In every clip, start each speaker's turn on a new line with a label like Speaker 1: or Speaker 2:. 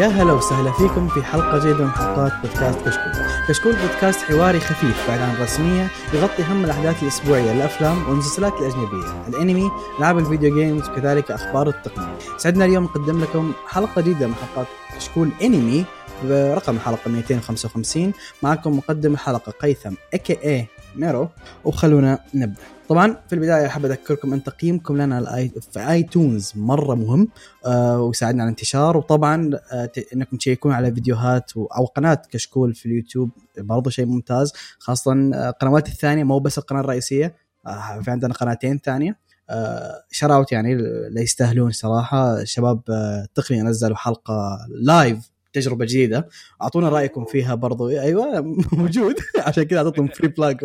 Speaker 1: يا هلا وسهلا فيكم في حلقة جديدة من حلقات بودكاست كشكول. كشكول بودكاست حواري خفيف بعيد عن الرسمية يغطي أهم الأحداث الأسبوعية للأفلام والمسلسلات الأجنبية، الأنمي، ألعاب ال video games وكذلك أخبار التقنية. سعدنا اليوم نقدم لكم حلقة جديدة من حلقات كشكول أنمي برقم الحلقة 255 معكم مقدم الحلقة قيثم aka اي ميرو وخلونا نبدأ طبعا في البداية أحب أذكركم أن تقييمكم لنا في iTunes مرة مهم آه ويساعدنا على الانتشار. وطبعا آه إنكم تشيكون على فيديوهات أو قناة كشكول في اليوتيوب برضه شيء ممتاز خاصة القنوات الثانية مو بس القناة الرئيسية آه في عندنا قناتين ثانية. آه shout out يعني لا يستاهلون صراحة. شباب آه نزلوا حلقة live تجربة جديدة. أعطونا رأيكم فيها برضو. أيوه موجود. عشان كذا أعطيتهم free plug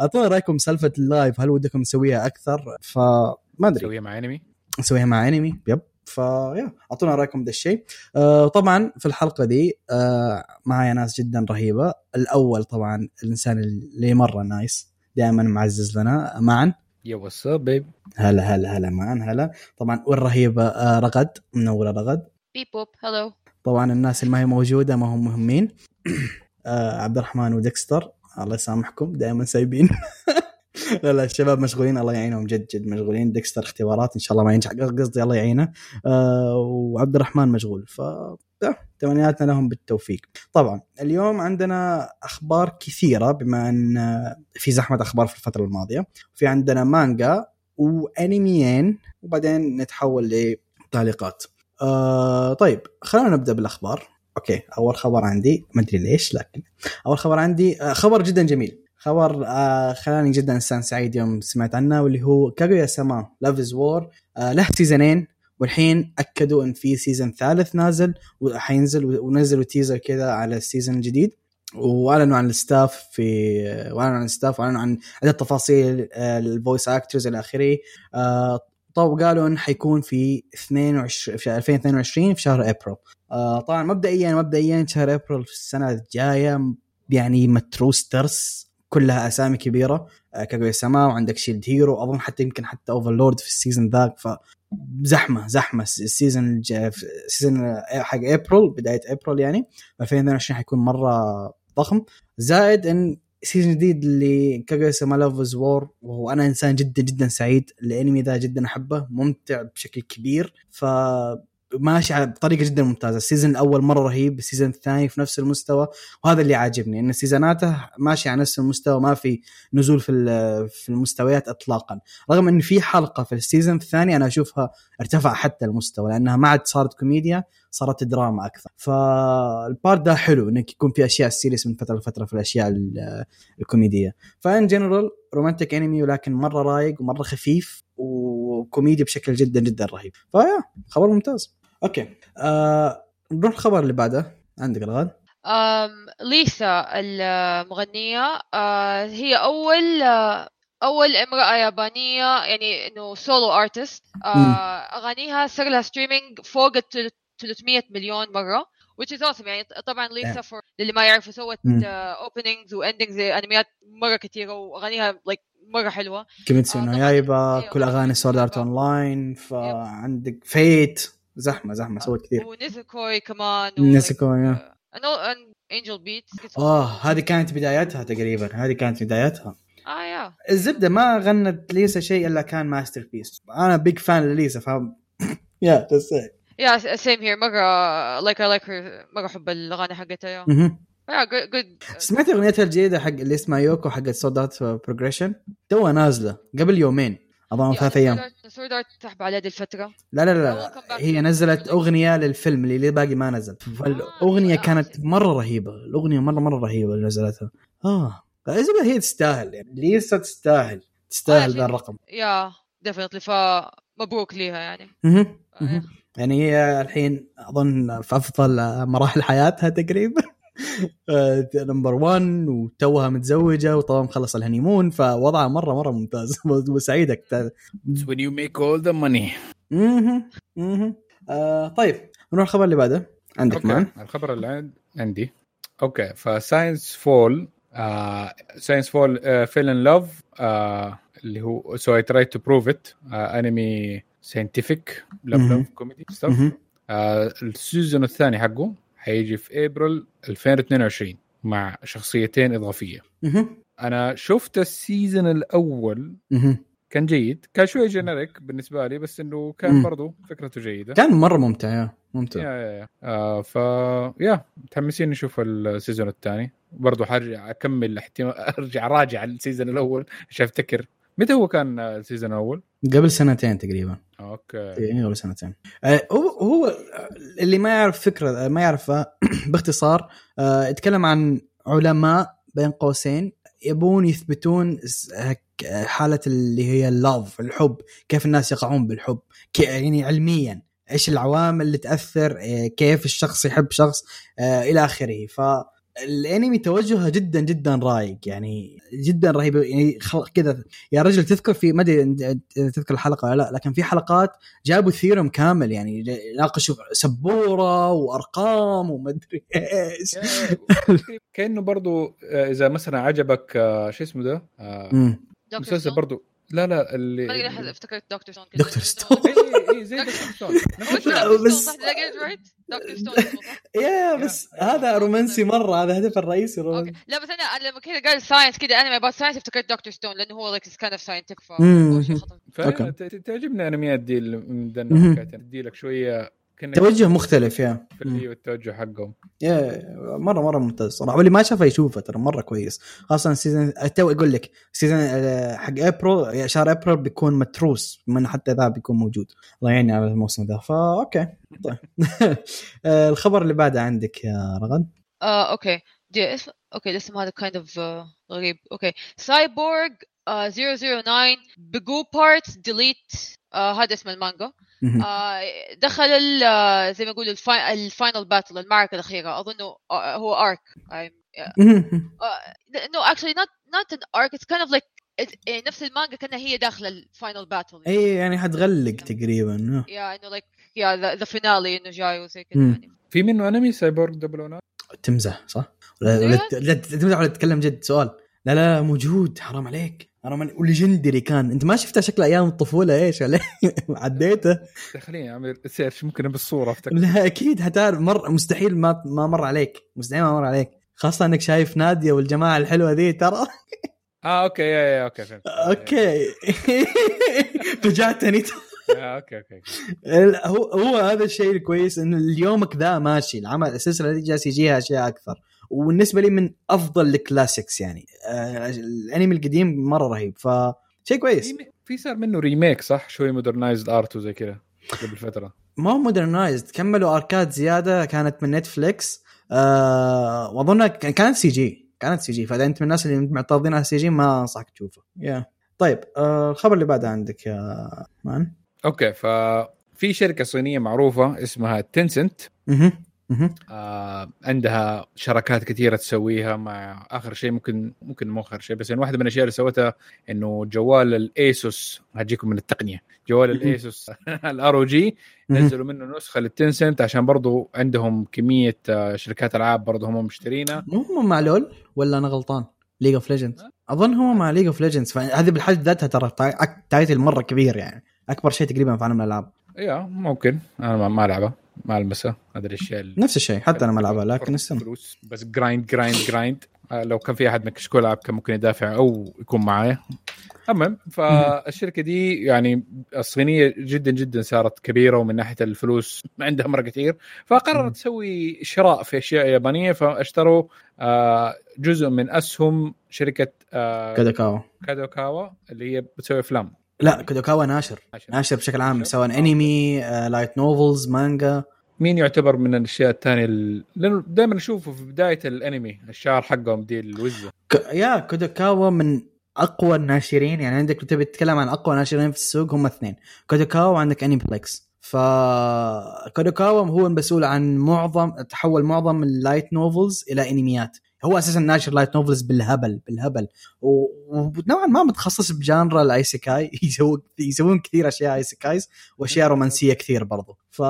Speaker 1: أعطونا رأيكم سالفة ال live. هل ودكم نسويها أكثر؟ فما أدري.
Speaker 2: نسويها مع انمي
Speaker 1: نسويها مع انمي yep. فيا أعطونا رأيكم ذا الشيء. آه طبعا في الحلقة دي آه معايا ناس جدا رهيبة. الأول طبعا الإنسان اللي مرة nice دائما معزز لنا. معن.
Speaker 2: يا واتساب بيب
Speaker 1: هلا هلا هلا معن هلا. طبعا والرهيبه آه رغد منوره رغد.
Speaker 3: beep boop hello
Speaker 1: طبعا الناس اللي ما هي موجودة ما هم مهمين. آه عبد الرحمن وديكستر الله يسامحكم دائما سايبين. لا لا الشباب مشغولين الله يعينهم جد جد مشغولين. ديكستر اختبارات إن شاء الله ما ينجح. قصدي الله يعينه. آه وعبد الرحمن مشغول. ف تمنياتنا لهم بالتوفيق. طبعا اليوم عندنا أخبار كثيرة بما أن في زحمة أخبار في الفترة الماضية. في عندنا مانجا وانميين وبعدين نتحول لتعليقات. آه طيب خلينا نبدأ بالأخبار. okay أول خبر عندي ما أدري ليش لكن أول خبر عندي آه خبر جدا جميل. خبر آه خلاني جدا إنسان سعيد يوم سمعت عنه واللي هو كاغويا سما Love is War له سيزونين والحين أكدوا إن في season ثالث نازل وحينزل ونزلوا teaser كذا على ال season الجديد وأعلنوا عن ال staff في وأعلنوا عن ال staff وأعلنوا عن عدد تفاصيل ال voice actors إلى آخره. آه طب قالوا انه حيكون في 22 في 2022 في شهر ابريل آه طبعا مبدئيا مبدئيا شهر ابريل في السنة الجاية يعني متروس ترس كلها أسامي كبيرة. آه كاغويا سما وعندك Shield Hero أظن حتى يمكن حتى Overlord في ال season ذاك. ف زحمة زحمة. ال season ال season حق ابريل بداية ابريل يعني. 2022 حيكون مرة ضخم. زائد إن season جديد اللي كاغويا سما Love War وأنا إنسان جدا جدا سعيد. الأنمي ذا جدا أحبه. ممتع بشكل كبير. ف ماشي على بطريقة جدا ممتازة. ال season الأول مرة رهيب ال season الثاني في نفس المستوى وهذا اللي عاجبني إن سيزوناته ماشي على نفس المستوى ما في نزول في في المستويات اطلاقا. رغم إن في حلقة في ال season الثاني أنا أشوفها ارتفع حتى المستوى لأنها ما عاد صارت كوميديا صارت دراما أكثر. فال part ده حلو إنك يكون في أشياء serious من فترة لفترة في الأشياء الكوميدية. ف in general romantic anime ولكن مرة رايق ومرة خفيف وكوميديا بشكل جدا جدا رهيب. ف yeah خبر ممتاز. okay. آه نروح الخبر اللي بعده. عندك الغد
Speaker 3: ليسا المغنية آه هي أول آه أول امرأة يابانية يعني إنه solo artist آه أغانيها صار لها streaming فوق ال 300 مليون مرة which is awesome. يعني طبعا ليسا for للي ما يعرفوا سوت openings و endings انميات مرة كثيرة وأغانيها like مرة حلوة.
Speaker 1: كيميتسو نو يايبا كل أغاني Sword Art Online فعندك Fate زحمة زحمة سوت كثير.
Speaker 3: ونيزوكوي كمان
Speaker 1: نيزوكوي يا
Speaker 3: Angel Beats
Speaker 1: آه. هذه كانت بدايتها تقريبا هذه كانت بدايتها.
Speaker 3: آه يا
Speaker 1: الزبدة ما غنت ليسا شيء إلا كان masterpiece أنا big fan لليسا فاهم yeah
Speaker 3: yeah same here مرة like I like مرة أحب الأغاني حقتها yeah good
Speaker 1: سمعت أغنيتها الجديدة حق اللي اسمها يوكو حقت Sword Art Progressive توها نازلة قبل يومين. اظن ثلاث
Speaker 3: أيام. ارت تحب على هذه الفترة؟
Speaker 1: لا لا لا هي نزلت أغنية للفيلم اللي باقي ما نزل. فالأغنية كانت مرة رهيبة. الأغنية مرة مرة رهيبة اللي نزلتها. آه. هي تستاهل يعني. ليسا تستاهل؟ تستاهل ذا الرقم.
Speaker 3: yeah definitely فمبروك ليها يعني.
Speaker 1: يعني هي الحين أظن في أفضل مراحل حياتها تقريبا. number 1 وتوها متزوجة وطبعا مخلص ال honeymoon فوضعها مره مرة ممتاز. وسعيدك.
Speaker 2: when you make all the money.
Speaker 1: أها أها آه طيب نروح الخبر اللي بعده. عندك man
Speaker 2: الخبر اللي عندي. okay ف Science Fell Science Fell Fell in Love اللي هو So I Tried to Prove It anime scientific love love comedy stuff آه ال season الثاني حقه. حيجي في ابريل 2022 مع شخصيتين
Speaker 1: إضافية.
Speaker 2: أنا شفت ال season
Speaker 1: الأول.
Speaker 2: كان جيد. كان شوي generic بالنسبة لي بس إنه كان. برضو فكرته جيدة.
Speaker 1: كان مرة ممتع yeah
Speaker 2: yeah
Speaker 1: ممتع
Speaker 2: yeah yeah. آه ف yeah متحمسين نشوف ال season الثاني. برضو حرجع أكمل احتمال أرجع راجع ال season الأول عشان أفتكر. متى هو كان ال season الأول؟
Speaker 1: قبل سنتين تقريبا.
Speaker 2: okay.
Speaker 1: إيه، قبل سنتين. آه، هو هو اللي ما يعرف فكرة ما يعرفها باختصار آه، يتكلم عن علماء بين قوسين يبون يثبتون حالة اللي هي ال love الحب كيف الناس يقعون بالحب. يعني علميا إيش العوامل اللي تأثر آه، كيف الشخص يحب شخص آه، إلى آخره. ف الانمي توجهه جدا جدا رايق يعني جدا رهيب يعني كذا يا رجل تذكر في ما أدري تذكر الحلقة ولا لا لكن في حلقات جابوا ثيرم كامل يعني ناقشوا سبورة وأرقام وما أدري
Speaker 2: إيش. كأنه برضو آه، إذا مثلا عجبك آه، شو اسمه ده؟ آه، مسلسل؟ برضو. لا لا اللي
Speaker 3: افتكرت دكتور ستون.
Speaker 1: دكتور ستون.
Speaker 2: اي اي إي، زي دكتور ستون.
Speaker 3: دكتور
Speaker 1: بس- yeah بس هذا رومانسي مرة هذا هدف الرئيسي
Speaker 3: okay.
Speaker 1: رومانسي
Speaker 3: لا بس أنا أنا لما كذا قال science كذا anime about science افتكرت دكتور ستون لأنه هو like
Speaker 1: kind
Speaker 2: of scientific تعجبني انميات دي اللي من ذا
Speaker 1: مهم.
Speaker 2: النوع حكاية، تدي لك شوية
Speaker 1: توجه مختلف yeah.
Speaker 2: في اللي هو التوجه حقهم.
Speaker 1: yeah مرة مرة ممتاز صراحة. واللي ما شافه يشوفه ترى مرة كويس. خاصة ال season two أقول لك season آه، حق ابريل شهر ابريل بيكون متروس من حتى ذا بيكون موجود. الله يعيني على الموسم ذا. فا okay. طيب. آه، الخبر اللي بعده عندك يا رغد؟
Speaker 3: آه okay. دي اسم okay الاسم هذا kind of غريب. okay. Cyborg 009 Bgooparts Delete هذا اسم المانجا. آه دخل ال- آه، زي ما يقولوا ال fi- ال final battle المعركة الأخيرة. اظنه آه، هو
Speaker 1: arc.
Speaker 3: no actually not not an arc it's kind of like نفس المانجا كأنها هي داخله الفاينل باتل
Speaker 1: إي يعني حتغلق تقريبا.
Speaker 3: يا انه لايك يا ذا فينالي إنه جاي وزي كذا. يعني.
Speaker 2: في منه انمي سايبورغ دبل
Speaker 1: تمزح صح؟ ولا ت- لا تمزح ولا تتكلم جد؟ سؤال. لا لا موجود حرام عليك. عليك وليجندري كان. أنت ما شفته شكله أيام الطفولة إيش؟ عليه عديته
Speaker 2: خليني اعمل سيرش ممكن بالصورة أفتكر.
Speaker 1: لا أكيد هتعرف مر مستحيل ما ما مر عليك. مستحيل ما مر عليك. خاصة إنك شايف نادية والجماعة الحلوة ذي ترى.
Speaker 2: آه okay yeah yeah okay فهمت.
Speaker 1: okay. فجعتني
Speaker 2: آه، okay
Speaker 1: okay هو هو هذا الشيء الكويس انه اليومك ذا ماشي. العمل السلسلة دي جالس يجيها أشياء أكثر. وبالنسبة لي من أفضل ال classics يعني. آه الأنمي القديم مرة رهيب ف شيء كويس.
Speaker 2: في في صار منه remake صح؟ شوي modernized art وزي كذا قبل فترة.
Speaker 1: ما هو modernized كملوا arc ات زيادة كانت من نتفليكس آه واظنها كان- كانت سي جي كانت سي جي فإذا أنت من الناس اللي معترضين على CG ما أنصحك تشوفه. yeah طيب آه الخبر اللي بعده عندك يا man؟
Speaker 2: okay ففي شركة صينية معروفة اسمها
Speaker 1: Tencent
Speaker 2: آه عندها شراكات كثيرة تسويها مع آخر شيء ممكن ممكن مو آخر شيء بس يعني واحدة من الأشياء اللي سوتها إنه جوال ال Asus هجيكم من التقنية. جوال ال Asus ال ROG نزلوا منه نسخة لل Tencent عشان برضو عندهم كمية آه، شركات ألعاب برضو هم مشترينها.
Speaker 1: مو هم مع LoL ولا أنا غلطان؟ League of Legends أظن هم مع League of Legends فهذه بالحد ذاتها ترى ti- title مره كبير يعني. أكبر شيء تقريبا في عالم الألعاب.
Speaker 2: yeah ممكن. أنا ما- ألعبها ما ألمسها. هذا الاشياء
Speaker 1: نفس الشيء حتى أنا ما ألعبها لكن استنى
Speaker 2: فلوس. بس grind grind grind لو كان في أحد من كشكول العاب كان ممكن يدافع أو يكون معايا. المهم فالشركة دي يعني الصينية جدا جدا صارت كبيرة ومن ناحية الفلوس ما عندها مرة كثير. فقررت تسوي شراء في أشياء يابانية فاشتروا آه، جزء من أسهم شركة آه،
Speaker 1: كودوكاوا
Speaker 2: كادوكاوا اللي هي بتسوي أفلام.
Speaker 1: لا كودوكاوا ناشر.
Speaker 2: عشان-
Speaker 1: ناشر بشكل عام؟ سواء انمي آه، light novels مانجا
Speaker 2: مين يعتبر من الأشياء الثانية ال- لأنه دائما اشوفه في بداية الأنمي الشعر حقهم دي الوزة.
Speaker 1: ك... yeah كودوكاوا من أقوى الناشرين يعني عندك تبي تتكلم عن أقوى ناشرين في السوق هم اثنين. كودوكاوا وعندك Aniplex ف كودوكاوا هو المسؤول عن معظم تحول معظم ال light novels إلى أنميات. هو أساسا ناشر light novels بالهبل بالهبل. ونوعا ما متخصص ب genre ال isekai يسوون يسوون كثير أشياء isekais وأشياء رومانسية كثير برضو. ف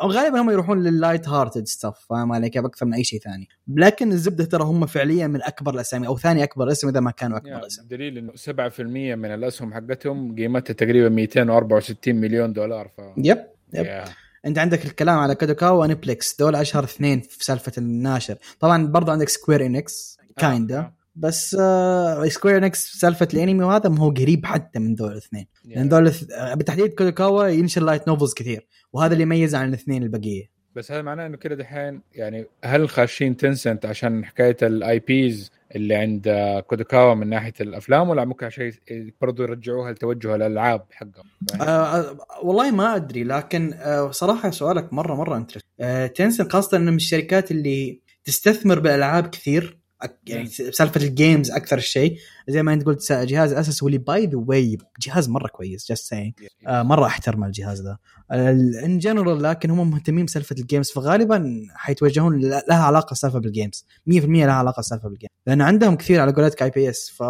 Speaker 1: غالبا هم يروحون لل light hearted stuff فاهم علي؟ كيف أكثر من أي شيء ثاني. لكن الزبدة ترى هم فعليا من أكبر الأسامي أو ثاني أكبر اسم إذا ما كانوا أكبر
Speaker 2: يعني
Speaker 1: اسم
Speaker 2: دليل إنه 7% من الأسهم حقتهم قيمتها تقريبا 264 مليون دولار. ف
Speaker 1: yep yep
Speaker 2: yeah.
Speaker 1: انت عندك الكلام على كودوكاوا و Aniplex دول أشهر اثنين في سالفة الناشر. طبعا برضو عندك Square Enix kinda
Speaker 2: آه.
Speaker 1: بس آه Square Enix سالفة الانمي وهذا ما هو قريب حتى من دول الاثنين. لأن دول الث- آه، بالتحديد كودوكاوا ينشر light novels كثير وهذا اللي يميز عن الاثنين البقية.
Speaker 2: بس هذا معناه إنه كده دحين يعني هل خاشين Tencent عشان حكاية ال IPs اللي عند كودوكاوا من ناحية الأفلام ولا ممكن عشان برضه يرجعوها لتوجه الألعاب حقهم؟
Speaker 1: آه آه، والله ما أدري لكن آه صراحة سؤالك مرة مرة interesting آه Tencent خاصة انه من الشركات اللي تستثمر بالالعاب كثير يعني.
Speaker 2: سالفة
Speaker 1: ال games أكثر شيء. زي ما أنت قلت جهاز Asus واللي by the way جهاز مرة كويس just آه مرة أحترم الجهاز ذا in general لكن هم مهتمين بسالفة ال games فغالبا حيتوجهون لها علاقة سالفة بال games 100% لها علاقة سالفة بال games لأن عندهم كثير على قولتك IPs ف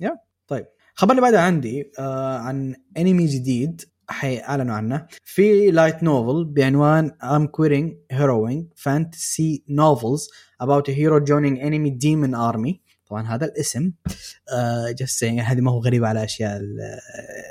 Speaker 1: yeah طيب. الخبر اللي بعده عندي آه عن انمي جديد. حيعلنوا عنه. في light novel بعنوان I'm quitting heroing fantasy novels about a hero joining enemy demon army. طبعا هذا الاسم آه just هذه ما هو غريب على أشياء ال-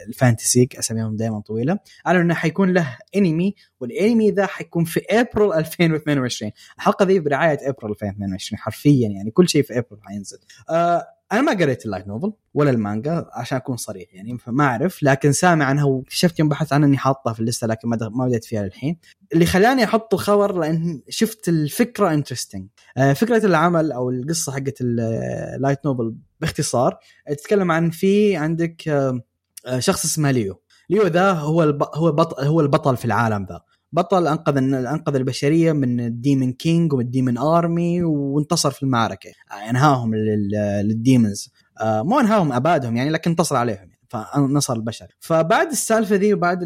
Speaker 1: ال fantasy أساميهم دائما طويلة. اعلنوا إنه حيكون له انمي والانمي ذا حيكون في ابريل 2022 الحلقة ذي برعاية ابريل 2022 حرفيا يعني كل شيء في ابريل حينزل. آه أنا ما قريت ال light novel ولا المانجا عشان أكون صريح يعني فما أعرف. لكن سامع عنها واكتشفت يوم بحثت عنها إني حاطها في ال list ه لكن ما بديت فيها للحين. اللي خلاني أحط الخبر لأن شفت الفكرة interesting فكرة العمل أو القصة حقت ال light novel باختصار تتكلم عن في عندك آه، آه، شخص اسمه ليو. ليو ذا هو. هو هو البطل في العالم ذا. بطل أنقذ أنقذ البشرية من ال demon king ومن ال demon army وانتصر في المعركة. أنهاهم لل- لل demons. آه، مو أنهاهم أبادهم يعني لكن انتصر عليهم فنصر البشر. فبعد السالفة ذي وبعد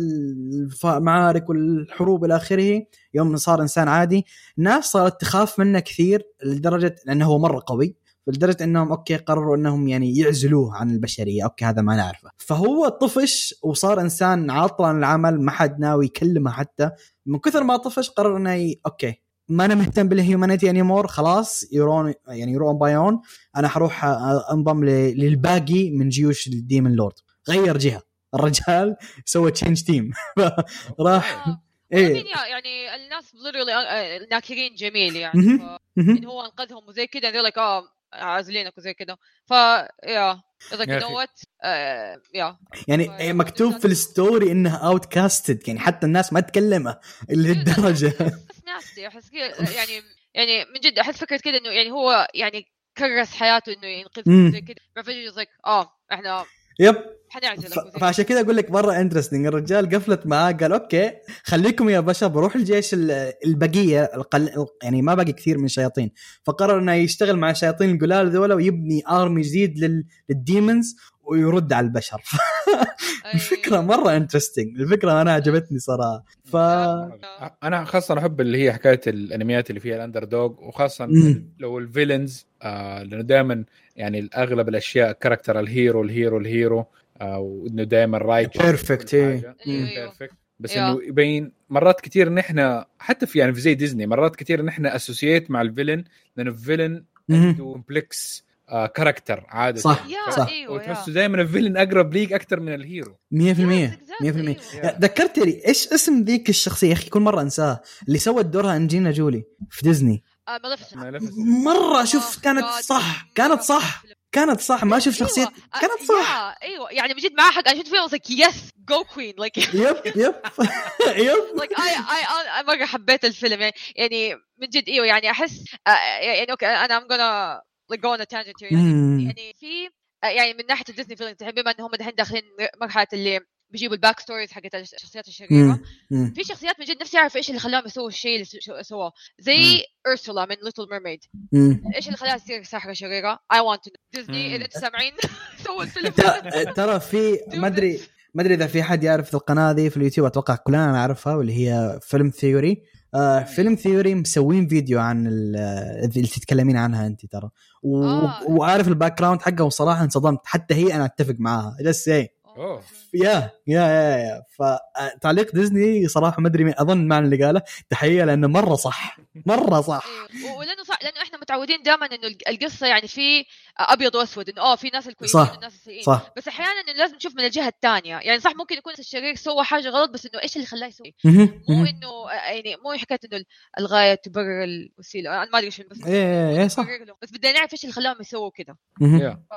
Speaker 1: المعارك والحروب إلى آخره يوم صار إنسان عادي الناس صارت تخاف منه كثير لدرجة لأنه هو مرة قوي. لدرجه إنهم okay قرروا إنهم يعني يعزلوه عن البشرية. okay هذا ما نعرفه. فهو طفش وصار إنسان عاطل عن العمل ما حد ناوي يكلمه حتى. من كثر ما طفش قرر إنه ي... okay ما أنا مهتم بال humanity anymore خلاص يرون يعني يرون بايون أنا حروح أنضم ل... للباقي من جيوش ال demon lord غير جهة. الرجال سوى change team راح
Speaker 3: آه. إيه. يا- يعني الناس literally ناكرين جميل يعني.
Speaker 1: مهم.
Speaker 3: إن هو أنقذهم وزي كذا they're like آه عازلينك وزي كذا ف you know
Speaker 2: أخي.
Speaker 3: what آه، yeah.
Speaker 1: يعني إيه مكتوب في ال story انها outcasted يعني حتى الناس ما تكلمه للدرجه
Speaker 3: بس ناسي أحس كذا يعني يعني من جد أحس فكرة كذا إنه يعني هو يعني كرس حياته إنه ينقذهم
Speaker 1: مم.
Speaker 3: زي كذا فجاه آه إحنا
Speaker 1: yep.
Speaker 3: حنعزلك.
Speaker 1: فعشان كذا أقول لك مرة interesting الرجال قفلت معاه قال okay خليكم يا بشر بروح الجيش ال- البقية القل... يعني ما باقي كثير من الشياطين. فقرر إنه يشتغل مع الشياطين القلال ذولا ويبني army جديد لل... لل demons ويرد على البشر. الفكرة مرة interesting الفكرة أنا عجبتني صراحة ف
Speaker 2: أنا خاصة أحب اللي هي حكاية الأنميات اللي فيها ال underdog وخاصه. لو ال villains آه لأنه دائما يعني اغلب الأشياء character ال hero ال hero ال hero آه
Speaker 1: وإنه دائما
Speaker 3: right أيوة.
Speaker 2: perfect بس. إنه يبين مرات كثير ان إحنا حتى في يعني في زي ديزني مرات كثير ان إحنا associate مع ال villain لأنه
Speaker 1: ال
Speaker 2: villain. عنده complex كاركتر عادة.
Speaker 1: صح.
Speaker 3: يا
Speaker 1: صح.
Speaker 3: أيوه يا.
Speaker 2: وتحسه دائما الفيلن أقرب ليك أكثر من الهيرو.
Speaker 1: 100% 100%
Speaker 3: Yes, exactly، أيوة.
Speaker 1: ذكرتني إيش اسم ذيك الشخصية؟ يا أخي كل مرة أنساها. اللي سوت دورها أنجينا جولي في ديزني.
Speaker 3: آه،.
Speaker 1: مرة شوف
Speaker 3: Oh
Speaker 1: كانت
Speaker 3: God،
Speaker 1: صح كانت صح كانت صح. ما شفت شخصية
Speaker 3: أيوة. آه،
Speaker 1: كانت صح.
Speaker 3: أيوه. يعني من جد معاه حق أنا شفت فيلم like يس جو كوين like
Speaker 1: يب يب. يب.
Speaker 3: Like I I I مرة حبيت الفيلم. يعني يعني من جد أيوه يعني أحس آه، يعني أوكي أنا I'm gonna like go on a tangent here. يعني. يعني في آه، يعني من ناحية ال Disney film بما إن هم دحين داخلين مرحلة اللي بيجيبوا ال backstories حقت الشخصيات
Speaker 1: الشريرة.
Speaker 3: في شخصيات من جد نفسي أعرف إيش اللي خلاهم يسووا الشيء اللي سو- سووه. زي ارسولا من Little
Speaker 1: Mermaid.
Speaker 3: إيش اللي خلاها تصير ساحره شريره I want to know. ديزني. إذا أنتم سامعين سووا الفيلم.
Speaker 1: ترى في ما أدري ما أدري إذا في حد يعرف القناة ذي في اليوتيوب أتوقع كلنا نعرفها واللي هي Film Theory آه Film Theory مسوين فيديو عن ال- اللي تتكلمين عنها انت ترى. و...
Speaker 3: آه.
Speaker 1: وعارف ال background حقه وصراحة انصدمت. حتى هي أنا أتفق معاها.
Speaker 2: أوه.
Speaker 1: yeah yeah yeah yeah فتعليق ديزني صراحة ما أدري أظن مع اللي قاله. تحية لأنه مرة صح. مرة صح.
Speaker 3: أيوه. و- ولأنه صح لأنه إحنا متعودين دائما إنه الق- القصة يعني في أبيض وأسود إنه آه في ناس الكويسين
Speaker 1: صح.
Speaker 3: والناس السيئين
Speaker 1: صح.
Speaker 3: بس أحيانا إنه لازم نشوف من الجهة الثانية. يعني صح ممكن يكون الشرير سوى حاجة غلط بس إنه إيش اللي خلاه يسوي؟ مو. إنه يعني مو حكاية إنه الغاية تبرر الوسيلة. أنا ما أدري شو بس
Speaker 1: إيه إيه إيه صح.
Speaker 3: بس بدنا نعرف إيش اللي خلاهم يسووا كذا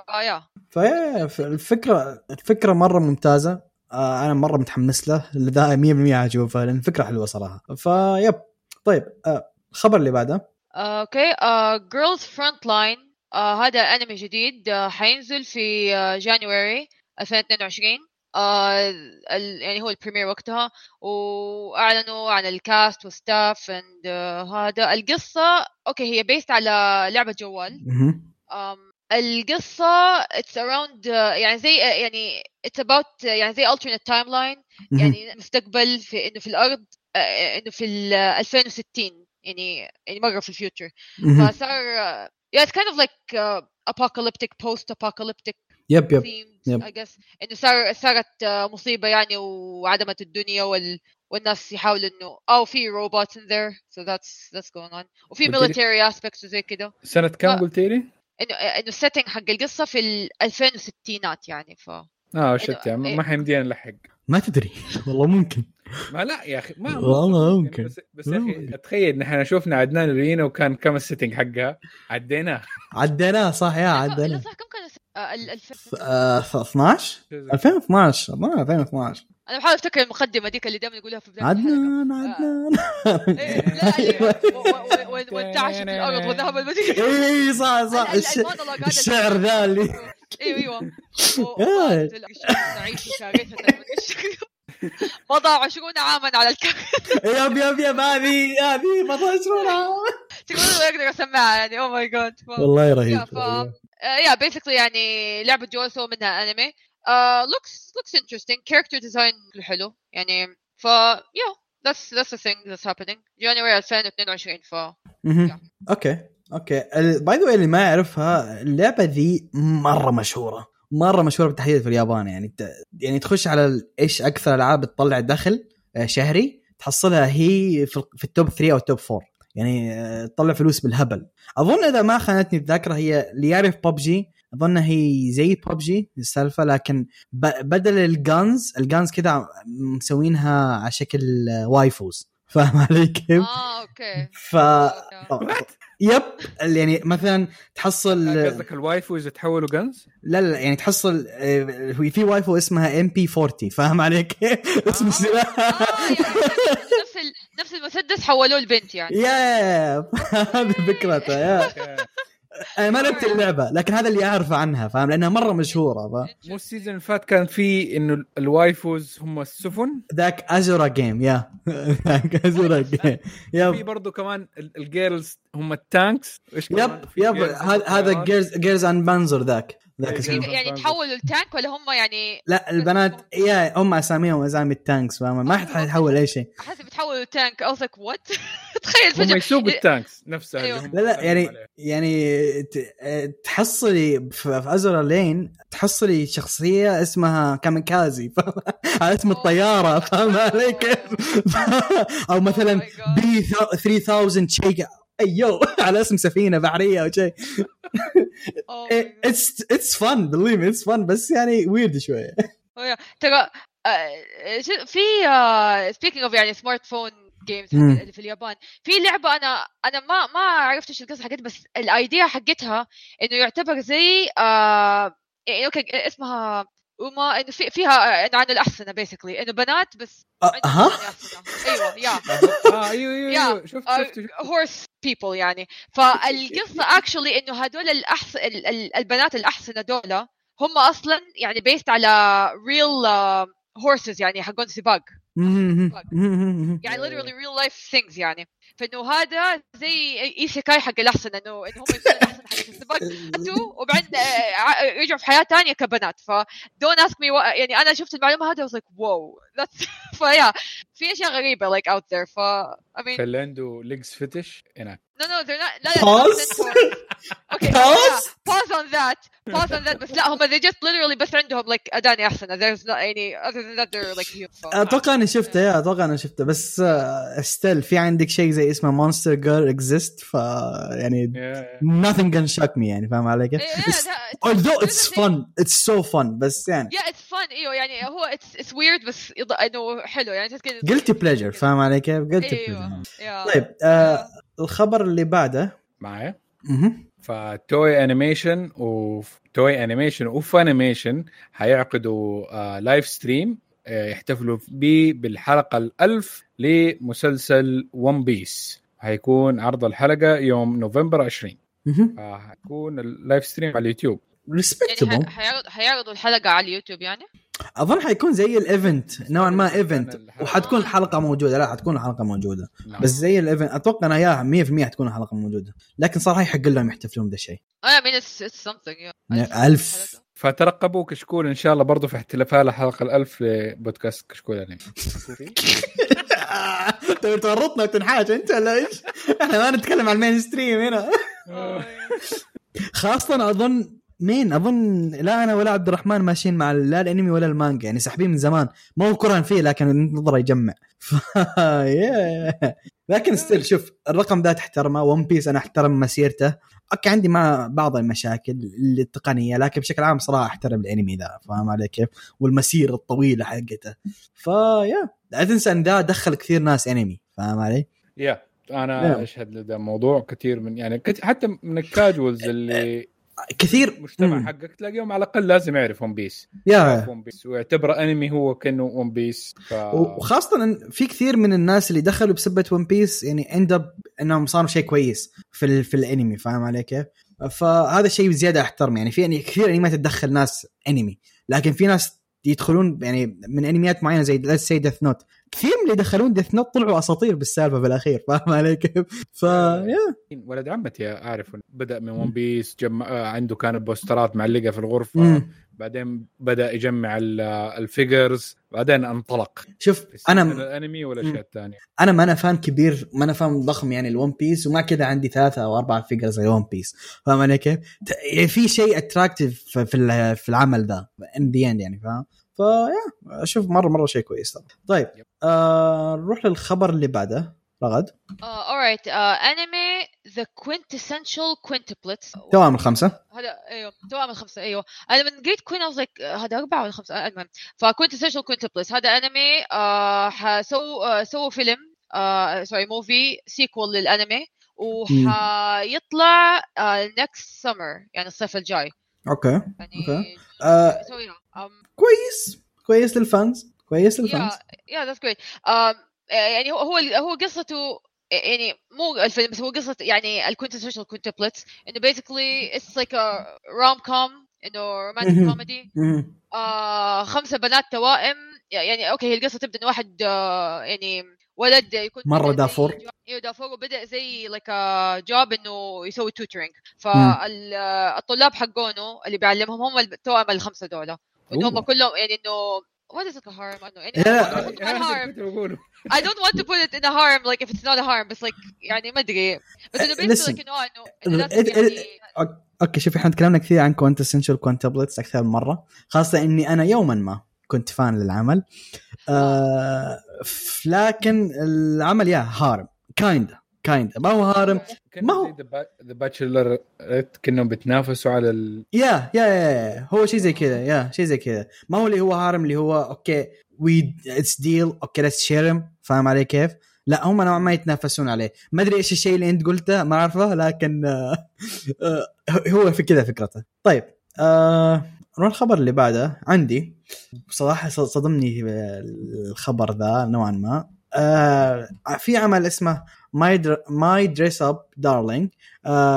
Speaker 2: آه
Speaker 3: yeah. ف
Speaker 1: yeah ف- الفكرة الفكرة مرة ممتازة. آه أنا مرة متحمس له لذا 100% اشوفها لأن الفكرة حلوة صراحة. فيب طيب آه الخبر اللي بعده.
Speaker 3: آه، أوكي. Girls' Frontline هذا أنمي جديد آه، حينزل في آه، January 2022 آه يعني هو ال premiere وقتها وأعلنوا عن ال cast وال staff and هذا. القصة أوكي هي based على لعبة جوال. القصة it's around uh, يعني زي يعني it's about uh, يعني زي alternate timeline.
Speaker 1: مهم.
Speaker 3: يعني مستقبل في إنه في الأرض إنه في ال 2060 يعني يعني مرة في ال
Speaker 1: future.
Speaker 3: فصار yeah it's kind of like uh, apocalyptic post apocalyptic
Speaker 1: yep
Speaker 3: yep
Speaker 1: yep.
Speaker 3: I guess إنه صار صارت uh, مصيبة يعني وعدمت الدنيا وال والناس يحاولوا إنه أو في robots in there so that's that's going on وفي military aspects وزي كده
Speaker 2: سنة كم
Speaker 3: آه.
Speaker 2: قلت لي؟
Speaker 3: إنه إنه ال setting حق القصة في ال 2060 يعني ف
Speaker 2: آه shit يعني
Speaker 3: إيه.
Speaker 2: ما حيمدينا نلحق.
Speaker 1: ما تدري. والله ممكن.
Speaker 2: ما لا يا أخي ما
Speaker 1: والله ممكن.
Speaker 2: بس, بس يا أخي
Speaker 1: ممكن.
Speaker 2: اتخيل نحن شفنا عدنان رينا وكان كم السيتنج حقها؟ عديناه.
Speaker 1: عديناه صح يا
Speaker 3: لا
Speaker 1: عديناه.
Speaker 3: صح كم كان الس- آه، ال 2000
Speaker 1: آه، 12 2012 اظن 2012
Speaker 3: أنا بحاول أفتكر المقدمة ديك اللي دائما نقولها في بداية
Speaker 1: عدنان عدنان.
Speaker 3: إيه، لا وانتعشت الأرض وذهب المدينة
Speaker 1: اي صح صح. الش- الشعر ذا اللي
Speaker 3: أيوه. أيوه. مضى عشرون عاما على الكهف
Speaker 1: yep yep yep هذه هذه مضى شلون
Speaker 3: تقول ما أقدر أسمعها يعني oh my God
Speaker 1: والله رهيب
Speaker 3: yeah basically يعني لعبة جوال سووا منها انمي looks looks interesting character design حلو. يعني ف yeah that's that's the thing that's happening. January 2022 ف.
Speaker 1: أوكي. أوكي by the way اللي ما يعرفها اللعبة ذي مرة مشهورة مرة مشهورة بالتحديد في اليابان يعني. يعني تخش على إيش أكثر ألعاب تطلع دخل آه، شهري تحصلها هي في, ال top 3 أو ال top 4 يعني آه، تطلع فلوس بالهبل أظن إذا ما خانتني الذاكرة هي اللي يعرف ببجي أظن هي زي ببجي السالفة لكن. بدل ال guns ال guns كذا مسوينها على شكل آه، waifus فاهم علي كيف؟
Speaker 3: آه أوكي
Speaker 1: ف yep يعني مثلا تحصل
Speaker 2: قصدك ال waifu اذا تحولوا guns؟
Speaker 1: لا لا يعني تحصل آه، في waifu اسمها MP 40 فاهم عليك؟ اسم السلاح
Speaker 3: يعني نفس. نفس المسدس حولوه البنت يعني
Speaker 1: yeah هذه فكرتها yeah أنا ما لعبت اللعبة لكن هذا اللي أعرفه عنها فاهم؟ لأنها مرة مشهورة ف...
Speaker 2: مو ال season اللي فات كان في إنه ال waifus هم السفن؟
Speaker 1: ذاك ازورا جيم yeah. ذاك ازورا جيم
Speaker 2: في برضه كمان ال- ال girls هم
Speaker 1: ال
Speaker 2: tanks إيش
Speaker 1: yep
Speaker 2: yep
Speaker 1: هذا هذا
Speaker 2: هم
Speaker 1: Girls Girls und Panzer ذاك ذاك
Speaker 2: إيه،.
Speaker 3: يعني تحولوا ال tank ولا هم يعني
Speaker 1: لا البنات yeah هم أساميهم أسامي ال tanks فاهم ما حد حيتحول اي شيء
Speaker 3: أحس بتحولوا ال tank I was like what تخيل
Speaker 2: هم
Speaker 3: فجأة
Speaker 2: يسوقوا ال tanks نفسها
Speaker 3: أيوه.
Speaker 2: هم
Speaker 1: لا لا يعني. يعني ت- تحصلي في في Azur Lane تحصلي شخصية اسمها كاميكازي؟ على اسم الطيارة فاهم علي كيف؟ أو مثلا. بي 3000 شيء ايو على اسم سفينة بحرية أو شيء. it's it's fun believe it's fun بس يعني weird شوية
Speaker 3: Oh. ترى آه، في speaking of يعني smartphone
Speaker 1: games.
Speaker 3: اللي في اليابان في لعبة أنا أنا ما ما عرفت إيش القصة حقتها بس ال idea حقتها إنه يعتبر زي آه يعني أوكي اسمها Uma إنه في فيها إنه عن الاحصنه basically إنه بنات بس
Speaker 1: أه، ها.
Speaker 3: أيوه yeah.
Speaker 2: آه أيوه أيوه
Speaker 3: yeah.
Speaker 2: أيوه. شفت شفت
Speaker 3: horse people يعني. فالقصة actually إنه هدول الأحص... ال- ال- البنات الاحصنه دول هم أصلا يعني based على real horses يعني حقون سباق يعني literally real life things يعني. فإنه هذا زي isekai حق الاحصنه انه إنه هم ماتوا وبعدين آه، ع- رجعوا في حياة ثانية كبنات. ف don't ask me what, يعني أنا شفت المعلومة هذه I was like wow. that's فيا في اشياء غريبه like out there ف I mean
Speaker 2: فاللي عنده ليجز فتش هناك
Speaker 3: No, no, they're not. لا لا
Speaker 1: Pause.
Speaker 3: they're not centaurs. Okay,
Speaker 1: Pause.
Speaker 3: yeah, pause on that. Pause on that. بس لا هم they just literally بس عندهم like أداني أحسن. There's not any other than that they're like human.
Speaker 1: اتوقع اني شفته يا اتوقع اني شفته بس ستيل في عندك شيء زي اسمه مونستر جير اكزيست ف يعني
Speaker 2: Yeah.
Speaker 1: nothing can shock me يعني فاهم علي كيف؟
Speaker 3: Yeah, yeah,
Speaker 1: It's-
Speaker 3: that-
Speaker 1: although
Speaker 3: there's
Speaker 1: it's
Speaker 3: a thing-
Speaker 1: fun it's so fun بس يعني
Speaker 3: Yeah, it's fun. ايوه يعني هو it's it's weird بس يض- إنه حلو يعني كده
Speaker 1: guilty pleasure فاهم علي كيف؟ guilty
Speaker 3: أيوه
Speaker 1: pleasure.
Speaker 3: yeah.
Speaker 1: طيب آه الخبر اللي بعده.
Speaker 2: معايا؟
Speaker 1: مهم.
Speaker 2: ف Toei Animation و Toei Animation و Funimation حيعقدوا آه live stream آه يحتفلوا به بالحلقة الألف لمسلسل One Piece هيكون عرض الحلقة يوم نوفمبر 20
Speaker 1: مهم.
Speaker 2: فهيكون ال live stream على اليوتيوب.
Speaker 3: يعني
Speaker 1: respectable
Speaker 3: ح- حيعرض حيعرضوا الحلقة على اليوتيوب يعني؟
Speaker 1: أظن حيكون زي ال event نوعا ما event
Speaker 2: الحلقة.
Speaker 1: وحتكون الحلقة موجودة لا حتكون الحلقة موجودة
Speaker 2: نعم.
Speaker 1: بس زي ال event أتوقع إنها yeah 100% حتكون الحلقة موجودة لكن صراحة يحق لهم يحتفلون بذا الشيء
Speaker 3: something yeah.
Speaker 1: يعني ألف.
Speaker 2: فترقبوا كشكول إن شاء الله برضو في احتفالها الحلقة الألف لبودكاست كشكول يعني
Speaker 1: تبي تورطنا وتنحاش أنت ولا إيش؟ إحنا ما نتكلم عن ال mainstream هنا خاصة أظن مين؟ أظن لا أنا ولا عبد الرحمن ماشيين مع لا الأنمي ولا المانجا يعني ساحبين من زمان. ما هو فيه لكن نظره يجمع. ف... لكن still شوف الرقم ذا تحترمه. One Piece أنا أحترم مسيرته. أوكي عندي مع بعض المشاكل التقنية لكن بشكل عام صراحة أحترم الأنمي ذا فاهم علي كيف؟ والمسيره الطويله حقته. ف yeah لا تنسى إن ذا دخل كثير ناس أنمي فاهم علي؟
Speaker 2: yeah أنا
Speaker 1: Yeah.
Speaker 2: أشهد لده موضوع كثير من يعني حتى من ال casuals اللي
Speaker 1: كثير.
Speaker 2: المجتمع
Speaker 1: مم.
Speaker 2: حقك تلاقيهم على الأقل لازم يعرف One Piece
Speaker 1: yeah.
Speaker 2: One Piece ويعتبره أنمي هو كأنه One Piece ف...
Speaker 1: وخاصة إن في كثير من الناس اللي دخلوا بسبة One Piece يعني end إنهم صاروا شيء كويس في ال... في الأنمي فاهم علي كيف؟ فهذا شيء زيادة احترم يعني في يعني كثير أنميات تدخل ناس أنمي لكن في ناس يدخلون يعني من أنميات معينة زي let's say Death Note كثير من اللي يدخلون Death Note طلعوا أساطير بالسالفة بالأخير فاهم علي كيف؟ ف yeah
Speaker 2: ولد عمتي اعرف بدأ من One Piece جمع آه، عنده كانت posters ات معلقة في
Speaker 1: الغرفة.
Speaker 2: بعدين بدأ يجمع ال- ال figures بعدين انطلق
Speaker 1: شوف أنا
Speaker 2: الأنمي والاشياء الثانية
Speaker 1: أنا ما أنا fan كبير ما أنا fan ضخم يعني ال One Piece وما كذا عندي ثلاثة أو أربعة figures زي One Piece فاهم علي كيف؟ يعني في شيء attractive في في العمل ذا in the end يعني فاهم؟ ف yeah أشوف مره مرة شيء كويس طبعا. طيب
Speaker 2: yep.
Speaker 1: آه نروح للخبر اللي بعده رغد.
Speaker 3: uh, anime The Quintessential Quintuplets.
Speaker 1: توأم الخمسة.
Speaker 3: هذا أيوه توأم الخمسة أيوه. أنا من قريت كوين uh, هذا أربعة ولا خمسة؟ آه، المهم. ف Quintessential Quintuplets. هذا انمي آه حسو آه سووا فيلم آه sorry movie sequel للأنمي وحيطلع next summer يعني الصيف الجاي.
Speaker 1: أوكي
Speaker 3: يعني.
Speaker 1: آه
Speaker 3: um,
Speaker 1: كويس كويس لل fans كويس لل
Speaker 3: fans. yeah that's great يعني هو هو هو قصته يعني مو الفيلم بس هو قصة يعني ال Quintessential Quintuplets إنه basically it's like rom-com إنه romantic
Speaker 1: مهم.
Speaker 3: كوميدي. آه خمسة بنات توائم يعني أوكي هي القصة تبدأ إن واحد آه يعني ولد يكون زي
Speaker 1: دافور.
Speaker 3: أيوه دافور وبدأ زي like job إنه يسوي tutoring فالطلاب حقونه اللي بيعلمهم هم التوأم الخمسة دول وانه هم. كلهم يعني إنه what is it a harem? I don't know. يعني
Speaker 1: Yeah.
Speaker 3: I don't want
Speaker 2: بقوله
Speaker 3: I don't want to put it in a harem like if it's not a harem بس like يعني ما ادري بس انه basically like انه آه، انه
Speaker 1: أوكي شوف إحنا تكلمنا كثير عن Quintessential Quintuplets أكثر من مرة خاصة إني أنا يوما ما كنت fan للعمل آه ف- لكن العمل yeah harem kind kind ما هو harem ما هو-
Speaker 2: The Bachelor كأنهم بيتنافسوا على ال...
Speaker 1: yeah yeah yeah هو شيء زي كذا yeah شيء زي كذا. ما هو اللي هو harem اللي هو أوكي we it's deal أوكي let's share فاهم علي كيف؟ لا هم نوعا ما يتنافسون عليه. ما أدري إيش الشيء اللي أنت قلته ما أعرفه لكن آه آه هو في كذا فكرته. طيب آه نروح الخبر اللي بعده. عندي بصراحه صدمني الخبر ذا نوعا ما. آه في عمل اسمه My My Dress-Up Darling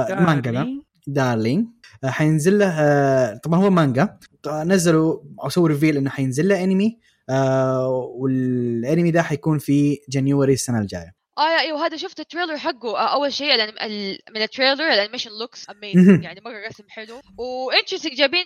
Speaker 1: مانجا Darling آه، حينزل له آه، طبعا هو مانجا. آه، نزلوا أو سووا reveal إنه حينزل له انمي آه، والانمي ده حيكون في January السنة الجاية.
Speaker 3: آه أيوه هذا شفت ال trailer حقه. آه أول شيء من ال trailer ال animation
Speaker 1: looks.
Speaker 3: amazing يعني مرة رسم حلو. و interesting جايبين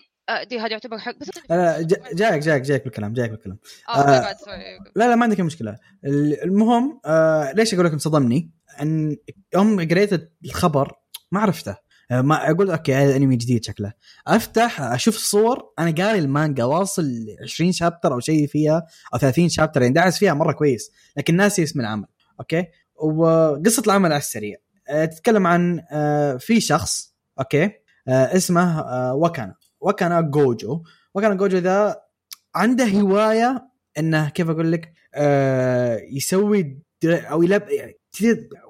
Speaker 3: دي هذا يعتبر حق بس
Speaker 1: لا لا جا- جايك جايك جايك بالكلام جايك بالكلام. آه،
Speaker 3: sorry.
Speaker 1: لا لا ما عندك مشكلة. ال- المهم آه ليش أقول لكم صدمني أن يوم قريت الخبر ما عرفته. آه، ما أقول أوكي هذا أنمي جديد شكله. أفتح أشوف الصور أنا قاري المانجا واصل 20 chapter أو شيء فيها أو 30 chapter يعني داعس فيها مرة كويس. لكن ناسي اسم العمل أوكي؟ وقصة العمل على السريع. آه، تتكلم عن آه، في شخص أوكي؟ آه، اسمه آه، وكانا. وكانا جوجو. وكانا جوجو ذا عنده هواية إنه كيف أقول لك آه، يسوي أو يلب يعني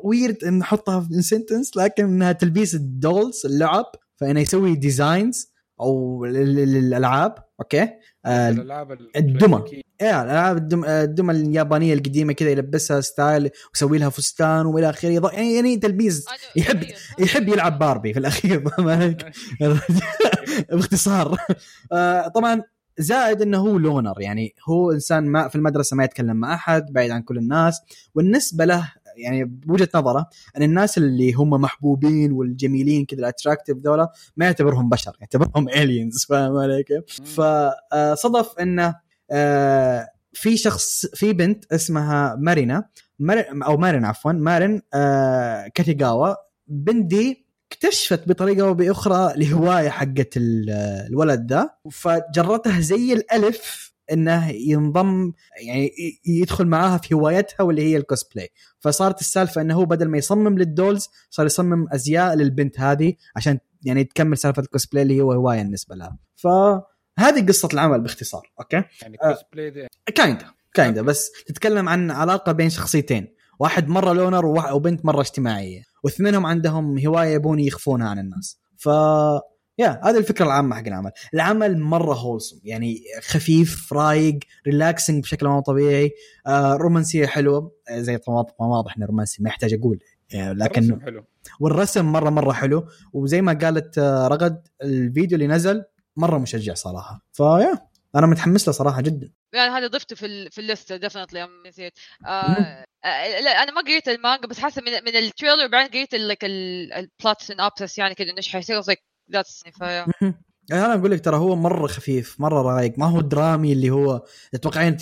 Speaker 1: weird إن نحطها في sentence لكن إنها تلبيس ال dolls اللعب فإنه يسوي designs أو لل- لل- للالعاب
Speaker 2: أوكي؟
Speaker 1: الدمى.
Speaker 2: الكلاسيكية.
Speaker 1: إيه الألعاب الدم الدم اليابانية القديمة كذا يلبسها style ويسوي لها فستان وإلى آخره يض- يعني يعني تلبيس يحب-
Speaker 3: أيوة.
Speaker 1: يحب يلعب باربي في الأخير؟ باختصار آه، طبعا زائد إنه هو loner يعني هو إنسان ما في المدرسة ما يتكلم مع أحد بعيد عن كل الناس والنسبة له يعني بوجهة نظره أن الناس اللي هم محبوبين والجميلين كذا ال attractive ذولا ما يعتبرهم بشر يعتبرهم aliens فاهم علي كيف؟ فصدف إنه آه، في شخص في بنت اسمها مارينا مار- أو مارين عفوا مارين آه، كيتاغاوا. بنت دي اكتشفت بطريقة أو بأخرى الهوايه حقت ال- الولد ذا فجرته زي الألف إنه ينضم يعني يدخل معاها في هوايتها واللي هي الكوسبلاي فصارت السالفة إنه هو بدل ما يصمم لل dolls صار يصمم أزياء للبنت هذه عشان يعني تكمل سالفة الكوسبلاي اللي هو هواية بالنسبة لها. فهذه قصة العمل باختصار أوكي؟
Speaker 2: يعني
Speaker 1: آه.
Speaker 2: كوسبلاي ده
Speaker 1: kinda kinda. بس تتكلم عن علاقة بين شخصيتين. واحد مرة loner وبنت مرة اجتماعية. واثنينهم عندهم هواية يبون يخفونها عن الناس. ف yeah هذه الفكرة العامة حق العمل. العمل مرة wholesome يعني خفيف رايق relaxing بشكل مو طبيعي. آه رومانسية حلوة. آه، زي طبعا ما واضح إنه رومانسي ما يحتاج أقول. يعني لكن
Speaker 2: الرسم حلو.
Speaker 1: والرسم مرة مرة حلو. وزي ما قالت آه، رغد الفيديو اللي نزل مرة مشجع صراحة. ف yeah أنا متحمس له صراحة جدا.
Speaker 3: يعني هذا ضفته في ال في ال list definitely نسيت. آه لا أنا ما قريت المانجا بس حاسة من من ال trailer بعدين قريت like ال plot synopsis يعني كذا إنه إيش حيصير that's ف
Speaker 1: yeah. يعني أنا أقول لك ترى هو مرة خفيف مرة رايق. ما هو درامي اللي هو تتوقعين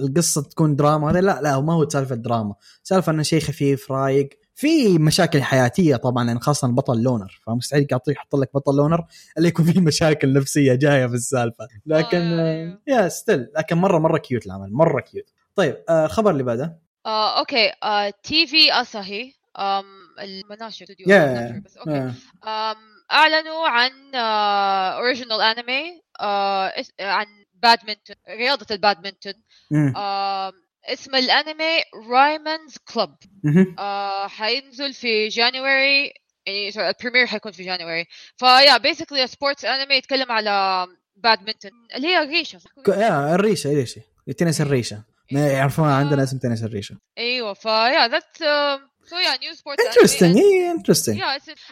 Speaker 1: القصة تكون دراما هذا؟ لا لا هو ما هو سالفة دراما. سالفة إنه شيء خفيف رايق. في مشاكل حياتية طبعا لأن خاصة البطل loner. فمستحيل يعطيك يحط لك بطل loner إلا يكون في مشاكل نفسية جاية في السالفة. لكن
Speaker 3: آه،
Speaker 1: آه،
Speaker 3: أيوه.
Speaker 1: yeah still لكن مرة مرة cute العمل مرة cute طيب آه، الخبر اللي بعده؟
Speaker 3: آه أوكي. آه TV Asahi المناشر استوديو sure، بس. أوكي.
Speaker 1: آه.
Speaker 3: أعلنوا عن original انمي عن بادمنتون رياضة البادمنتون. اسم الأنمي
Speaker 1: Ryman's
Speaker 3: Club حينزل في January يعني ال premiere حيكون في January ف yeah basically sports anime يتكلم على بادمنتون اللي هي
Speaker 1: الريشة yeah الريشة الريشة. تنس الريشة. ما يعرفونها عندنا اسم تنس
Speaker 3: الريشة. أيوه ف yeah that so
Speaker 1: yeah new sports
Speaker 3: interesting اي interesting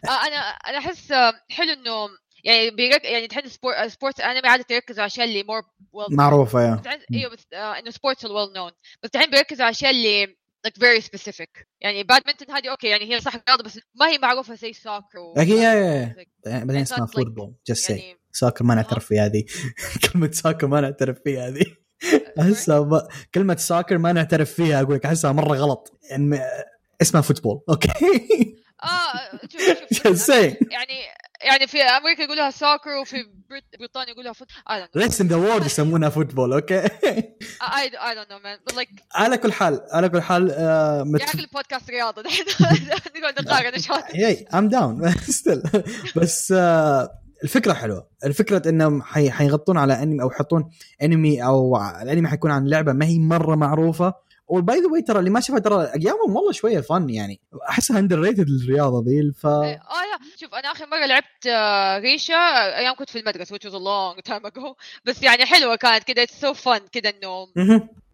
Speaker 3: أنا أنا أحس آه، حلو إنه يعني بيرك يعني تحس sport sports anime عادة يركزوا على الأشياء اللي more
Speaker 1: معروفة yeah
Speaker 3: إيوه بس آه، إنه sports ال well known بس الحين بيركزوا على الأشياء اللي like very specific. يعني بادمنتون هذه أوكي يعني هي صح رياضة بس ما هي معروفة زي soccer و... like-
Speaker 1: بعدين اسمها football just
Speaker 3: say
Speaker 1: soccer ما نعترف فيها هذه. كلمة soccer ما نعترف فيها هذه. أحسها ما... كلمة soccer ما نعترف فيها أقول لك أحسها مرة غلط. يعني اسمها football. أوكي.
Speaker 3: آه شوف شوف يعني يعني في أمريكا يقولوها soccer وفي بريط- بريطانيا يقولوها foot I don't know.
Speaker 1: rest in the world يسمونها football أوكي.
Speaker 3: I, I don't know man. But like
Speaker 1: على كل حال على كل حال yeah.
Speaker 3: أخي البودكاست رياضة. نقعد نقارن إيش هذا
Speaker 1: I'm down still بس آه، الفكرة حلوة. الفكرة إنهم حي... حيغطون على أنمي أو يحطون أنمي أو الأنمي حيكون عن لعبة ما هي مرة معروفة و by the way ترى اللي ما شافها ترى ايامهم والله شوية فن يعني. أحسها underrated الرياضه ذي ف
Speaker 3: آه yeah. شوف أنا آخر مرة لعبت آه، ريشة آه، أيام كنت في المدرسة which was a long time ago. بس يعني حلوة كانت كده it's so fun كده انه.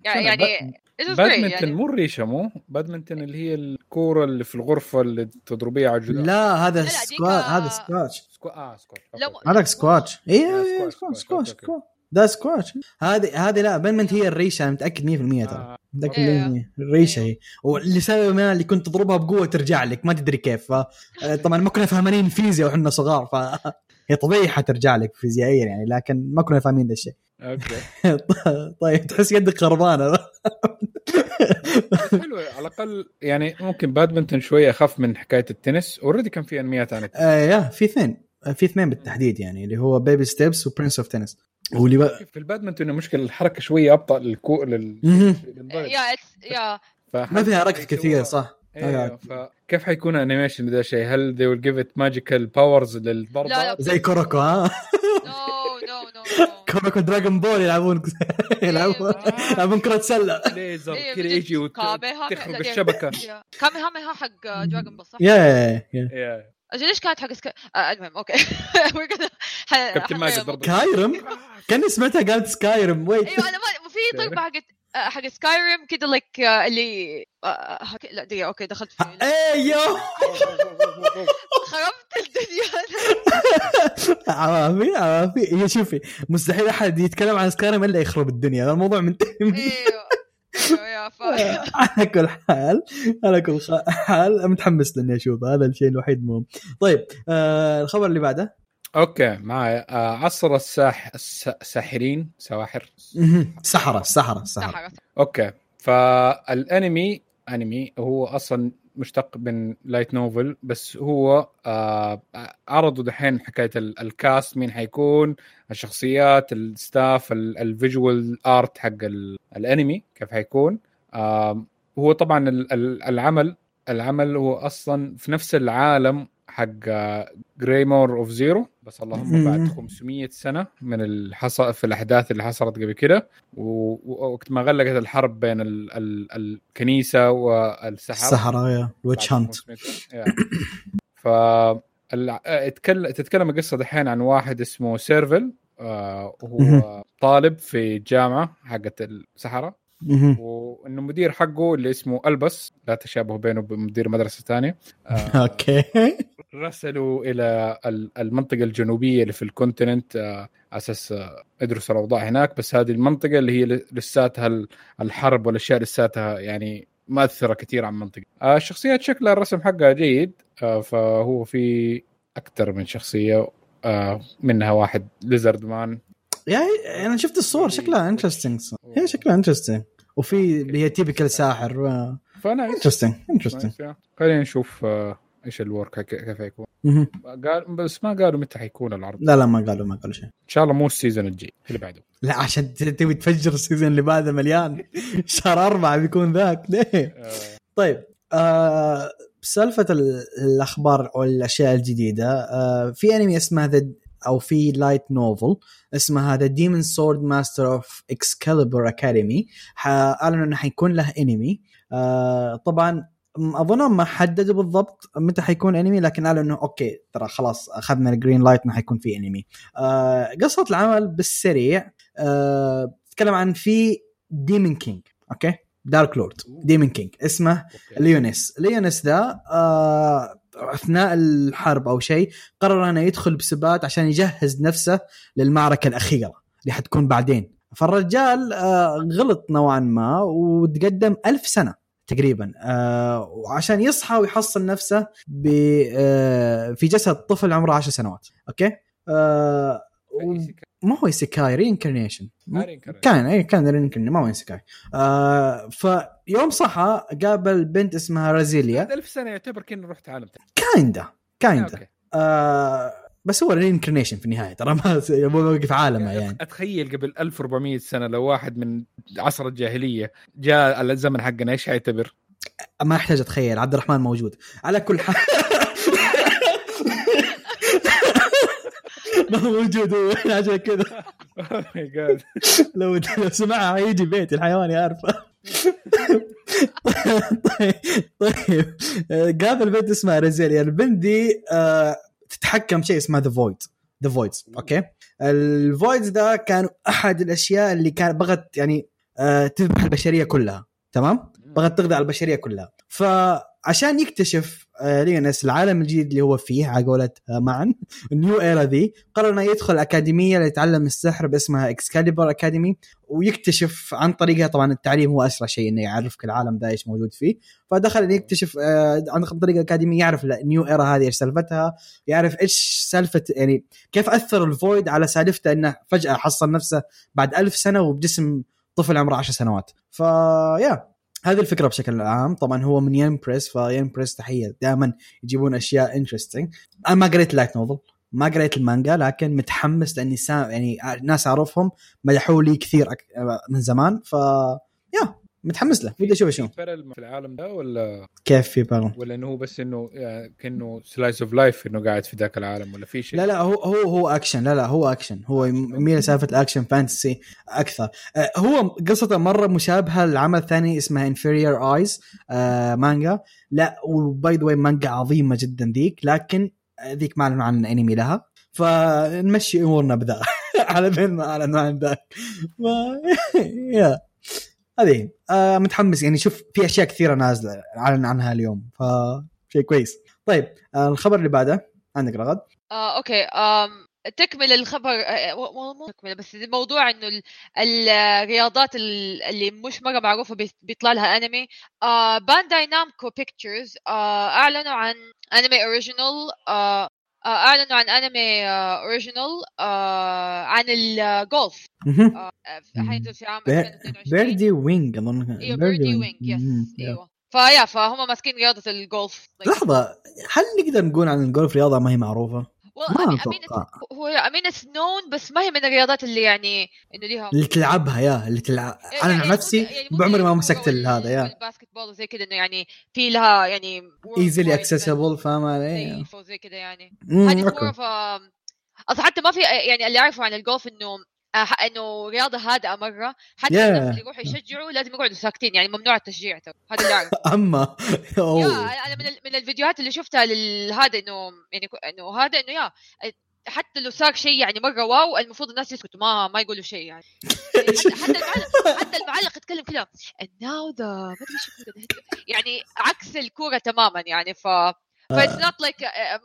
Speaker 3: يعني يعني
Speaker 2: بادمنتون
Speaker 3: يعني.
Speaker 2: مو الريشة مو؟ بادمنتون اللي هي الكورة اللي في الغرفة اللي تضربيها على الجدار.
Speaker 1: لا هذا
Speaker 3: لا، لا،
Speaker 1: سكوات هذا سكواتش.
Speaker 2: سكو... آه سكوت
Speaker 3: لو-
Speaker 1: هذاك سكواتش. اي
Speaker 2: آه،
Speaker 1: اي
Speaker 2: squash،
Speaker 1: squash.
Speaker 2: squash،
Speaker 1: squash ده هذه هذه لا بينمنت هي الريشة أنا متأكد 100% ترى.
Speaker 2: آه.
Speaker 1: متأكد
Speaker 3: إيه.
Speaker 1: 100% الريشة هي. ولسبب ما اللي كنت تضربها بقوة ترجع لك ما تدري كيف. ف طبعا ما كنا فاهمين فيزياء وحنا صغار ف هي طبيعي حترجع لك فيزيائيا يعني لكن ما كنا فاهمين ذا الشيء.
Speaker 2: أوكي.
Speaker 1: طيب تحس يدك
Speaker 2: خربانة. حلو على الأقل يعني ممكن بادمنتون شوية أخف من حكاية التنس. already كان في أنميات عن التنس.
Speaker 1: آه yeah في اثنين. آه، في اثنين بالتحديد يعني اللي هو Baby Steps و Prince of Tennis واللي بقى
Speaker 2: في البادمنتون المشكلة الحركة شوية أبطأ للكو لل.
Speaker 3: yeah it's- yeah
Speaker 1: ما فيها ركض كثير صح
Speaker 2: أيوه فكيف حيكون animation ذا الشيء؟ هل they will give it magical powers؟
Speaker 3: لا، لا.
Speaker 1: زي كوروكو ها
Speaker 3: no no
Speaker 1: no Dragon Ball يلعبون يلعبون يلعبون كرة سلة
Speaker 2: ليزر كذا. يجي وتخرب
Speaker 3: لا،
Speaker 2: الشبكة
Speaker 3: yeah. كاميهاميها حق Dragon Ball صح؟
Speaker 1: yeah
Speaker 2: yeah.
Speaker 3: أجل ليش كانت حق سكا... آه المهم okay.
Speaker 2: كابتن ماجد برضه
Speaker 1: Skyrim كأني سمعتها قالت Skyrim wait
Speaker 3: أيوه أنا ما في ضربه حقت آه، حق Skyrim كذا like اللي آه، حك- لا دقيقة okay دخلت في
Speaker 1: أيوه.
Speaker 3: خربت الدنيا.
Speaker 1: عوافي عوافي. هي شوفي مستحيل أحد يتكلم عن Skyrim إلا يخرب الدنيا. هذا الموضوع منتهي.
Speaker 3: أيوه أيوه.
Speaker 1: على كل حال على كل حال متحمس لإني اشوفه هذا الشيء الوحيد مهم. طيب آه الخبر اللي بعده؟
Speaker 2: okay معايا آه عصر الساح الس- الساحرين سواحر.
Speaker 1: سحرة السحرة
Speaker 3: سحرت
Speaker 2: okay فالأنمي أنمي هو أصلا مشتق من light novel بس هو آه عرضوا دحين حكاية ال- ال cast مين حيكون الشخصيات ال staff ال- ال visual art حق ال- الانمي كيف حيكون. آه هو طبعا ال- ال- العمل العمل هو أصلا في نفس العالم حق Grimoire of Zero بس اللهم بعد
Speaker 1: مم.
Speaker 2: 500 سنة من الحصل في الأحداث اللي حصلت قبل كده. ووقت ما غلقت الحرب بين ال ال الكنيسة والسحر
Speaker 1: السحرة yeah witch hunt
Speaker 2: ف تتكلم القصة دحين عن واحد اسمه سيرفل آه. وهو طالب في جامعة حقت السحرة. وإنه مدير حقه اللي اسمه ألبس لا تشابه بينه وبين مدرسة ثانية. آه
Speaker 1: okay.
Speaker 2: رسلوا إلى ال- المنطقة الجنوبية اللي في ال continent آه، على أساس آه، يدرسوا الأوضاع هناك. بس هذه المنطقة اللي هي لساتها ال- الحرب والأشياء لساتها يعني مؤثرة كثير عن المنطقة. آه، الشخصيات شكلها الرسم حقها جيد. آه، فهو في أكثر من شخصية آه، منها واحد lizard man.
Speaker 1: يعني أنا شفت الصور شكلها interesting هي شكلها interesting وفي اللي هي typical ساحر.
Speaker 2: ف
Speaker 1: nice interesting
Speaker 2: interesting yeah. خلينا نشوف آه، إيش ال work كيف حيكون قال بس ما قالوا متى حيكون العرض.
Speaker 1: لا لا ما قالوا ما قالوا شيء.
Speaker 2: إن شاء الله مو ال season الجاي اللي بعده.
Speaker 1: لا عشان تبي تفجر ال season اللي بعده مليان. شهر أربعة بيكون ذاك. ليه؟
Speaker 2: آه،
Speaker 1: طيب آه سالفة ال- الأخبار أو الأشياء الجديدة آه في أنمي اسمه the أو في light novel اسمها The Demon Sword Master of Excalibur Academy اعلنوا إنه حيكون له انمي آه طبعا اظنهم ما حددوا بالضبط متى حيكون انمي لكن قالوا إنه okay ترى خلاص أخذنا ال green light إنه حيكون في انمي آه قصة العمل بالسريع. آه تتكلم عن في demon king okay؟ dark lord demon king اسمه. ليونيس ليونيس ذا آه أثناء الحرب أو شيء قرر أنه يدخل بسبات عشان يجهز نفسه للمعركة الأخيرة اللي حتكون بعدين. فالرجال آه غلط نوعا ما وتقدم ألف سنة تقريبا آه وعشان يصحى ويحصل نفسه ب آه في جسد طفل عمره 10 سنوات. okay؟ آه و- ما هو isekai reincarnation كان اي كان reincarnation ما هو isekai آه فيوم صحى قابل بنت اسمها رازيليا.
Speaker 2: بعد ألف سنة يعتبر كأنه رحت عالم
Speaker 1: kinda kinda.
Speaker 2: okay.
Speaker 1: آه بس هو reincarnation في النهاية ترى ما وقف عالمه يعني
Speaker 2: أتخيل قبل 1400 سنة لو واحد من عصر الجاهلية جاء الزمن حقنا إيش حيعتبر؟
Speaker 1: ما أحتاج أتخيل عبد الرحمن موجود. على كل حال. ما هو موجود هو عشان كذا. لو لو سمعها يجي بيتي الحيوان يعرفه. طيب طيب. قابل بنت اسمها ريزيليا البنت دي تتحكم شيء اسمه the void the voids okay؟ ال voids ذا كانوا أحد الأشياء اللي كان بغت يعني آه، تذبح البشرية كلها تمام؟ بغت تغذي على البشرية كلها. فعشان يكتشف ليونس العالم الجديد اللي هو فيه على قولة آه، معا. ال new era ذي قرر إنه يدخل أكاديمية ليتعلم السحر باسمها Excalibur Academy ويكتشف عن طريقها. طبعا التعليم هو أسرع شيء إنه يعرفك العالم ذا إيش موجود فيه. فدخل يكتشف آه، عن طريق الاكاديميه يعرف ال new era هذه إيش سالفتها يعرف إيش سالفة يعني كيف أثر ال void على سالفته إنه فجأة حصل نفسه بعد ألف سنة وبجسم طفل عمره 10 سنوات. ف yeah هذه الفكرة بشكل عام. طبعا هو من Yen Press ف Yen Press تحية دائما يجيبون أشياء interesting أنا ما قريت ال light novel ما قريت المانجا لكن متحمس لأني سا يعني ناس أعرفهم مدحوا لي كثير أك... من زمان ف yeah متحمس له ودي أشوف شو
Speaker 2: battle في العالم ده ولا؟
Speaker 1: كيف في battle
Speaker 2: ولا إنه هو بس إنه يعني كأنه slice of life إنه قاعد في ذاك العالم ولا في شيء؟
Speaker 1: لا لا هو هو هو اكشن لا لا هو اكشن هو يميل لسالفة ال action fantasy أكثر. آه، هو قصته مرة مشابهة لعمل ثاني اسمه Inferior Eyes مانجا لا وباي ذا مانجا عظيمة جدا ذيك لكن ذيك ما أعلنوا عن انمي لها. فنمشي أمورنا بذا. على بين ما أعلنوا عن ذاك. yeah هذه آه متحمس. يعني شوف في أشياء كثيرة نازلة أعلن عنها اليوم فشيء كويس. طيب آه الخبر اللي بعده. عندك رغد؟
Speaker 3: آه، okay. آم تكمل الخبر آه، مو تكمل بس الموضوع إنه ال- الرياضات ال- اللي مش مرة معروفة بيطلع لها أنمي. Bandai Namco Pictures أعلنوا عن أنمي original أعلنوا عن أنمي original آه عن الجولف. آه حينزل في عام
Speaker 1: بي-
Speaker 3: 2022
Speaker 1: Birdie Wing أظن
Speaker 3: أيوه Birdie Wing.
Speaker 1: yes
Speaker 3: أيوه ف yeah فهم ماسكين رياضة الجولف
Speaker 1: لحظة هل نقدر نقول عن الجولف رياضة ما هي
Speaker 3: معروفة؟
Speaker 1: ما
Speaker 3: it's- هو it's known بس ما هي من الرياضات اللي يعني إنه ليها
Speaker 1: اللي تلعبها يا اللي تلعب
Speaker 3: يعني-
Speaker 1: أنا
Speaker 3: يعني
Speaker 1: عن نفسي
Speaker 3: يعني
Speaker 1: بعمري ما مسكت هذا yeah.
Speaker 3: وال basketball وزي كذا إنه يعني في لها يعني easily
Speaker 1: accessible فاهم؟ علي؟
Speaker 3: وزي كذا يعني. هذه
Speaker 1: okay.
Speaker 3: كورة ف أصلا حتى ما في يعني اللي أعرفه عن الجولف إنه إنه رياضة هادئة مرة حتى
Speaker 1: Yeah.
Speaker 3: الناس اللي يروحوا يشجعوا لازم يقعدوا ساكتين يعني ممنوع التشجيع ترى هذا اللي أعرفه.
Speaker 1: أما؟
Speaker 3: أنا من من الفيديوهات اللي شفتها لهذا إنه يعني إنه هذا إنه yeah حتى لو صار شيء يعني مرة wow المفروض الناس يسكتوا ما ما يقولوا شيء يعني. يعني حتى حتى المعلق حتى المعلق يتكلم كذا now the ما أدري شو. يعني عكس الكورة تماما يعني ف ف it's not like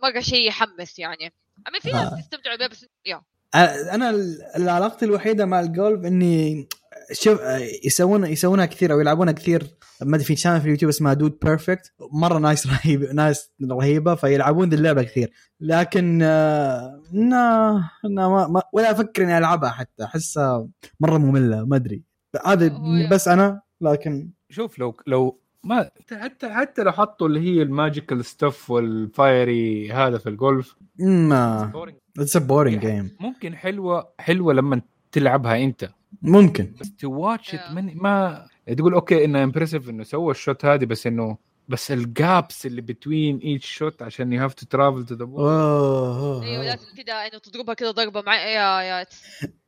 Speaker 3: مرة شيء يحمس يعني. I mean في ناس
Speaker 1: آه.
Speaker 3: تستمتعوا بها بس
Speaker 1: yeah. أنا علاقتي الوحيدة مع الجولف إني شوف يسوون يسوونها كثير أو يلعبونها كثير. ما أدري في channel في اليوتيوب اسمها Dude Perfect مرة nice رهيب ناس رهيبة فيلعبون ذي اللعبة كثير. لكن آه، nah nah ما ما ولا أفكر إني ألعبها حتى. أحسها مرة مملة ما أدري. هذا
Speaker 3: هو yeah.
Speaker 1: بس أنا لكن
Speaker 2: شوف لو لو ما حتى حتى لو حطوا اللي هي ال magical stuff وال fairy هذا في الجولف.
Speaker 1: ما it's
Speaker 2: boring.
Speaker 1: game
Speaker 2: ممكن حلوة حلوة لما تلعبها أنت.
Speaker 1: ممكن.
Speaker 2: بس to watch
Speaker 3: Yeah.
Speaker 2: ما تقول okay إنه impressive إنه سوى ال shot هذه بس انه بس ال gaps اللي between each shot عشان you have to travel to the
Speaker 1: ball
Speaker 3: أيوه لازم كذا إنه تضربها كذا ضربة مع yeah yeah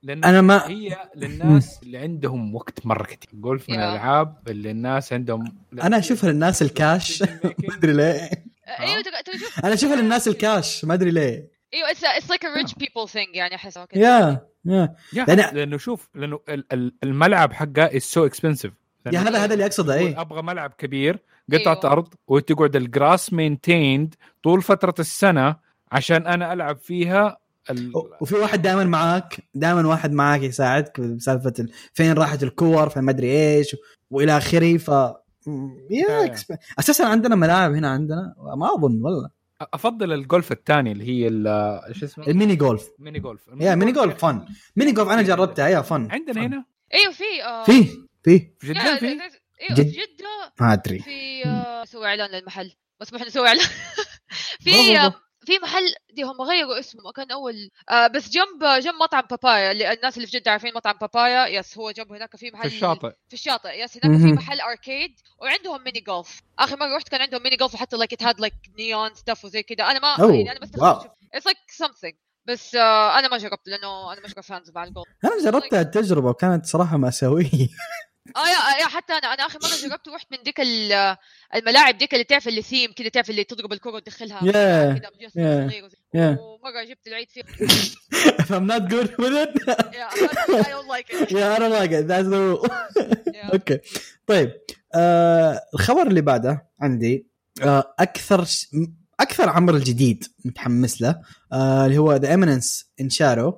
Speaker 2: لأن
Speaker 1: أنا ما
Speaker 2: هي للناس اللي عندهم وقت مره كثير جولف من. الألعاب اللي الناس عندهم
Speaker 1: أنا اشوفها للناس الكاش ما أدري ليه.
Speaker 3: أيوه
Speaker 1: أنا اشوفها للناس الكاش ما أدري ليه.
Speaker 3: إيوه اتس it's like a rich people thing يعني أحس كذا
Speaker 2: yeah
Speaker 1: yeah
Speaker 2: لأنه شوف لأنه ال- ال- الملعب حقه is so expensive
Speaker 1: yeah هذا هذا اللي أقصده إيه.
Speaker 2: أبغى ملعب كبير قطعة
Speaker 3: أيوه.
Speaker 2: أرض وتقعد ال grass maintained طول فترة السنة عشان أنا ألعب فيها ال...
Speaker 1: وفي واحد دائما معاك دائما واحد معاك يساعدك بسالفة ال- فين راحت الكور فين ما أدري إيش وإلى آخره ف yeah أساسا عندنا ملاعب هنا عندنا ما أظن والله.
Speaker 2: أفضل الجولف الثاني اللي هي ال- إيش اسمه؟
Speaker 1: ال mini
Speaker 2: golf. mini
Speaker 1: golf. yeah mini golf fun. mini golf أنا جربتها yeah fun.
Speaker 2: عندنا هنا؟
Speaker 3: إيوه في آه،
Speaker 1: في في.
Speaker 2: في جدة
Speaker 3: yeah-
Speaker 2: في؟
Speaker 3: إيوه
Speaker 1: جد-
Speaker 3: في جدة.
Speaker 1: ما أدري.
Speaker 3: في آه، نسوي إعلان للمحل. مسموح نسوي إعلان. في. آه، في محل دي هم غيروا اسمه كان أول آه بس جنب جنب مطعم بابايا اللي الناس اللي في جدة عارفين مطعم بابايا yes هو جنبه هناك في محل
Speaker 2: في الشاطئ.
Speaker 3: في الشاطئ yes هناك في. محل arcade وعندهم mini golf آخر مرة رحت كان عندهم mini golf وحتى like it had like neon stuff وزي كذا أنا ما
Speaker 1: أوه،
Speaker 3: يعني أنا بس. it's like something بس آه أنا ما جربت لأنه أنا مش fans مع الجولف
Speaker 1: أنا جربتها التجربة وكانت صراحة مأساوية.
Speaker 3: آه yeah yeah حتى أنا أنا آخر مرة جربت ورحت من ديك ال- الملاعب ديك اللي تعرف اللي ثيم كذا تعرف اللي تضرب الكره وتدخلها.
Speaker 1: Yeah,
Speaker 3: كذا بجسم
Speaker 1: yeah.
Speaker 3: ومرة جبت العيد فيها.
Speaker 1: If I'm not good with it.
Speaker 3: Yeah, I don't like it.
Speaker 1: Yeah I don't like it. That's the rule. okay طيب آه الخبر اللي بعده عندي آه أكثر ش... أكثر عمل الجديد متحمس له آه اللي هو The Eminence in Shadow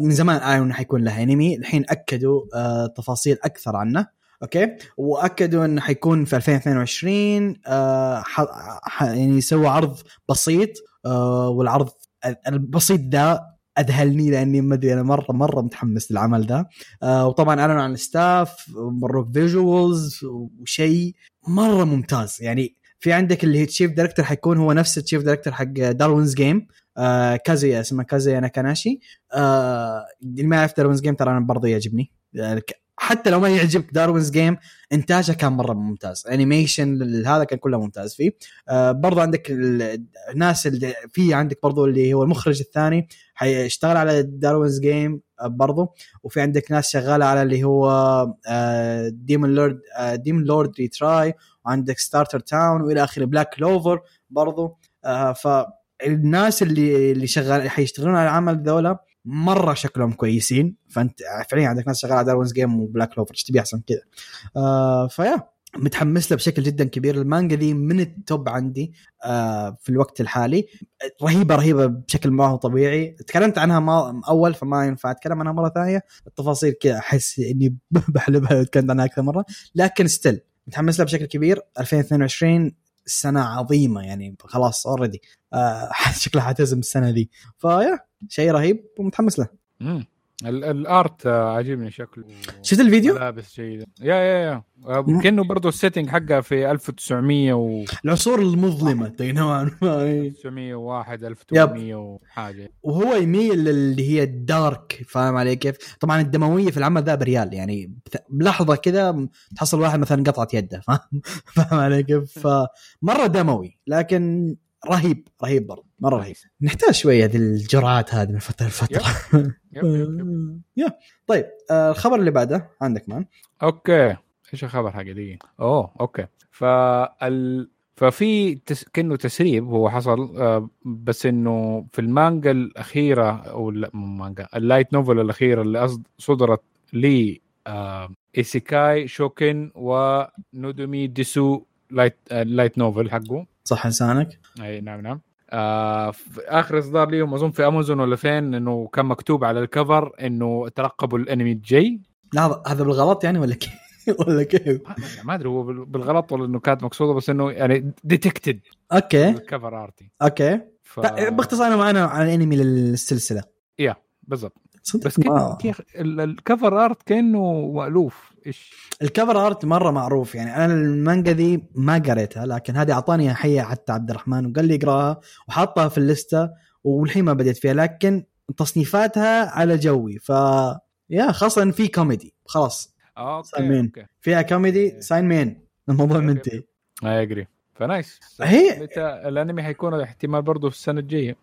Speaker 1: من زمان اعلنوا إنه حيكون له أنمي الحين أكدوا آه تفاصيل أكثر عنه okay؟ وأكدوا إنه حيكون في 2022 آه ح... ح... يعني سووا عرض بسيط آه والعرض البسيط ده أذهلني لأني ما أدري أنا مرة مرة متحمس للعمل ذا آه وطبعا أعلنوا عن ال staff مروك visuals وشيء مرة ممتاز يعني في عندك اللي هي chief director حيكون هو نفس ال chief director حق Darwin's Game آه كازويا اسمه كازويا ناكاناشي آه اللي ما يعرف Darwin's Game ترى أنا برضه يعجبني. آه حتى لو ما يعجبك Darwin's Game إنتاجه كان مرة ممتاز. animation هذا كان كله ممتاز فيه. آه برضو عندك الناس اللي في عندك برضو اللي هو المخرج الثاني حيشتغل على Darwin's Game برضو. وفي عندك ناس شغالة على اللي هو Demon Lord Demon Lord Retry وعندك Starter Town وإلى آخره. Black Clover برضو. آه فالناس اللي اللي شغال حيشتغلون على العمل ذولا مرة شكلهم كويسين. فأنت فعليا عندك ناس شغالة على Darwin's Game و Black Clover إيش تبي أحسن كذا؟ آه ف yeah. متحمس له بشكل جدا كبير. المانجا دي من ال top عندي آه في الوقت الحالي. رهيبة رهيبة بشكل ما هو طبيعي. تكلمت عنها ما أول فما ينفع أتكلم عنها مرة ثانية. التفاصيل كذا أحس إني بحلبها تكلمت عنها أكثر مرة. لكن still متحمس لها بشكل كبير. 2022 سنة عظيمة يعني. خلاص already آه شكلها حتزم السنة دي. ف yeah. شيء رهيب ومتحمس له.
Speaker 2: امم ال art عاجبني شكله
Speaker 1: شفت الفيديو؟
Speaker 2: ملابس جيدة. yeah yeah yeah. كأنه برضه ال setting حقها في 1900 و
Speaker 1: العصور المظلمة نوعا ما.
Speaker 2: 1901 1800 وحاجة.
Speaker 1: وهو يميل اللي هي ال dark فاهم علي كيف؟ طبعا الدموية في العمل ذا brutal يعني بلحظة كذا تحصل واحد مثلا قطعت يده فاهم؟ فاهم علي كيف؟ فمرة دموي لكن رهيب رهيب برضه مرة رهيب. نحتاج شوية هذه الجرعات هذه من فترة لفترة. yeah طيب آه الخبر اللي بعده عندك man؟
Speaker 2: okay. إيش الخبر حق دي أوه okay. فال ففي تس... كأنه تسريب هو حصل آه بس إنه في المانجا الأخيرة أو المانجا ال light novel الأخيرة اللي أصد... صدرت لي آه Isekai Shoukan wa Nidome desu light آه light novel حقه.
Speaker 1: صح لسانك؟
Speaker 2: أي نعم نعم. آه في آخر إصدار ليهم اظن في أمازون ولا فين إنه كان مكتوب على ال cover إنه ترقبوا الأنمي الجاي.
Speaker 1: لا هذا بالغلط يعني ولا كيف؟ ولا كيف؟
Speaker 2: ما أدري هو بالغلط ولا إنه كانت مقصودة بس إنه يعني detected
Speaker 1: okay.
Speaker 2: ال cover
Speaker 1: art okay. ف... باختصار أنا معنا على أنمي للسلسلة.
Speaker 2: yeah بالضبط. بس ما... ال cover art كأنه مألوف.
Speaker 1: إيش؟ ال cover art مرة معروف. يعني أنا المانجا دي ما قريتها لكن هذه أعطاني هيا حتى عبد الرحمن وقال لي اقراها وحطها في الليسته والحين ما بديت فيها لكن تصنيفاتها على جوي. ف yeah خاصة في كوميدي خلاص.
Speaker 2: okay
Speaker 1: sign me
Speaker 2: in okay.
Speaker 1: فيها comedy sign me in الموضوع منتهي.
Speaker 2: اي اجري ف nice
Speaker 1: هي-
Speaker 2: الأنمي حيكون احتمال برضه في السنة الجاية؟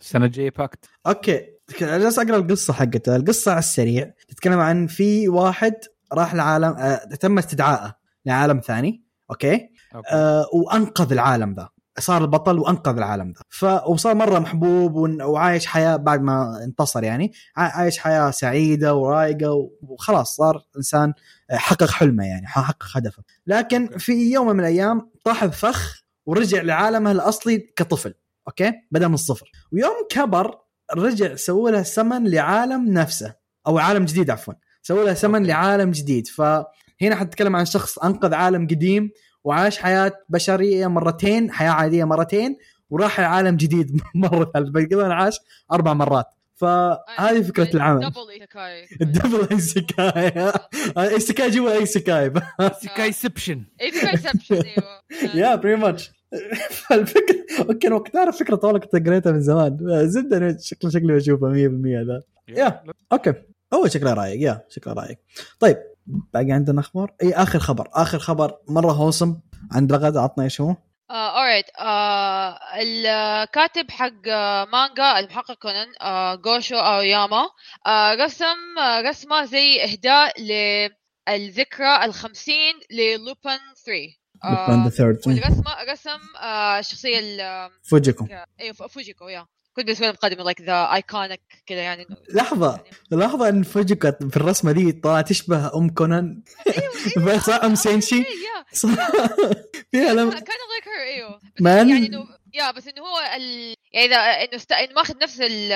Speaker 2: السنة الجايه packed
Speaker 1: okay. جالس أقرأ القصة حقتها القصة على السريع. تتكلم عن في واحد راح لعالم آه تم استدعائه لعالم ثاني. okay؟
Speaker 2: okay.
Speaker 1: آه وأنقذ العالم ذا. صار البطل وأنقذ العالم ذا. ف وصار مرة محبوب ون- وعايش حياة بعد ما انتصر يعني. عايش حياة سعيدة ورايقة وخلاص صار إنسان آه، حقق حلمه يعني حقق هدفه. لكن
Speaker 2: okay.
Speaker 1: في يوم من الأيام طاح بفخ ورجع لعالمه الأصلي كطفل. okay؟ بدأ من الصفر. ويوم كبر رجع سووا له سمن لعالم نفسه. أو عالم جديد عفوا. سووا له summon
Speaker 2: okay.
Speaker 1: لعالم جديد. فهنا حتتكلم عن شخص أنقذ عالم قديم وعاش حياة بشرية مرتين حياة عادية مرتين وراح لعالم جديد مرة ثالثه عاش أربع مرات. فهذه فكرة العمل.
Speaker 3: double isekai
Speaker 1: ال double isekai isekai جوا
Speaker 2: isekai
Speaker 3: isekaiception isekaiception إيوه.
Speaker 1: yeah pretty much فالفكرة okay أنا وقت اعرف فكرة طوال كنت قريتها من زمان. زبدة أنا شكله شكلي بشوفها 100% ذا yeah. okay. هو شكله رايق yeah شكله رايق طيب باقي عندنا أخبار؟ إي آخر خبر. آخر خبر مرة awesome عند رغد عطنا إيش هو؟
Speaker 3: alright الكاتب حق آه، مانجا المحقق كونان آه، جوشو اوياما آه، رسم آه، رسمة زي إهداء للذكرى الخمسين للوبن 3
Speaker 1: لوبان ذا ثيرد
Speaker 3: والرسمه رسم آه، الشخصية ال-
Speaker 1: فوجيكم
Speaker 3: أيوه فوجيكو يا كنت بالنسبة لي مقدمه لايك ذا ايكونيك كذا يعني
Speaker 1: لحظة. لحظة إن فوجيكو في الرسمة دي طلعت تشبه أم كونان صح أم سينشي صح. فيها لم
Speaker 3: كان لايك هير
Speaker 1: إيوه.
Speaker 3: يعني انه يا بس إنه هو ال... يعني إذا إنه است... إنه ماخذ نفس ال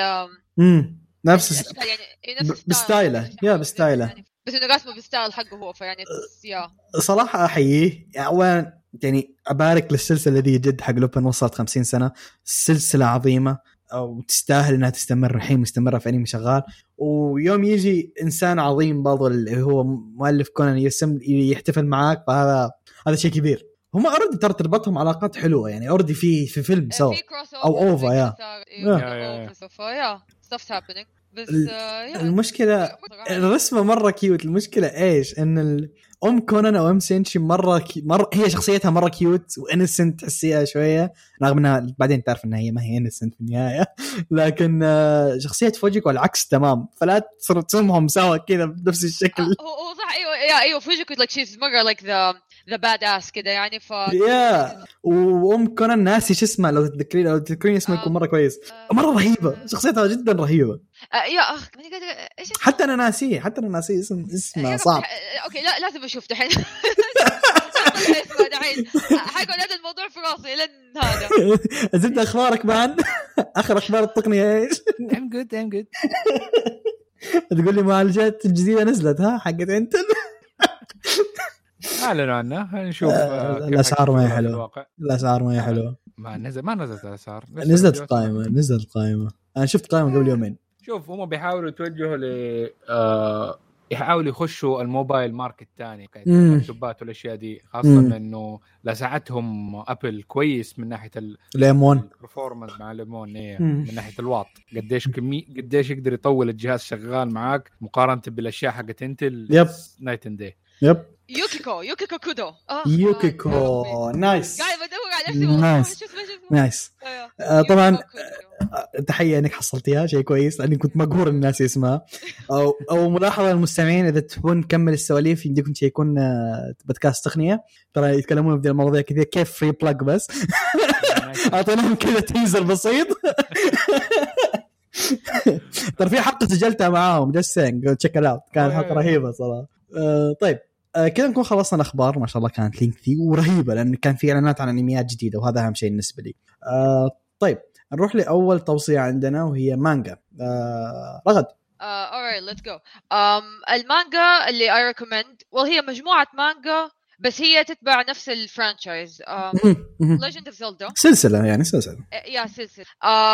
Speaker 1: امم نفس
Speaker 3: يعني إيه نفس.
Speaker 1: بستايله. يا بستايله.
Speaker 3: بس إنه رسمه بال style حقه هو فيعني it's- yeah.
Speaker 1: صراحة أحييه. يعني اولا يعني أبارك للسلسلة دي جد حق لوبن وصلت 50 سنة. سلسلة عظيمة وتستاهل إنها تستمر الحين مستمرة في أنمي شغال. ويوم يجي إنسان عظيم برضو اللي هو مؤلف كونان يسم يحتفل معاك فهذا هذا شيء كبير. هم already ترى تربطهم علاقات حلوة يعني already في في فيلم سوا. أو crossover،
Speaker 3: بين yeah. بس آه،.
Speaker 1: المشكلة الرسمة مرة cute المشكلة إيش؟ إن ال- أم كونان أو أم سينشي مرة كي... مره هي شخصيتها مرة cute و innocent تحسيها شوية رغم إنها بعدين تعرف إنها هي ما هي innocent في النهاية. لكن آه، شخصية فوجيكو العكس تمام. فلا تصير ترسمهم سوا كذا بنفس الشكل.
Speaker 3: آه، هو صح. أيوه أيوه فوجيكو like she's مره like the the badass كده يعني ف
Speaker 1: yeah وأم كونان ناسي شو اسمه لو تذكرين لو تذكرين اسمه يكون مرة كويس.
Speaker 3: آه،
Speaker 1: مرة رهيبة. شخصيتها جدا رهيبة.
Speaker 3: آه، يا أخ إيش؟
Speaker 1: حتى أنا ناسيه حتى أنا ناسيه اسم
Speaker 3: يا
Speaker 1: اسمه
Speaker 3: رب،
Speaker 1: صعب
Speaker 3: okay لا لازم أشوف دحين دحين حقعد هذا الموضوع في راسي لين هذا.
Speaker 1: زبدة أخبارك man؟ آخر أخبار التقنية إيش؟
Speaker 2: I'm good I'm good
Speaker 1: تقول لي معالجات جديده نزلت ها حقت انتل
Speaker 2: أعلنوا عنها نشوف
Speaker 1: آه،
Speaker 2: آه، كيف
Speaker 1: الأسعار ما هي
Speaker 2: الواقع.
Speaker 1: الأسعار ما هي حلوة
Speaker 2: ما نزل ما نزلت الأسعار
Speaker 1: نزلت. القائمه نزلت القائمه أنا شفت قائمة قبل يومين
Speaker 2: شوف هم بيحاولوا يتوجهوا ل آه يحاولوا يخشوا ال mobile market الثاني
Speaker 1: مم.
Speaker 2: اللابتوبات والأشياء دي خاصة
Speaker 1: مم.
Speaker 2: إنه لسعتهم أبل كويس من ناحية
Speaker 1: ال M1
Speaker 2: ال performance مع الليمون إيه،. من ناحية الواط قديش كمي قديش يقدر يطول الجهاز شغال معاك مقارنة بالأشياء حقت انتل
Speaker 1: yep.
Speaker 2: night and day
Speaker 1: yep
Speaker 3: يوكيكو يوكيكو كودو آه،
Speaker 1: يوكيكو
Speaker 3: آه،
Speaker 1: nice
Speaker 3: قاعد بدور على اسمه والله
Speaker 1: nice.
Speaker 3: nice.
Speaker 1: آه، طبعاً،
Speaker 3: كودو.
Speaker 1: تحية إنك حصلتيها. شيء كويس لأني كنت مقهور الناس اسمها. أو أو ملاحظة للمستمعين إذا تبون نكمل السواليف يمديكم يكون آه، بودكاست تقنية. ترى يتكلمون في المواضيع كثير كيف free plug بس. أعطيناهم كذا teaser بسيط. ترى في حلقة سجلتها معاهم just saying check out كانت حلقة رهيبة صراحة. آه، طيب. آه، كذا نكون خلصنا الأخبار. ما شاء الله كانت lengthy ورهيبة لأن كان في إعلانات عن أنميات جديدة وهذا أهم شيء بالنسبة لي. آه، طيب نروح لأول توصية عندنا وهي مانجا. آه، رغد.
Speaker 3: Uh, alright, let's go. Um, المانجا اللي I recommend well هي مجموعة مانجا بس هي تتبع نفس ال franchise. Legend of Zelda.
Speaker 1: سلسلة يعني سلسلة.
Speaker 3: yeah سلسلة.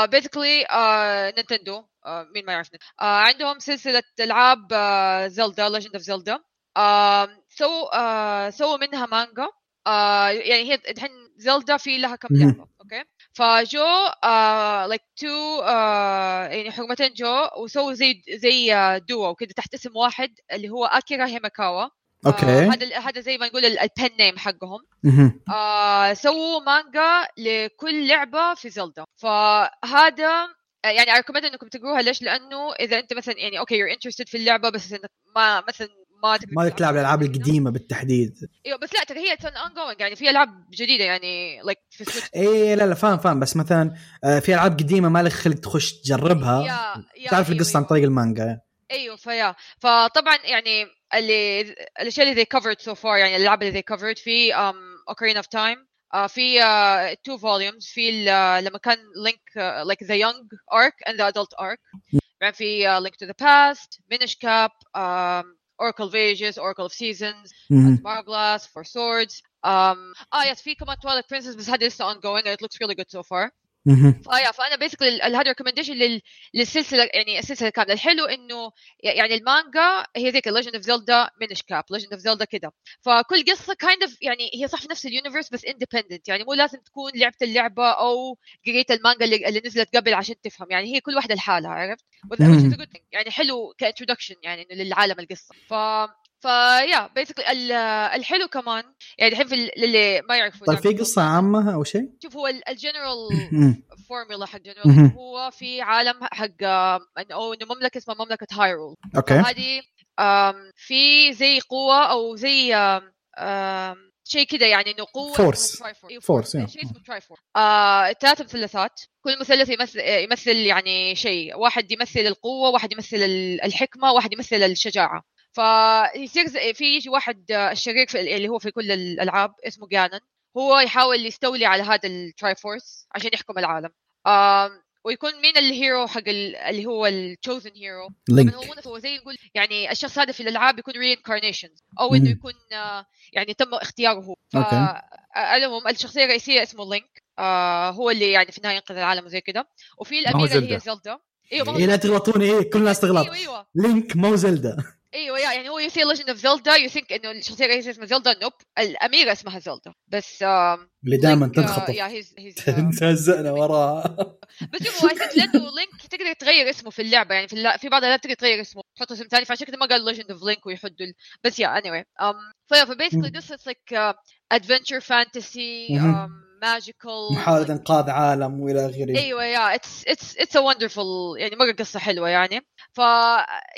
Speaker 3: basically uh, نينتندو. uh, مين ما يعرف uh, عندهم سلسلة ألعاب زلدا Legend of Zelda. um, سووا سووا منها مانجا. يعني هي الحين زلدا في لها كم. لعبة أوكي؟ فجو like two uh, يعني حكومتين جو وسووا زي زي uh, دو كده تحت اسم واحد اللي هو اكيرا هيماكاوا
Speaker 1: أوكي.
Speaker 3: هذا هذا زي ما نقول البن نيم حقهم. آه سووا مانجا لكل لعبة في زلدا. فهذا يعني I recommend إنكم تقروها. ليش؟ لأنه إذا أنت مثلا يعني okay you're interested في اللعبة بس إنك ما مثلا ما تقدر
Speaker 1: ما تلعب الألعاب القديمة بالتحديد.
Speaker 3: إيوه بس لا ترى هي ongoing يعني في ألعاب جديدة يعني like في سويتش
Speaker 1: اي لا لا فاهم فاهم بس مثلا آه، في ألعاب قديمة ما لك خلق تخش تجربها.
Speaker 3: yeah yeah
Speaker 1: تعرف
Speaker 3: أيوة
Speaker 1: القصة عن
Speaker 3: أيوة.
Speaker 1: طريق المانجا.
Speaker 3: أيوه ف yeah. فطبعا يعني اللي الاشياء اللي they covered so far يعني الألعاب اللي they covered في um, Ocarina of Time uh, في uh, two volumes في uh, لما كان Link uh, like the young arc and the adult arc. بعدين في uh, Link to the Past Minish Cap um, Oracle of Ages, Oracle of Seasons, mm-hmm. For swords. Um, ah, yes, Fee Come Twilight Princess. This had this ongoing and it looks really good so far.
Speaker 1: مهم.
Speaker 3: فيا فأنا بيسكلي هذا ريكومنديشن لل... للسلسلة يعني السلسلة كاملة. الحلو إنه يعني المانجا هي ذيك ليجند اوف زيلدا مينش كاب ليجند اوف زيلدا كده. فكل قصة kind kind of يعني هي صح في نفس ال universe بس independent يعني مو لازم تكون لعبت اللعبة أو قريت المانجا اللي, اللي نزلت قبل عشان تفهم. يعني هي كل واحدة لحالها عرفت. يعني حلو ك introduction يعني إنه للعالم القصة. ف ف yeah basically الحلو كمان يعني الحين في ال- اللي ما يعرفوا
Speaker 1: طيب في
Speaker 3: لعبة
Speaker 1: قصه. عامة أو شيء؟
Speaker 3: شوف هو ال
Speaker 1: general.
Speaker 3: formula حق جنرال. هو في عالم حق آم، إنه مملكة اسمها مملكة هايرول
Speaker 1: okay
Speaker 3: هذه في زي قوة أو زي شيء كذا يعني إنه قوة
Speaker 1: Force، Force. yeah.
Speaker 3: شيء اسمه ترايفورس آه، ثلاث مثلثات كل مثلث يمثل يمثل يعني شيء واحد يمثل القوة واحد يمثل ال- الحكمة واحد يمثل الشجاعة فيصير في يجي واحد آه، الشرير في اللي هو في كل الألعاب اسمه جانن هو يحاول يستولي على هذا الترايفورس عشان يحكم العالم. ويكون مين ال hero حق ال- اللي هو ال chosen hero
Speaker 1: لينك
Speaker 3: هو زي نقول يعني الشخص هذا في الألعاب يكون reincarnation أو
Speaker 1: إنه.
Speaker 3: يكون آه، يعني تم اختياره. هو المهم الشخصية الرئيسية اسمه لينك آه هو اللي يعني في النهاية ينقذ العالم وزي كده. وفي الأميرة اللي هي
Speaker 2: زلدة.
Speaker 3: زلدا أيوه
Speaker 1: إيه لا تغلطوني. إيه كل الناس تغلط
Speaker 3: أيوه. أيوه
Speaker 1: لينك مو زلدا
Speaker 3: إيوه yeah يعني هو you see Legend of Zelda you think إنه الشخصية الرئيسيه اسمها زلدا nope الأميرة اسمها زلدا بس
Speaker 1: اللي دائما تنخطف.
Speaker 3: yeah he's he's
Speaker 1: تهزئنا وراها.
Speaker 3: بس شوفوا I think لأنه لينك تقدر تغير اسمه في اللعبة يعني في اللع... في بعض الألعاب تقدر تغير اسمه تحط اسم ثاني فعشان كذا ما قال Legend of Link ويحدوا. بس yeah anyway
Speaker 1: ف
Speaker 3: basically. this it's like adventure
Speaker 1: fantasy.
Speaker 3: magical
Speaker 1: محاولة إنقاذ عالم وإلى آخره.
Speaker 3: إيوه yeah it's it's it's a wonderful يعني مرة قصة حلوة يعني. ف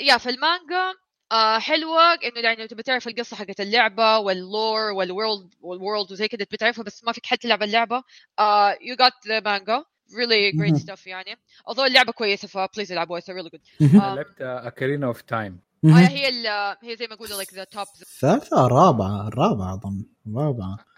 Speaker 3: yeah في المانجا آه حلوة إنه يعني لو تبي تعرف القصة حقت اللعبة وال lore وال world وال world وزي كده تبي تعرفها بس ما فيك حد تلعب اللعبة. آه you got the manga. Really great stuff يعني. Although اللعبة كويسة ف please العبوها it's really good. آه.
Speaker 2: لعبت Ocarina
Speaker 3: of
Speaker 1: Time.
Speaker 3: هي ال هي زي ما أقول like the top.
Speaker 1: ثالثة رابعة الرابعة أظن.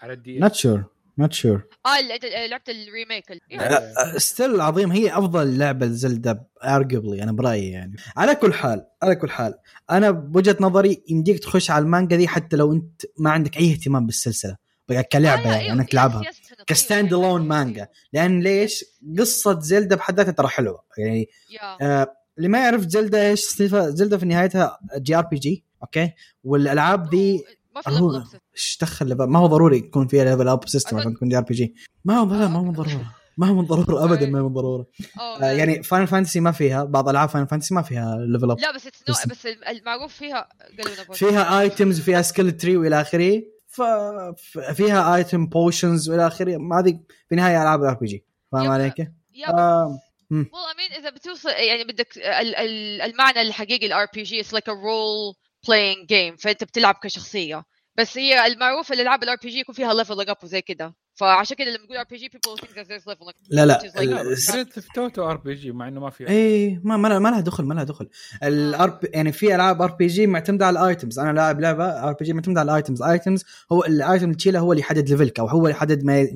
Speaker 1: ال
Speaker 2: 3D not
Speaker 1: sure not sure آه
Speaker 3: لعبة ال remake ال- yeah.
Speaker 2: لا.
Speaker 1: still عظيم هي أفضل لعبة زلدا arguably أنا برأيي يعني على كل حال على كل حال أنا بوجهة نظري يمديك تخش على المانجا دي حتى لو أنت ما عندك أي اهتمام بالسلسلة بقى كلعبة
Speaker 3: آه،
Speaker 1: يعني
Speaker 3: إنك
Speaker 1: تلعبها.
Speaker 3: ك
Speaker 1: stand
Speaker 3: alone.
Speaker 1: مانجا لأن ليش قصة زلدا بحد ذاتها ترى حلوة يعني
Speaker 3: Yeah.
Speaker 1: آه اللي ما يعرف زلدا إيش صفة زلدا في نهايتها JRPG okay والألعاب دي
Speaker 3: ما في up system.
Speaker 1: إيش دخل ما هو ضروري يكون فيها level up
Speaker 3: system
Speaker 1: عشان تكون JRPG. ما هو لا ما هو ضروره ما هو من ضروره ابدا ما هو من ضروره آه. يعني Final Fantasy ما فيها بعض ألعاب Final Fantasy ما فيها level up
Speaker 3: لا بس
Speaker 1: بس-
Speaker 3: المعروف فيها
Speaker 1: فيها items وفيها skill tree وإلى آخره. ففيها item potions وإلى آخره. ما هذه في النهايه ألعاب RPG. فاهم
Speaker 3: yep.
Speaker 1: علي كيف؟
Speaker 3: Yeah,
Speaker 1: آه
Speaker 3: I mean إذا بتوصل يعني بدك ال- ال- المعنى الحقيقي ال RPG it's like a role playing game فأنت بتلعب كشخصية. بس هي المعروف الالعاب ال RPG يكون فيها leveling up وزي كده. فعشان كده لما نقول RPG people think that there's leveling up.
Speaker 1: لا لا
Speaker 2: جريت في توتو RPG مع إنه ما في
Speaker 1: إيه ما ما لها- ما لها دخل ما لها دخل. ال R يعني في ألعاب RPG معتمدة على ال items أنا لاعب لعبة RPG معتمدة على ال items items هو ال item اللي تشيله هو اللي يحدد level ك أو هو اللي يحدد ما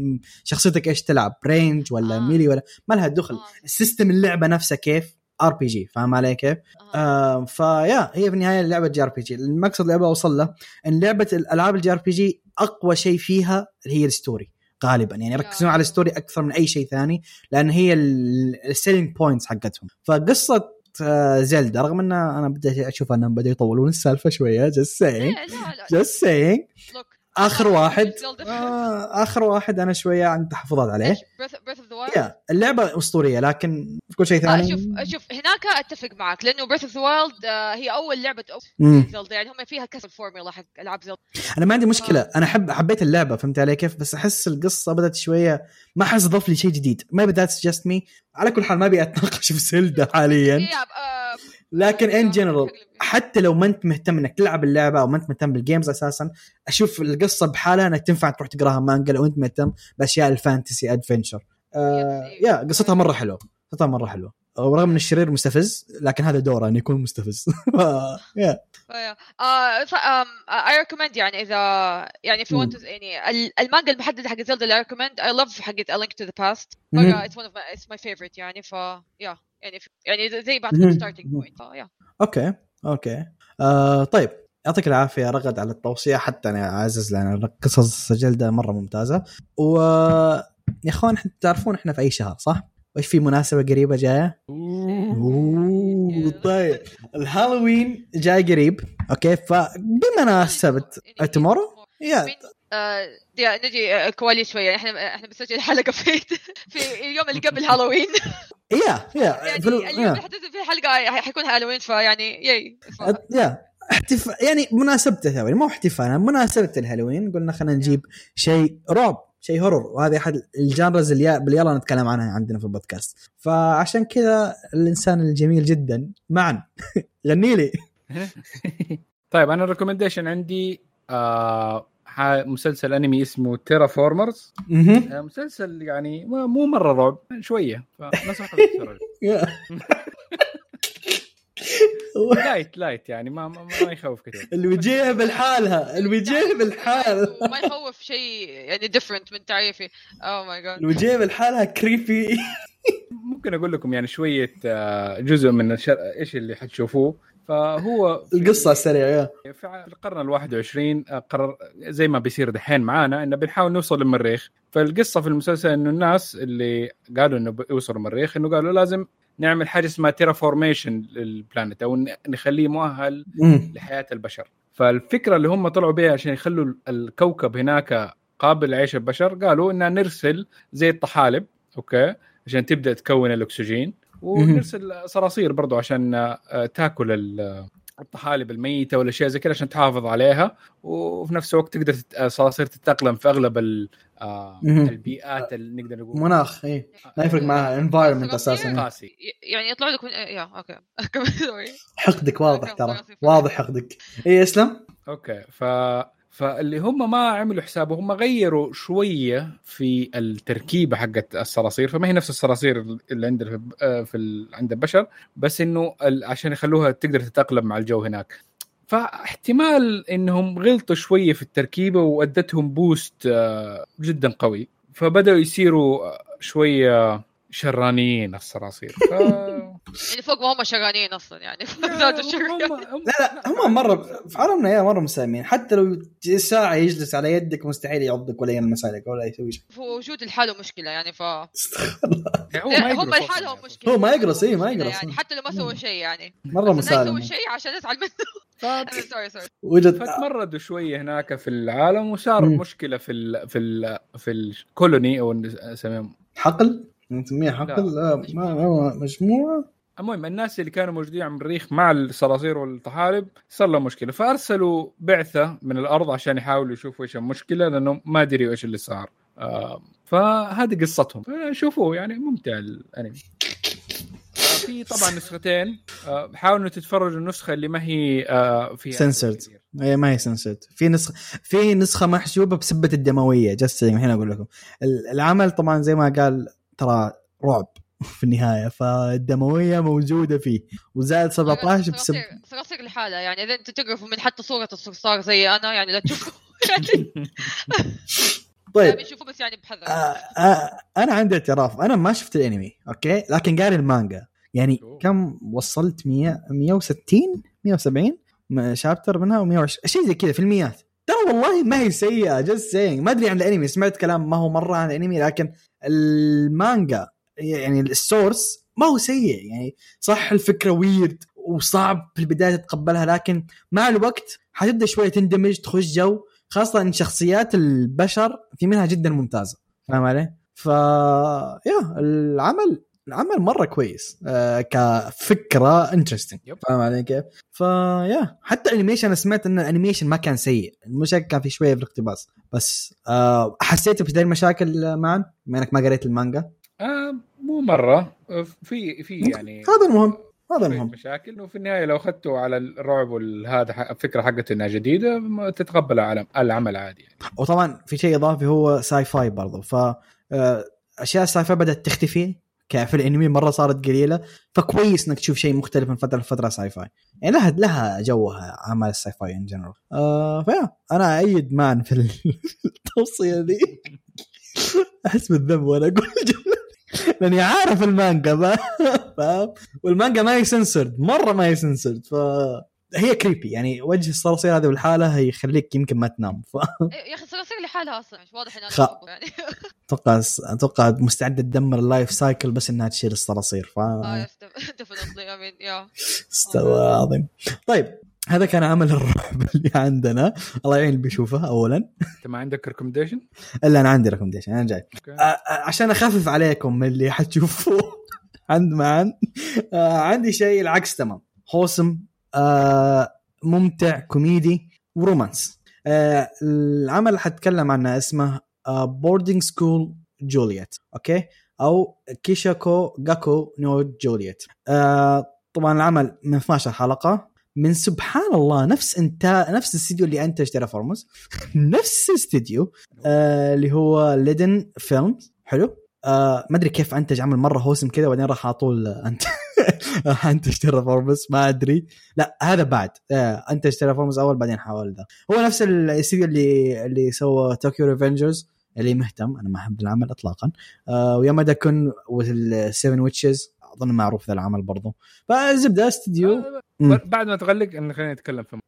Speaker 1: شخصيتك إيش تلعب range ولا
Speaker 3: آه.
Speaker 1: melee ولا ما لها دخل.
Speaker 3: آه.
Speaker 1: ال system اللعبة نفسها كيف؟ RPG فاهم علي كيف؟
Speaker 3: آه.
Speaker 1: آه ف yeah هي في النهاية لعبة JRPG. المقصد اللي أبغى اوصل له إن لعبة الألعاب ال JRPG أقوى شيء فيها هي ال story غالبا. يعني يركزون على ال story أكثر من أي شيء ثاني لأن هي ال selling points حقتهم. فقصة آه، زلدا رغم إن أنا بديت أشوف إنهم بدأوا يطولون
Speaker 3: السالفة شوية just
Speaker 1: saying just
Speaker 3: saying
Speaker 1: آخر واحد. آه آخر واحد أنا شوية عندي تحفظات عليه.
Speaker 3: of the Wild
Speaker 1: yeah اللعبة أسطورية لكن في كل شيء
Speaker 3: آه
Speaker 1: ثاني.
Speaker 3: شوف شوف هناك أتفق معك لأنه of the Wild آه هي أول
Speaker 1: لعبة.
Speaker 3: زلدا يعني هم فيها كسر الفورمولا حق ألعاب زلدا
Speaker 1: أنا ما عندي مشكلة. أنا احب حبيت اللعبة فهمت علي كيف؟ بس أحس القصة بدأت شوية ما أحس ضاف لي شيء جديد. ما بدات suggest me على كل حال ما أبي أتناقش في زلدا حاليا.
Speaker 3: إيه، آه،
Speaker 1: لكن in
Speaker 3: آه،
Speaker 1: جنرال حتى لو ما انت مهتم انك تلعب اللعبة أو ما انت مهتم بال games أساسا أشوف القصة بحالها إنك تنفع تروح تقراها مانجا لو أنت مهتم. باشياء ال fantasy adventure
Speaker 3: آه
Speaker 1: yeah قصتها مرة حلوة. قصتها مرة حلوة. ورغم إن الشرير مستفز لكن هذا دوره إنه يكون مستفز يا
Speaker 3: آه ف I recommend يعني إذا يعني في. وانت يعني ال- المانجا المحددة حق زلدا اللي recommend I love حقت A Link to the Past
Speaker 1: مهم.
Speaker 3: مره it's one of it's my favorite يعني ف yeah يعني يعني زي
Speaker 1: مهم. starting.
Speaker 3: point yeah
Speaker 1: أوكي أوكي آه طيب يعطيك العافية رغد على التوصية حتى أنا أعزز لأن قصص زلدا مرة ممتازة و يا أخوان تعرفون إحنا في أي شهر صح؟ وايش في مناسبة قريبة جاية؟ أوه. طيب. الهالوين جاي قريب أوكي؟ فبمناسبة tomorrow yeah.
Speaker 3: آه، يا نجي آه، كواليس شوية. إحنا إحنا بنسجل حلقة في في اليوم اللي قبل هالوين.
Speaker 1: يا يا.
Speaker 3: يعني اليوم اللي. حتنزل فيه الحلقة حيكون هالوين فيعني ياي.
Speaker 1: يا. احتفال يعني مناسبته مو احتفال مناسبة الهالوين قلنا خلينا نجيب شيء رعب. شيء horror وهذه أحد ال genres اللي اللي يلا نتكلم عنها عندنا في البودكاست. فعشان كذا الإنسان الجميل جدا. معا. غني لي.
Speaker 2: طيب أنا ال recommendation عندي آه مسلسل أنمي اسمه تيرا فورمرز. آه مسلسل يعني مو مرة رعب شوية.
Speaker 1: yeah.
Speaker 2: light light يعني ما ما, ما يخوف كثير.
Speaker 1: الوجيه بالحالها الوجيه بالحال.
Speaker 3: ما يخوف شيء يعني different من تعريفي. oh my god
Speaker 1: الوجيه بالحالها creepy
Speaker 2: ممكن أقول لكم يعني شوية آه، جزء من الشر... إيش اللي حتشوفوه. فهو في-
Speaker 1: القصة السريعة yeah.
Speaker 2: في القرن ال 21 آه، قرر زي ما بيصير دحين معانا إنه بنحاول نوصل للمريخ. فالقصة في المسلسل إنه الناس اللي قالوا إنه بيوصلوا المريخ إنه قالوا لازم نعمل حاجة اسمها terraformation لل planet أو نخليه مؤهل. لحياة البشر فالفكرة اللي هم طلعوا بها عشان يخلوا ال- الكوكب هناك قابل لعيش البشر قالوا ان نرسل زي الطحالب أوكي عشان تبدأ تكون الأكسجين ونرسل صراصير برضو عشان آه، تاكل الطحالب الميته والاشياء زي كذا عشان تحافظ عليها وفي نفس الوقت تقدر تت- الصراصير تتأقلم في أغلب ال- آه،. البيئات اللي نقدر نقول.
Speaker 1: مناخ إيه ما يفرق معها environment أساسا.
Speaker 2: قاسي.
Speaker 3: ي- يعني يطلعوا لك من yeah أوكي.
Speaker 1: حقدك واضح ترى. واضح حقدك. إيه اسلم
Speaker 2: أوكي ف فاللي هم ما عملوا حسابه هم غيروا شوية في التركيبه حقت الصراصير فما هي نفس الصراصير اللي عندنا في, آه، في. عند البشر بس إنه. عشان يخلوها تقدر تتأقلم مع الجو هناك فاحتمال إنهم غلطوا شوية في التركيبه وأدتهم boost آه، جدا قوي فبدأوا يصيروا شوية شرانيين الصراصير ف...
Speaker 3: يعني فوق ما هم شغالين أصلا يعني. زادوا
Speaker 2: هم-
Speaker 1: لا لا هم مرة في عالمنا يا مرة مسالمين حتى لو ساعه يجلس على يدك مستحيل يعضك ولا يلمس عليك ولا يسوي شيء.
Speaker 3: وجود لحاله مشكلة يعني ف هم لحالهم. مشكلة.
Speaker 1: هو ما يقرص، إيه، ما يقرص.
Speaker 3: يعني. حتى لو ما سوى شيء يعني. مرة
Speaker 1: مسالم
Speaker 3: يسوي شيء عشان ازعل منه sorry sorry
Speaker 1: وجد
Speaker 2: فتمردوا شوية هناك في العالم وصار. مشكلة في ال في ال في ال colony أو نسميهم
Speaker 1: حقل؟ نسميها حقل مجموعة.
Speaker 2: المهم الناس اللي كانوا موجودين على المريخ مع الصراصير والطحالب صار لهم مشكلة. فأرسلوا بعثة من الأرض عشان يحاولوا يشوفوا إيش المشكلة لأنهم ما دريوا إيش اللي صار. آه فهذه قصتهم. شوفوه يعني ممتع الانمي آه، في طبعا نسختين. آه، حاولوا تتفرجوا النسخة اللي ما هي آه، فيها
Speaker 1: Censored.
Speaker 2: كثير.
Speaker 1: اي ما هي سنسد في نسخة في نسخة محسوبة بسبة الدموية. جست الحين أقول لكم. ال- العمل طبعا زي ما قال ترى رعب في النهاية فالدموية موجودة فيه وزائد 17 بسبب
Speaker 3: صراصير لحالها يعني إذا أنت تقرفوا من حتى صورة الصرصار زي أنا يعني لا تشوفوا يعني
Speaker 1: طيب
Speaker 3: بيشوفوا بس يعني بحذر.
Speaker 1: آه آه أنا عندي اعتراف أنا ما شفت الأنمي أوكي؟ لكن قاري المانجا. يعني
Speaker 2: أوه.
Speaker 1: كم وصلت؟ 100 160 170 م- شابتر منها و120 شيء زي كذا في الميات. ترى والله ما هي سيئة just saying ما أدري عن الأنمي سمعت كلام ما هو مرة عن الأنمي لكن المانجا يعني ال source ما هو سيء يعني صح الفكرة weird وصعب في البداية تتقبلها لكن مع الوقت حتبدأ شوية تندمج تخش جو خاصة إن شخصيات البشر في منها جدا ممتازة فاهم علي؟ ف yeah العمل العمل مره كويس. آه كفكرة
Speaker 2: interesting.
Speaker 1: فاهم علي كيف؟ ف yeah حتى ال animation أنا سمعت إن ال animation ما كان سيء. المشاكل كان في شوية في الاقتباس. بس آه حسيت بذي المشاكل معا؟ بما إنك ما قريت المانجا.
Speaker 2: آه مو مرة. آه، في في يعني
Speaker 1: هذا المهم. هذا المهم.
Speaker 2: مشاكل. وفي النهاية لو اخذته على الرعب والهذا الفكرة حقته إنها جديدة تتقبل العمل العمل عادي يعني.
Speaker 1: وطبعا في شيء إضافي هو sci-fi برضو. ف آه، أشياء ال sci-fi بدأت تختفي. في الانمي مرة صارت قليلة فكويس إنك تشوف شيء مختلف من فترة لفترة sci-fi يعني لها لها جوها أعمال ال sci-fi in general آه ف yeah أنا ندمان في التوصية دي. أحس بالذنب وأنا أقول لأني عارف المانجا ما- فاهم؟ والمانجا ما هي مرة ما هي سنسرد ف هي creepy يعني وجه الصراصير هذه بالحاله هيخليك يمكن ما تنام. ف
Speaker 3: إيه، يا أخي صراصير لحالها أصلا مش واضح إنها
Speaker 1: خ-
Speaker 3: يعني.
Speaker 1: أتوقع أتوقع مستعده تدمر ال life cycle بس إنها تشيل الصراصير ف
Speaker 3: آه yeah
Speaker 1: مستوى عظيم. طيب هذا كان عمل الرعب اللي عندنا. الله يعين اللي بيشوفه اولا.
Speaker 2: أنت ما عندك recommendation؟
Speaker 1: إلا أنا عندي recommendation أنا جاي. آه، آه، عشان أخفف عليكم من اللي حتشوفوه. عند معا آه، عندي شيء العكس تمام. wholesome آه، ممتع كوميدي و romance. آه، العمل حتكلم عنه اسمه Boarding School Juliet أوكي؟ أو Kishuku Gakkou no Juliet طبعا العمل من 12 حلقة. من سبحان الله نفس انت نفس الاستديو اللي انتج تيرافورموس نفس الاستديو آه اللي هو Liden Films حلو؟ آه ما أدري كيف أنتج عمل مرة wholesome كذا وبعدين راح على طول انت أنتج تيرافورموس ما أدري. لا هذا بعد. آه أنتج تيرافورموس أول بعدين حاول ذا. هو نفس الاستديو اللي اللي سوى Tokyo Revengers اللي مهتم أنا ما أحب العمل اطلاقا. آه و Yamada-kun وال Seven Witches أظن معروف ذا العمل برضو. فزبدة استديو.
Speaker 2: آه،. بعد ما تغلق خلينا نتكلم في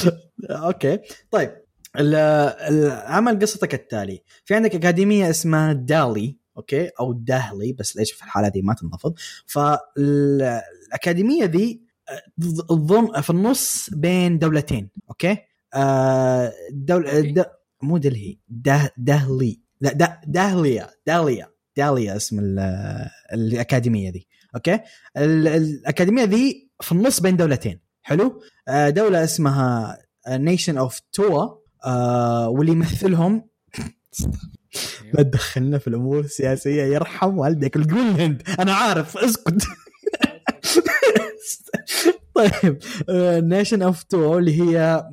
Speaker 1: أوكي. طيب. العمل قصته كالتالي في عندك أكاديمية اسمها دالي أوكي؟ أو داهلي بس ليش في الحالة دي ما تنضبط فالأكاديمية ذي آه، تضم في النص بين دولتين أوكي؟ آه دولة. د... مو دلهي ده دهلي. لا ده دهليا داليا داليا اسم ال- الأكاديمية ذي أوكي؟ ال- الأكاديمية ذي في النص بين دولتين حلو؟ آه، دولة اسمها Nation of Touwa واللي يمثلهم لا تدخلنا في الأمور السياسية يرحم تقول الهند أنا عارف اسكت. طيب Nation of Touwa اللي هي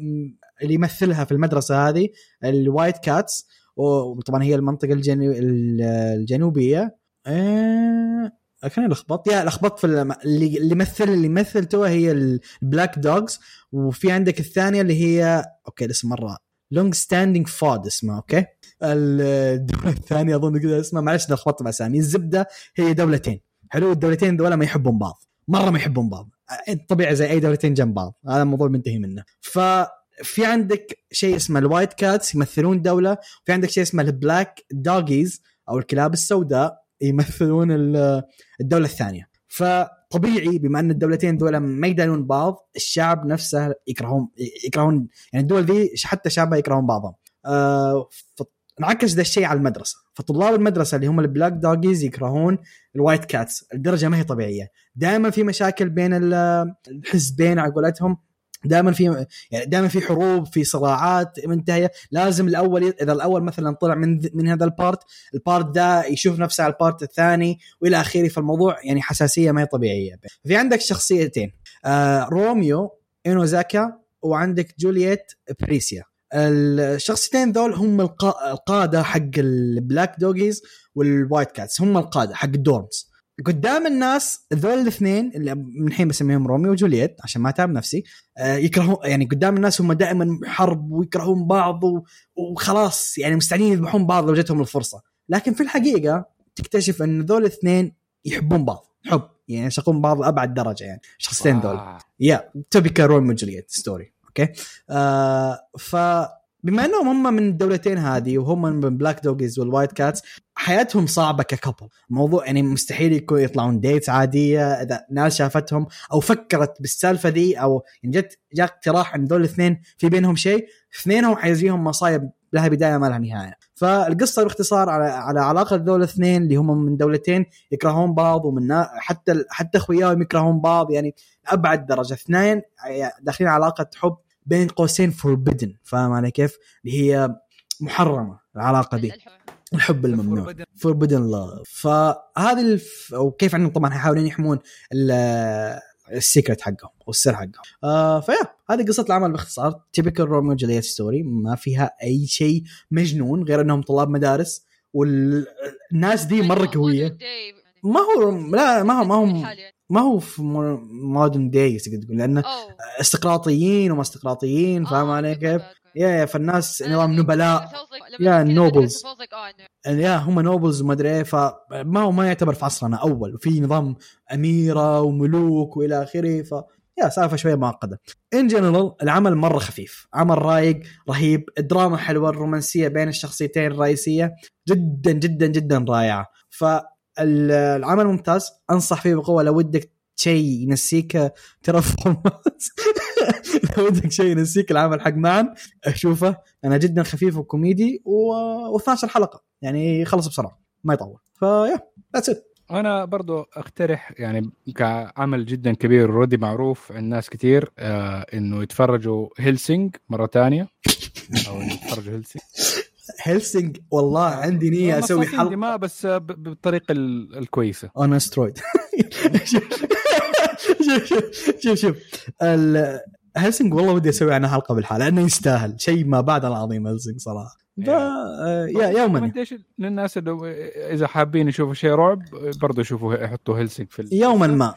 Speaker 1: اللي يمثلها في المدرسة هذه ال White Cats. وطبعا هي المنطقة الجنو... ال- الجنوبية. آه... كان لخبط. يا لخبطت في الم- اللي اللي يمثل اللي يمثل تو هي ال Black Doggies وفي عندك الثانية اللي هي أوكي الاسم مرة long-standing feud اسمها أوكي؟ الدولة الثانية أظن كذا اسمها معلش لخبطت بالاسامي الزبدة هي دولتين. حلو؟ الدولتين دول ما يحبون بعض. مرة ما يحبون بعض. طبيعي زي أي دولتين جنب بعض. هذا الموضوع منتهي منه. ففي عندك شيء اسمه ال White Cats يمثلون دولة في عندك شيء اسمه ال Black Doggies أو الكلاب السوداء يمثلون ال- الدولة الثانية. فطبيعي بما أن الدولتين دول ما يدانون بعض الشعب نفسه يكرهون يكرهون يعني الدول ذي حتى شعبها يكرهون بعضهم. آه انعكس ذا الشيء على المدرسة. فطلاب المدرسة اللي هم ال Black Doggies يكرهون ال White Cats لدرجة ما هي طبيعية. دائما في مشاكل بين ال- الحزبين على قولتهم دائما في يعني دائما في حروب في صراعات منتهية. لازم الأول إذا الأول مثلا طلع من من هذا البارت البارت ده يشوف نفسه على البارت الثاني وإلى آخره فالموضوع يعني حساسية ما هي طبيعية. في عندك شخصيتين آه روميو إنوزاكا وعندك جولييت بريسيا. الشخصيتين ذول هم القا- القادة حق ال Black Doggies وال White Cats هم القادة حق ال dorms قدام الناس ذول الاثنين اللي من الحين بسميهم روميو وجولييت عشان ما أتعب نفسي آه، يكرهون يعني قدام الناس هم دائما حرب ويكرهون بعض وخلاص يعني مستعدين يذبحون بعض لو جتهم الفرصة. لكن في الحقيقة تكتشف إن ذول الاثنين يحبون بعض حب يعني يعشقون بعض لأبعد درجة يعني الشخصيتين ذول. yeah typical روميو وجولييت story أوكي آه ف بما إنهم هم من الدولتين هذه وهم من Black Doggies وال White Cats حياتهم صعبة ك couple موضوع يعني مستحيل يكون يطلعون dates عادية إذا ناس شافتهم أو فكرت بالسالفة ذي أو يعني جت جاء اقتراح إن دول الاثنين في بينهم شيء اثنينهم حيجيهم مصايب لها بداية ما لها نهاية. فالقصة باختصار على على علاقة دول الاثنين اللي هم من دولتين يكرهون بعض ومن حتى حتى أخوياهم يكرهون بعض يعني أبعد درجة. اثنين داخلين علاقة حب بين قوسين forbidden فاهم علي كيف؟ اللي هي محرمة العلاقة دي الحب. الممنوع. forbidden love فهذه الف... وكيف انهم طبعا يحاولون يحمون ال- ال secret حقهم أو السر حقهم. آه ف yeah هذه قصة العمل باختصار. typical روميو جولييت story ما فيها أي شيء مجنون غير إنهم طلاب مدارس والناس دي مرة قوية. ما هو لا ما هو ما هو ما هو في modern days تقدر تقول لأنه استقراطيين وما استقراطيين فاهم علي كيف؟ yeah yeah فالناس نظام نبلاء يا nobles. يا هم نوبلز وما أدري إيه فما هو ما يعتبر في عصرنا أول وفي نظام أميرة وملوك وإلى آخره ف yeah سالفة شوية معقدة. in general العمل مرة خفيف، عمل رايق رهيب، الدراما حلوة، الرومانسية بين الشخصيتين الرئيسية جدا جدا جدا رائعة. فالعمل ممتاز، أنصح فيه بقوة. لو ودك شيء ينسيك Terra Formars لو ودك شيء ينسيك العمل حق معا اشوفه أنا جدا خفيف وكوميدي و... و12 حلقه يعني يخلص بسرعة. ما يطول. ف yeah that's
Speaker 2: it أنا برضو أقترح يعني كعمل جدا كبير already معروف عند ناس كثير آه إنه يتفرجوا Hellsing مرة ثانية أو يتفرجوا Hellsing
Speaker 1: Hellsing والله عندي نية
Speaker 2: أسوي
Speaker 1: حلقة.
Speaker 2: دماء بس آه، بالطريقة ال- الكويسة.
Speaker 1: أنا أسترويد. شوف شوف شوف شوف والله ودي أسوي عنه حلقة بالحاله لأنه يستاهل. شيء ما بعد العظيم Hellsing صراحة. ف آه، yeah يوما.
Speaker 2: للناس اللي إذا حابين يشوفوا شيء رعب برضو يشوفوا يحطوا Hellsing في ال-
Speaker 1: يوما ما.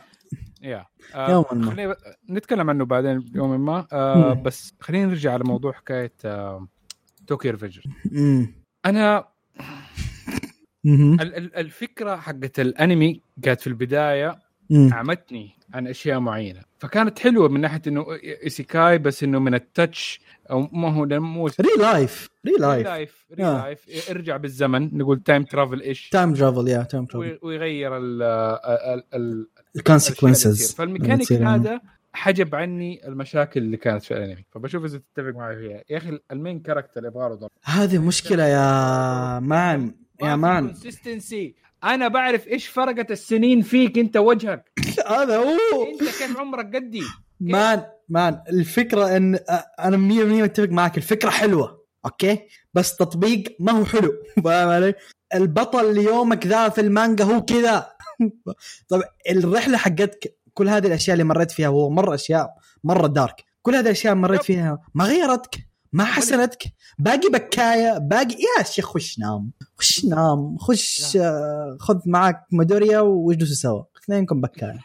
Speaker 2: yeah.
Speaker 1: يوماً ما.
Speaker 2: خلينا نتكلم عنه بعدين يوما ما. آه. بس خلينا نرجع على موضوع حكاية آه
Speaker 1: Tokyo
Speaker 2: Revenger. أنا الفكرة حقت الأنمي كانت في البداية
Speaker 1: مم.
Speaker 2: أعمتني عن أشياء معينة. فكانت حلوة من ناحية إنه isekai بس إنه من ال touch أو ما هو مو re
Speaker 1: life
Speaker 2: re life
Speaker 1: re.
Speaker 2: life ارجع بالزمن نقول time travel إيش
Speaker 1: time travel yeah time travel
Speaker 2: وي- ويغير ال ال ال consequences. فالميكانيك هذا حجب عني المشاكل اللي كانت في الانمي فبشوف إذا تتفق معي فيها. يا أخي ال main character يبغى له ضرب.
Speaker 1: هذه مشكلة يا man. يا man.
Speaker 2: consistency أنا بعرف إيش فرقت السنين فيك أنت وجهك.
Speaker 1: هذا هو.
Speaker 2: أنت كيف عمرك قدي؟
Speaker 1: man man الفكرة إن أنا 100% متفق معك. الفكرة حلوة okay؟ بس تطبيق ما هو حلو. فاهم علي؟ البطل ليومك ذا في المانجا هو كذا. طب الرحلة حقتك كل هذه الأشياء اللي مريت فيها وهو مرة أشياء مرة دارك كل هذه الأشياء مريت. فيها ما غيرتك ما حسنتك. باقي بكاية باقي يا شيخ خش نام خش نام خش آه، خذ معك مدوريا واجلسوا سوا. اثنينكم بكاية.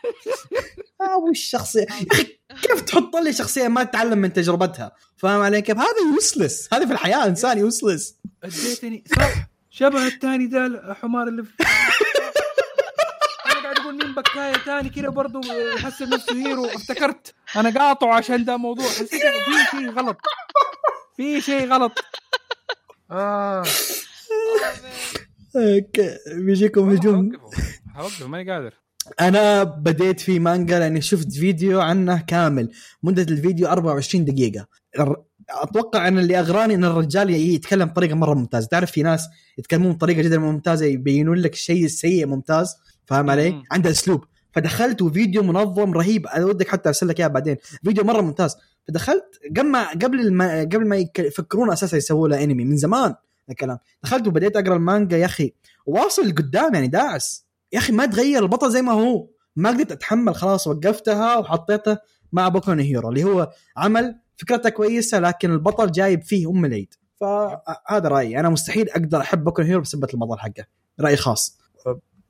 Speaker 1: آه وش الشخصيه يا أخي كيف تحط لي شخصية ما تتعلم من تجربتها؟ فاهم علي كيف؟ هذا يوسلس هذه في الحياة إنسان يوسلس
Speaker 2: أديتني. صح شبه الثاني ذا الحمار اللي في أقول مين بكاية ثاني كذا برضه يحسب نفسه هيرو. افتكرت. أنا قاطعه عشان ده موضوع. حسيت في شيء غلط. في شيء غلط. آه.
Speaker 1: هيك بيجيكم هجوم.
Speaker 2: حوقفه حوقفه ماني قادر.
Speaker 1: أنا بديت في مانجا لأني شفت فيديو عنه كامل. مدة الفيديو 24 دقيقة. أتوقع أن اللي أغراني أن الرجال يتكلم بطريقة مرة ممتازة. تعرف في ناس يتكلمون بطريقة جدا ممتازة يبينون لك الشيء السيء ممتاز. فاهم علي. عنده أسلوب. فدخلت وفيديو منظم رهيب. أنا ودك حتى أرسل لك اياه بعدين. فيديو مرة ممتاز. فدخلت قبل ما قبل ما قبل ما يفكرون أساسا يسووا له انمي من زمان الكلام. دخلت وبديت أقرأ المانجا يا أخي. واصل لقدام يعني داعس. يا أخي ما تغير البطل زي ما هو. ما قدرت أتحمل. خلاص وقفتها وحطيتها مع Boku Hero اللي هو عمل فكرته كويسة لكن البطل جايب فيه أم العيد. فهذا رأيي. أنا مستحيل أقدر أحب Boku Hero بسبه البطل حقه. راي خاص.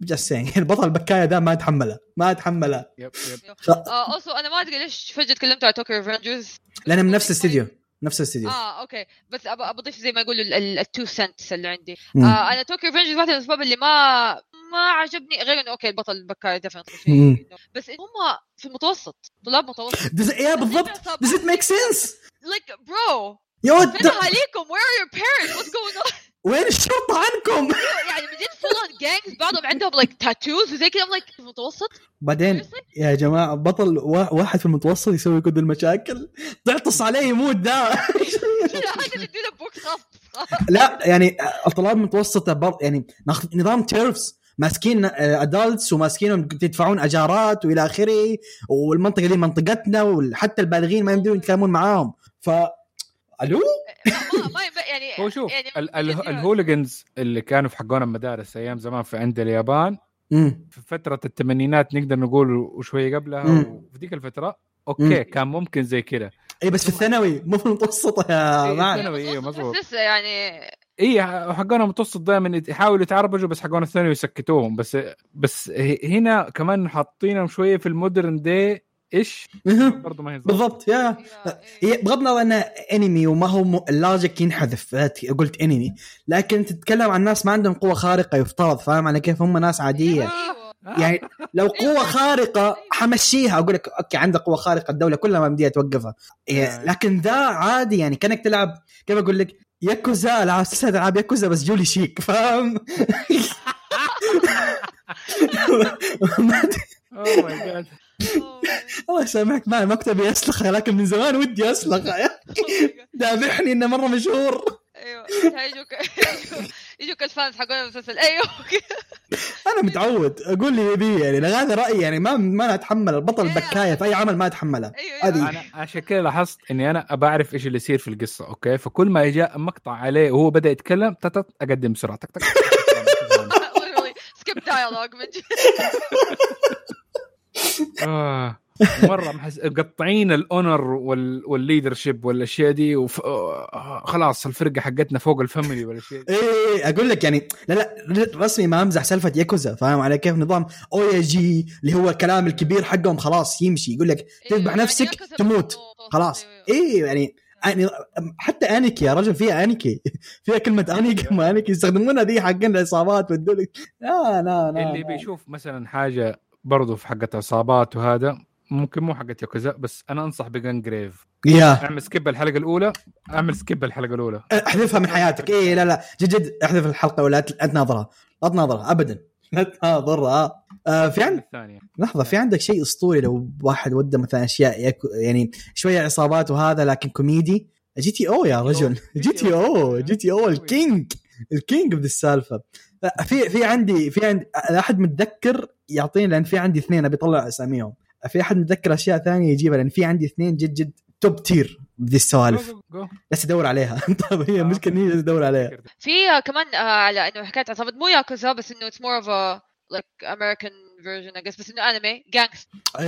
Speaker 1: just البطل البكاية ده ما اتحمله ما اتحمله
Speaker 2: yep yep
Speaker 1: ف...
Speaker 3: آه also أنا ما أدري ليش فجأة تكلمت على Tokyo Revengers
Speaker 1: لأن من نفس الاستديو نفس الاستديو
Speaker 3: آه okay بس اضيف زي ما يقولوا ال two cents اللي عندي. آه أنا Tokyo Revengers واحدة من الأسباب اللي ما ما عجبني. غير إنه okay البطل البكاية
Speaker 1: مم.
Speaker 3: definitely بس هم في المتوسط. طلاب متوسط.
Speaker 1: Does- yeah بالضبط. does it make sense?
Speaker 3: Like bro.
Speaker 1: يا ود
Speaker 3: فين اهاليكم where are your parents? What's going on?
Speaker 1: وين الشرطه عنكم؟
Speaker 3: يعني من جد on gangs بعضهم عندهم like tattoos وزي كذا. في المتوسط؟
Speaker 1: بعدين يا جماعة بطل وا- واحد في المتوسط يسوي كل المشاكل؟ تعطس عليه يموت ده لا يعني الطلاب المتوسطه bro يعني نظام turfs ماسكين adults وماسكينهم تدفعون أجارات وإلى آخره والمنطقة دي منطقتنا وحتى البالغين ما يمدون يتكلمون معاهم. ف ألو
Speaker 3: ما ما ينبغي يعني
Speaker 2: هو شوف
Speaker 3: يعني
Speaker 2: ال- ال-
Speaker 3: جد-
Speaker 2: ال hooligans اللي كانوا في حقون المدارس أيام زمان في عند اليابان في فترة الثمانينات نقدر نقول وشويه قبلها
Speaker 1: مم.
Speaker 2: وفي ذيك الفترة okay
Speaker 1: مم.
Speaker 2: كان ممكن زي كذا
Speaker 1: اي بس في الثانوي مو في المتوسطه yeah
Speaker 2: إيه،
Speaker 1: man
Speaker 2: الثانوي. أيوه مظبوط.
Speaker 3: بس لسه يعني
Speaker 2: اي حقون المتوسط دائما يحاولوا يتعربجوا بس حقون الثانوي يسكتوهم بس بس هنا كمان حاطينهم شوية في ال modern دي إيش؟ برضه ما هي.
Speaker 1: بالضبط yeah. هي بغض النظر انه انمي وما هو م- ال logic ينحذف قلت انمي لكن تتكلم عن ناس ما عندهم قوة خارقة يفترض فاهم علي كيف؟ هم ناس عادية.
Speaker 3: أيوه.
Speaker 1: يعني لو قوة خارقة حمشيها. أقول لك okay عندك قوة خارقة الدولة كلها ما بديها توقفها. إيه،
Speaker 2: آه.
Speaker 1: لكن ذا عادي يعني كأنك تلعب كيف أقول لك؟ ياكوزا. العاب سلسله العاب ياكوزا بس جولي شيك فاهم؟ الله يسامحك ما مكتبي اسلخه لكن من زمان ودي اسلخه يا دامحني إنه مرة مشهور.
Speaker 3: أيوه يجوك يجوك الفانز حقون المسلسل. أيوه.
Speaker 1: أنا متعود. أقول لي ذي يعني. هذا رأيي يعني ما ما اتحمل البطل البكايه في أي عمل ما اتحمله
Speaker 3: أيوه
Speaker 1: هذه.
Speaker 2: أنا عشان كذا لاحظت إني أنا بعرف إيش اللي يصير في القصة okay؟ فكل ما جاء مقطع عليه وهو بدأ يتكلم تتت أقدم بسرعة. تك تك
Speaker 3: skip dialogue من
Speaker 2: آه. مرة محس... مقطعين ال honor وال... و ال leadership والأشياء دي وف... آه، خلاص الفرقة حقتنا فوق ال family والأشياء دي.
Speaker 1: إيه أقول لك يعني لا لا رسمي ما أمزح سالفة ياكوزا فاهم علي كيف نظام oyaji اللي هو الكلام الكبير حقهم خلاص يمشي يقول لك تذبح
Speaker 3: أيوة،
Speaker 1: نفسك
Speaker 3: يعني ياكوزا
Speaker 1: تموت خلاص
Speaker 3: أيوة.
Speaker 1: إيه يعني يعني حتى aniki يا رجل فيها aniki فيها كلمة aniki ما aniki يستخدمونها ذي حقين العصابات والدول لا لا لا
Speaker 2: اللي بيشوف مثلا حاجة برضو في حقت عصابات وهذا ممكن مو حقت يوكوزا بس أنا أنصح ب Gungrave.
Speaker 1: yeah.
Speaker 2: اعمل skip الحلقة الأولى اعمل skip الحلقة الأولى.
Speaker 1: احذفها من حياتك. اي لا لا. جد جد احذف الحلقة ولا لا تناظرها. لا تناظرها ابدا. لا تناظرها. آه في عندك لحظة في عندك شيء أسطوري لو واحد وده مثلا أشياء. يعني شوية عصابات وهذا لكن كوميدي؟ GTO يا رجل. جي تي أو. جي تي أو. ال king. ال king of السالفه في في عندي في عندي أحد متذكر يعطيني لأن في عندي اثنين أبي أطلع أساميهم في أحد متذكر أشياء ثانية يجيبها لأن في عندي اثنين جد جد top tier بذي السوالف. بس ادور عليها طيب هي
Speaker 2: آه.
Speaker 1: المشكلة إني أدور عليها
Speaker 3: في آه، كمان على إنه حكايه عصابات مو ياكوزا بس إنه it's more of a like I guess. بس إنه انمي Gangsta
Speaker 1: yeah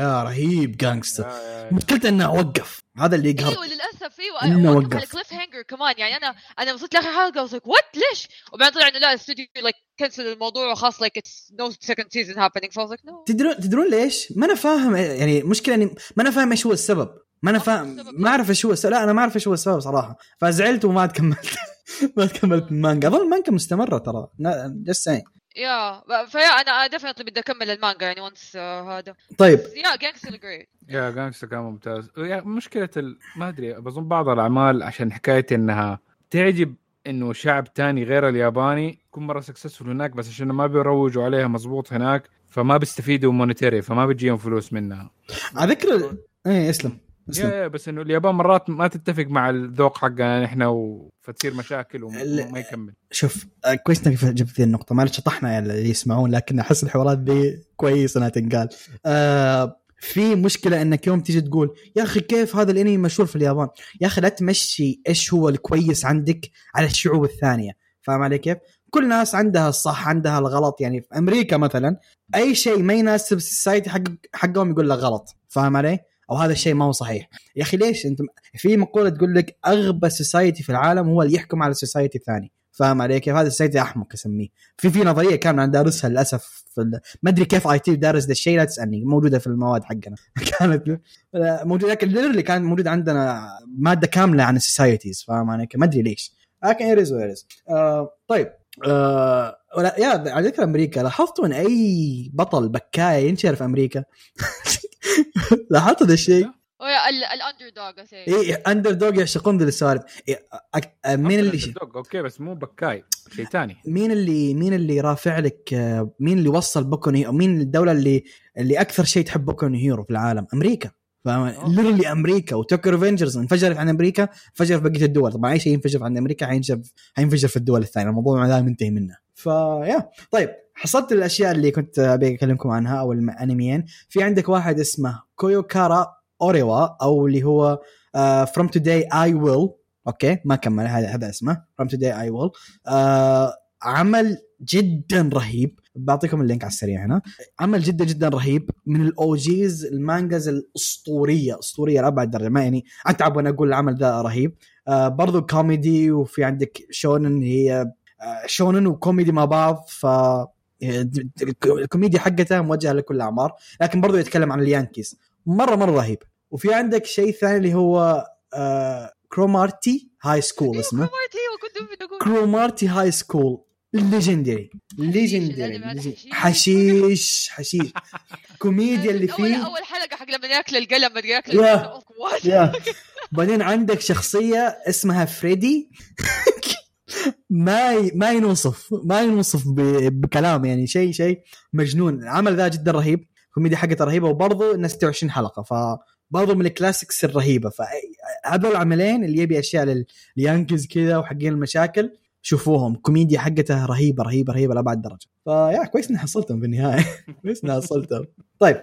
Speaker 1: yeah رهيب
Speaker 2: yeah.
Speaker 1: مشكلته إنه وقف. هذا اللي يقهر.
Speaker 3: أيوه للأسف أيوه
Speaker 1: إنه
Speaker 3: وقف.
Speaker 1: وقف.
Speaker 3: على cliffhanger كمان. يعني أنا أنا وصلت لآخر حلقة وصلت what ليش؟ وبعدين طلع إنه لا الاستوديو like كنسل الموضوع وخلاص like it's no second season happening for us like no
Speaker 1: تدرون تدرون ليش؟ ما أنا فاهم يعني مشكلة إني ما أنا فاهم إيش هو السبب. ما
Speaker 3: أنا
Speaker 1: فاهم. ما أعرف إيش هو السبب. لا أنا ما أعرف إيش هو السبب صراحة. فزعلت وما عاد كملت ما كملت المانجا أظن المانجا مستمرة ترى. جست ساين
Speaker 3: يا فيا أنا ديفنتلي بدي أكمل المانجا يعني once هذا.
Speaker 1: طيب.
Speaker 3: yeah Gangsta great
Speaker 2: yeah Gangsta كان ممتاز. مشكلة ال... ما أدري بظن بعض الأعمال عشان حكايه إنها تعجب إنه شعب تاني غير الياباني يكون مرة successful هناك بس عشان ما بيروجوا عليها مظبوط هناك فما بيستفيدوا مونيتري فما بيجيهم فلوس منها.
Speaker 1: على ذكر إيه اسلم.
Speaker 2: يا يا بس إنه اليابان مرات ما تتفق مع الذوق حقنا نحن و... فتصير مشاكل
Speaker 1: ال-
Speaker 2: وما يكمل.
Speaker 1: شوف آه، كويس إنك جبت ذي النقطة. معلش شطحنا يا اللي يسمعون لكن أحس الحوارات ذي كويس إنها تنقال. آه في مشكلة إنك يوم تيجي تقول يا أخي كيف هذا الإنمي مشهور في اليابان؟ يا أخي لا تمشي إيش هو الكويس عندك على الشعوب الثانية. فاهم علي كيف؟ كل ناس عندها الصح عندها الغلط. يعني في أمريكا مثلا أي شيء ما يناسب ال society حق حقهم يقول لك غلط. فاهم علي؟ أو هذا الشيء ما هو صحيح. يا أخي ليش أنت في مقولة تقول لك أغبى society في العالم هو اللي يحكم على ال society الثاني. فاهم علي كيف؟ هذا ال society أحمق أسميه. في في نظرية كان أنا دارسها للأسف. ما أدري كيف IT دارس ذا الشيء لا تسألني. موجودة في المواد حقنا. كانت موجودة لكن اللي كان موجود عندنا مادة كاملة عن ال societies فاهم علي ما أدري ليش. لكن anyways آه طيب. آه ولا yeah على ذكر أمريكا لاحظتوا ان أي بطل بكاية ينشر في أمريكا؟ لاحظتوا ذا الشيء؟
Speaker 3: ال underdog
Speaker 1: اي underdog يعشقون ذي السوالف. إيه أك- مين اللي
Speaker 2: okay بس مو بكاي شيء ثاني.
Speaker 1: مين اللي مين اللي رافع لك آه، مين اللي وصل Boku Hero مين الدولة اللي اللي أكثر شيء تحب Boku Hero في العالم؟ أمريكا. فاهم؟
Speaker 2: أوه.
Speaker 1: ليرلي أمريكا و Tokyo Revengers انفجرت عن أمريكا انفجر في بقية الدول. طبعا أي شيء ينفجر عن أمريكا حينفجر حينفجر في الدول الثانية. الموضوع ما منتهي منه. ف yeah طيب حصلت الأشياء اللي كنت أبي أكلمكم عنها أو الانميين في عندك واحد اسمه Kyou Kara Ore wa أو اللي هو from today I will okay ما كمل هذا هذا اسمه. from today I will عمل جدا رهيب. بعطيكم ال link على السريع هنا. عمل جدا جدا رهيب من ال OGs ال mangas الأسطورية أسطورية لأبعد درجة. ما يعني أتعب وأنا أقول العمل ذا رهيب. آه برضو كوميدي وفي عندك شونن هي آه شونن وكوميدي مع بعض ف الكوميديا حقته موجهة لكل الأعمار. لكن برضو يتكلم عن ال yankees. مرة مرة رهيب. وفي عندك شيء ثاني اللي هو آه Cromartie High School اسمه.
Speaker 3: بدي أقول
Speaker 1: Cromartie High School. legendary legendary حشيش حشيش كوميديا اللي
Speaker 3: اول
Speaker 1: فيه.
Speaker 3: أول حلقة حق لما ياكل القلم مدري ياكل
Speaker 1: يا.
Speaker 3: القلم.
Speaker 1: بعدين عندك شخصية اسمها فريدي. ما ي... ما ينوصف ما ينوصف ب... بكلام يعني شيء شيء مجنون. العمل ذا جدا رهيب. الكوميديا حقته رهيبة وبرضه انه 26 حلقة. ف برضه من ال classics الرهيبة. فهذول العملين اللي يبي أشياء لل- لل yankees كذا وحقين المشاكل. شوفوهم. كوميديا حقته رهيبة رهيبة رهيبة لأبعد درجة. ف yeah كويس إني حصلتهم في النهاية. كويس إني حصلتهم. طيب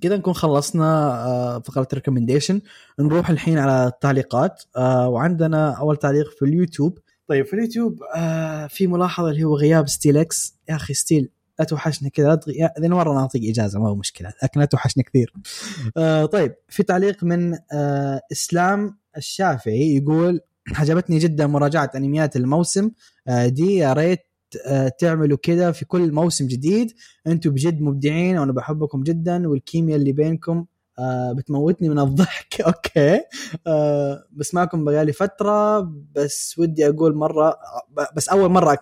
Speaker 1: كذا نكون خلصنا آه، فقرة recommendation نروح الحين على التعليقات. آه، وعندنا أول تعليق في اليوتيوب. طيب في اليوتيوب آه، في ملاحظة اللي هو غياب ستيل إكس. يا أخي ستيل لا توحشنا كذا. لا ذي المره نعطيك إجازة ما هو مشكلة لكن لا توحشنا كثير. طيب في تعليق من إسلام الشافعي يقول عجبتني جدا مراجعة أنميات الموسم. آه، دي يا ريت آه، تعملوا كذا في كل موسم جديد. أنتم بجد مبدعين وأنا بحبكم جدا والكيمياء اللي بينكم آه بتموتني من الضحك. أوكي. بسمعكم بقالي فترة بس ودي أقول مرة بس أول مرة